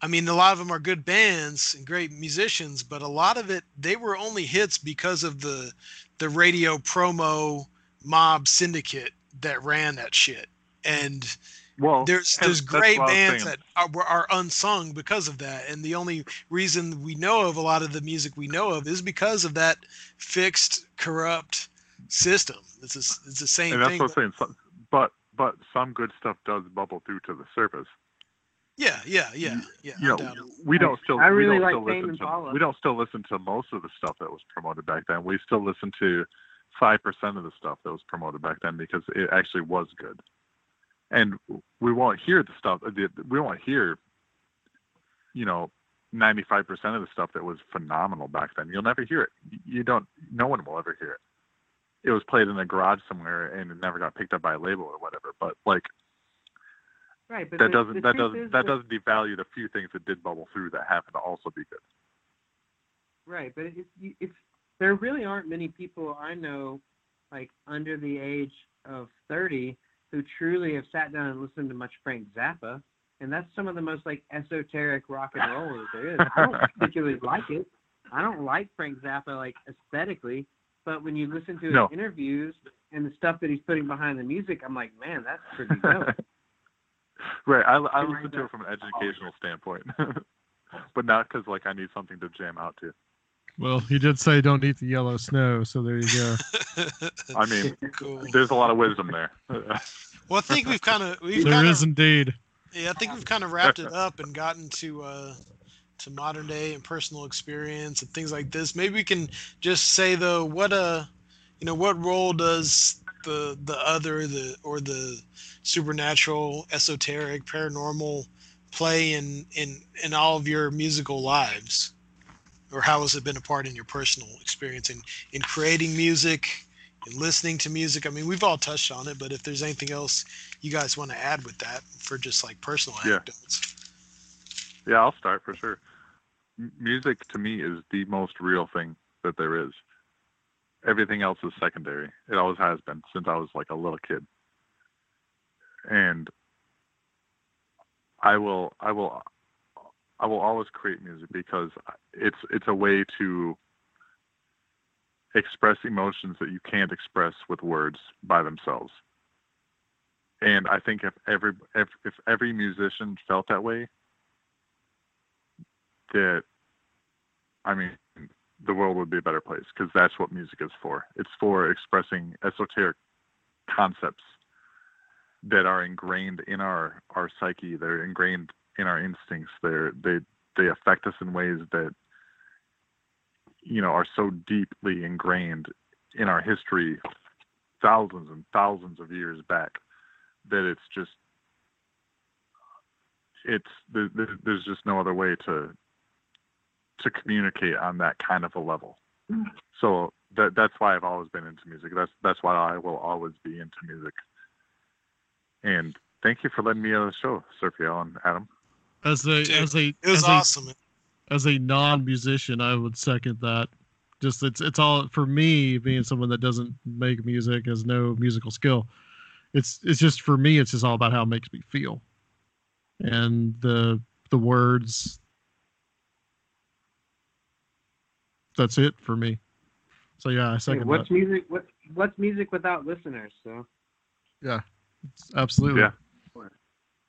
I mean, a lot of them are good bands and great musicians, but a lot of it they were only hits because of the the radio promo mob syndicate that ran that shit. And Well, there's there's great what I was bands that are, were- are unsung because of that and the only reason we know of a lot of the music we know of is because of that fixed corrupt system it's a, s- it's the same and that's thing what I'm saying. But but some good stuff does bubble through to the surface. yeah yeah yeah yeah you know, we don't still I really we don't like still Tame listen to we don't still listen to most of the stuff that was promoted back then. We still listen to five percent of the stuff that was promoted back then because it actually was good. And we won't hear the stuff. Uh, the- We won't hear, you know, ninety-five percent of the stuff that was phenomenal back then. You'll never hear it. You don't. No one will ever hear it. It was played in a garage somewhere and it never got picked up by a label or whatever. But like Right, but that the- doesn't the that doesn't that doesn't devalue the few things that did bubble through that happened to also be good. Right, but it's it's there really aren't many people I know like under the age of 30 who truly have sat down and listened to much Frank Zappa, and that's some of the most like esoteric rock and roll that there is. I don't particularly like it. I don't like Frank Zappa like aesthetically, but when you listen to his No. interviews and the stuff that he's putting behind the music, I'm like, man, that's pretty dope. [LAUGHS] Right. I, I listen to it from an educational standpoint, [LAUGHS] but not because like I need something to jam out to. Well, he did say don't eat the yellow snow, so there you go. [LAUGHS] I mean, cool there's a lot of wisdom there. [LAUGHS] well i think we've kind of we've there kind is indeed. yeah i think we've kind of wrapped it up and gotten to uh to modern day and personal experience and things like this maybe we can just say though what uh you know what role does the the other the or the supernatural, esoteric, paranormal play in in in all of your musical lives? Or how has it been a part in your personal experience in in creating music and listening to music? I mean, we've all touched on it, but if there's anything else you guys want to add with that for just like personal Yeah. anecdotes. Yeah, I'll start for sure. M- music to me is the most real thing that there is. Everything else is secondary. It always has been since I was like a little kid. And I will I will I will always create music because it's it's a way to express emotions that you can't express with words by themselves. And I think if every if, if every musician felt that way, that I mean the world would be a better place because that's what music is for. It's for expressing esoteric concepts that are ingrained in our our psyche. They're ingrained in our instincts. They're they they affect us in ways that you know are so deeply ingrained in our history thousands and thousands of years back that it's just it's there, there- there's just no other way to to communicate on that kind of a level. Mm. So that that's why I've always been into music. That's that's why I will always be into music. And thank you for letting me on the show, Sergio and Adam. As a Dude, as a It was as awesome. a as a non-musician, I would second that. Just it's it's all for me being someone that doesn't make music, has no musical skill. It's it's just for me. It's just all about how it makes me feel, and the the words. That's it for me. So yeah, I Hey, second what's that. music? What what's music without listeners? So Yeah, Absolutely. Yeah.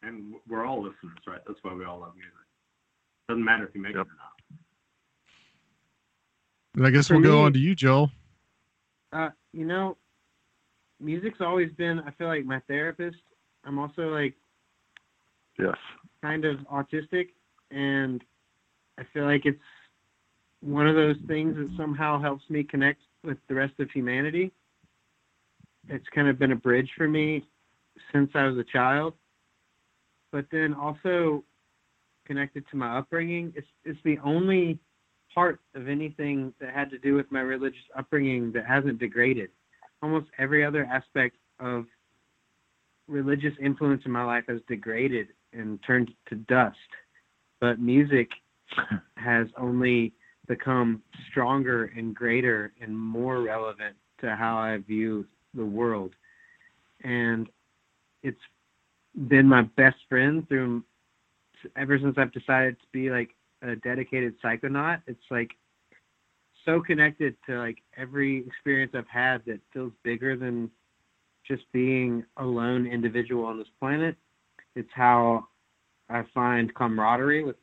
And we're all listeners, right? That's why we all love music. Doesn't matter if you make Yep. it or not. And I guess For we'll go on to you, Joel. uh, you know, music's always been. I feel like my therapist. I'm also like Yes. kind of autistic, and I feel like it's one of those things that somehow helps me connect with the rest of humanity. It's kind of been a bridge for me since I was a child, but then also connected to my upbringing. It's it's the only part of anything that had to do with my religious upbringing that hasn't degraded. Almost every other aspect of religious influence in my life has degraded and turned to dust. But music [LAUGHS] has only become stronger and greater and more relevant to how I view the world. And it's been my best friend through ever since I've decided to be like a dedicated psychonaut. It's like so connected to like every experience I've had that feels bigger than just being a lone individual on this planet. It's how I find camaraderie with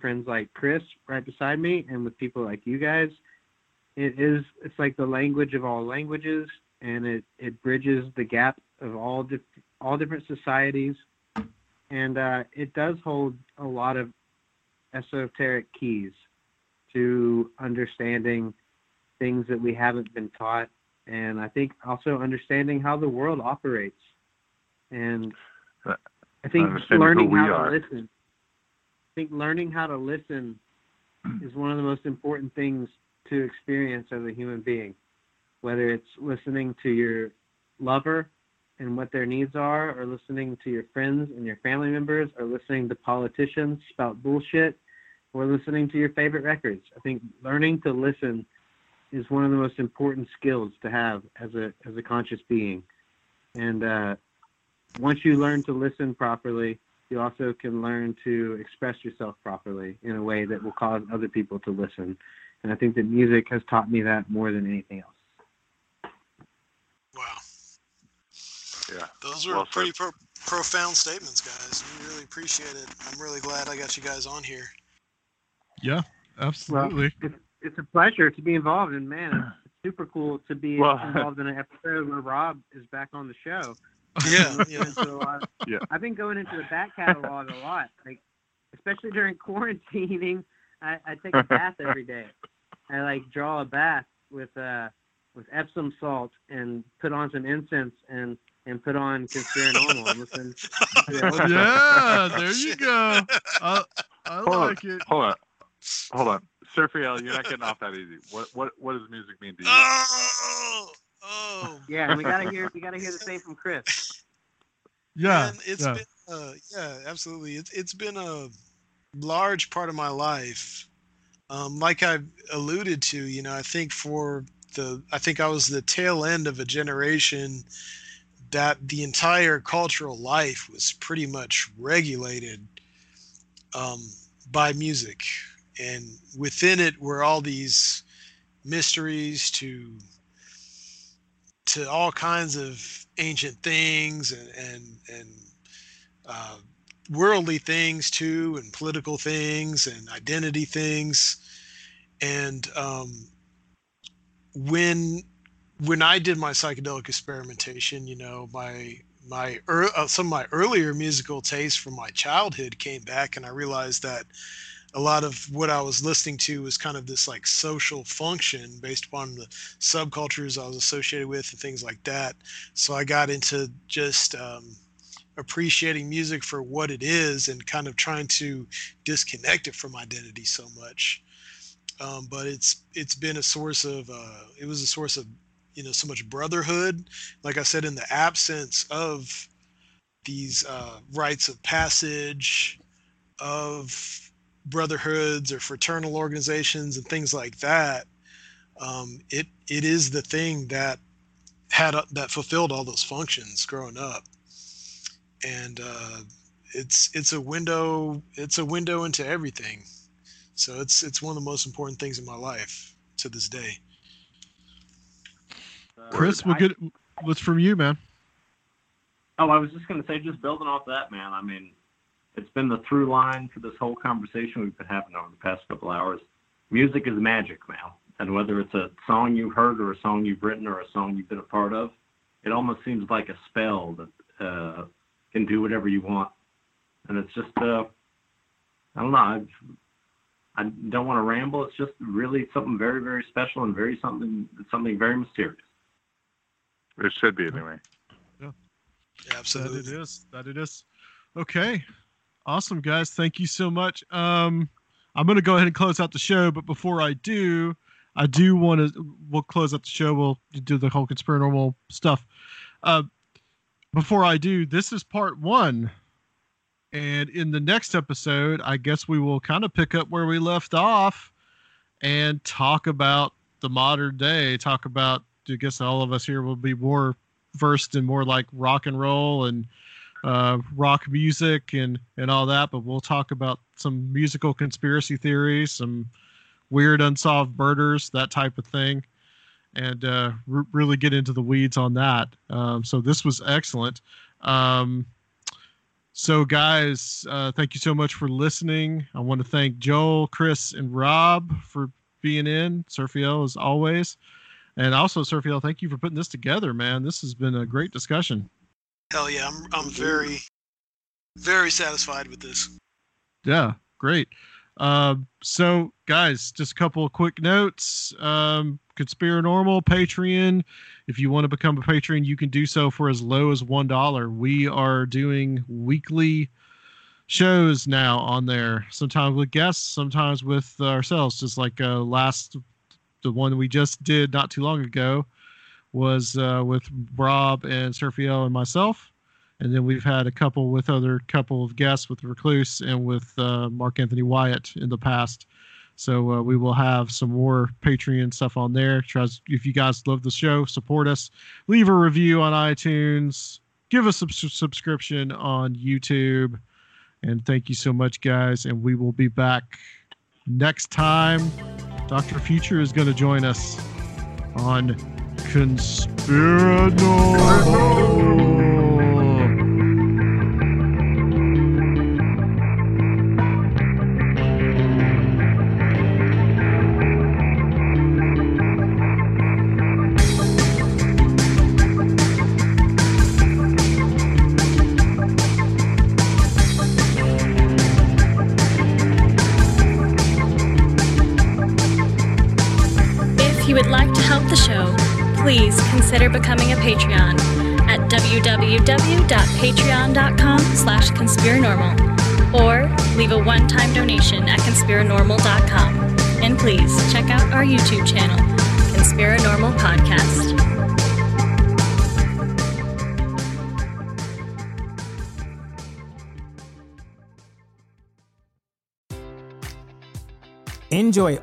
friends like Chris right beside me and with people like you guys. It is it's like the language of all languages and it, it bridges the gap of all dif- all different societies and uh, it does hold a lot of esoteric keys to understanding things that we haven't been taught and I think also understanding how the world operates. And I think learning how are. to listen. I think learning how to listen is one of the most important things to experience as a human being. Whether it's listening to your lover and what their needs are, or listening to your friends and your family members, or listening to politicians spout bullshit, or listening to your favorite records. I think learning to listen is one of the most important skills to have as a as a conscious being. And uh, once you learn to listen properly, you also can learn to express yourself properly in a way that will cause other people to listen. And I think that music has taught me that more than anything else. Wow. Yeah. Those were Well pretty pro- profound statements, guys. We really appreciate it. I'm really glad I got you guys on here. Yeah, absolutely. It's, it's a pleasure to be involved, and man, it's, it's [CLEARS THROAT] super cool to be Well- [LAUGHS] involved in an episode where Rob is back on the show. Yeah, I've yeah. been into a lot- Yeah. I've been going into the back catalog a lot, like especially during [LAUGHS] quarantining. I, I take a bath every day. I like draw a bath with uh with Epsom salt and put on some incense and and put on Conspiranormal [LAUGHS] and listen. the- yeah, there you go. I, I Hold on. like it. Hold on, hold on, Surfiel, you're not getting off that easy. What what what does music mean to you? Oh, oh. [LAUGHS] Yeah, and we gotta hear we gotta hear the same from Chris. Yeah, Man, it's yeah. been uh, yeah, absolutely. It's it's been a large part of my life. Um, like I alluded to, you know, I think for the I think I was the tail end of a generation that the entire cultural life was pretty much regulated um, by music, and within it were all these mysteries to to all kinds of ancient things and and and uh, worldly things too, and political things and identity things, and um, when when I did my psychedelic experimentation, you know, my my ear uh, some of my earlier musical tastes from my childhood came back, and I realized that a lot of what I was listening to was kind of this like social function based upon the subcultures I was associated with and things like that. So I got into just um, appreciating music for what it is and kind of trying to disconnect it from identity so much. Um, but it's it's been a source of uh, it was a source of you know so much brotherhood. Like I said, in the absence of these uh, rites of passage, of brotherhoods or fraternal organizations and things like that, um, it it is the thing that had that fulfilled all those functions growing up, and uh, it's it's a window it's a window into everything. So it's it's one of the most important things in my life to this day. Chris, we'll I- get what's from you, man. Oh, I was just going to say, just building off that, man. I mean, it's been the through line for this whole conversation we've been having over the past couple hours. Music is magic, man. And whether it's a song you've heard or a song you've written or a song you've been a part of, it almost seems like a spell that uh, can do whatever you want. And it's just, uh, I don't know. I've, I don't want to ramble. It's just really something very, very special and very something, something very mysterious. It should be anyway. Yeah, That absolutely. it is. That it is. Okay. Awesome, guys. Thank you so much. Um, I'm going to go ahead and close out the show, but before I do, I do want to. We'll close out the show. We'll do the whole conspiranormal stuff. Uh, before I do, this is part one, and in the next episode, I guess we will kind of pick up where we left off, and talk about the modern day. Talk about. I guess all of us here will be more versed in more like rock and roll and uh, rock music and and all that. But we'll talk about some musical conspiracy theories, some weird unsolved murders, that type of thing, and uh, really get into the weeds on that. Um, so this was excellent. Um, so guys, uh, thank you so much for listening. I want to thank Joel, Chris, and Rob for being in. Surfiel as always. And also, Surfiel, thank you for putting this together, man. This has been a great discussion. Hell yeah, I'm I'm very very satisfied with this. Yeah, great. Um, so, guys, just a couple of quick notes. Um, Conspiranormal Patreon. If you want to become a patron, you can do so for as low as one dollar. We are doing weekly shows now on there. Sometimes with guests, sometimes with ourselves. Just like uh, last, the one we just did not too long ago was uh, with Rob and Surfiel and myself and then we've had a couple with other couple of guests with Recluse and with uh, Mark Anthony Wyatt in the past. So uh, we will have some more Patreon stuff on there. Try, if you guys love the show, support us. Leave a review on iTunes. Give us a subs- subscription on YouTube. And thank you so much, guys. And we will be back next time. Dr. Future is going to join us on Conspiranormal.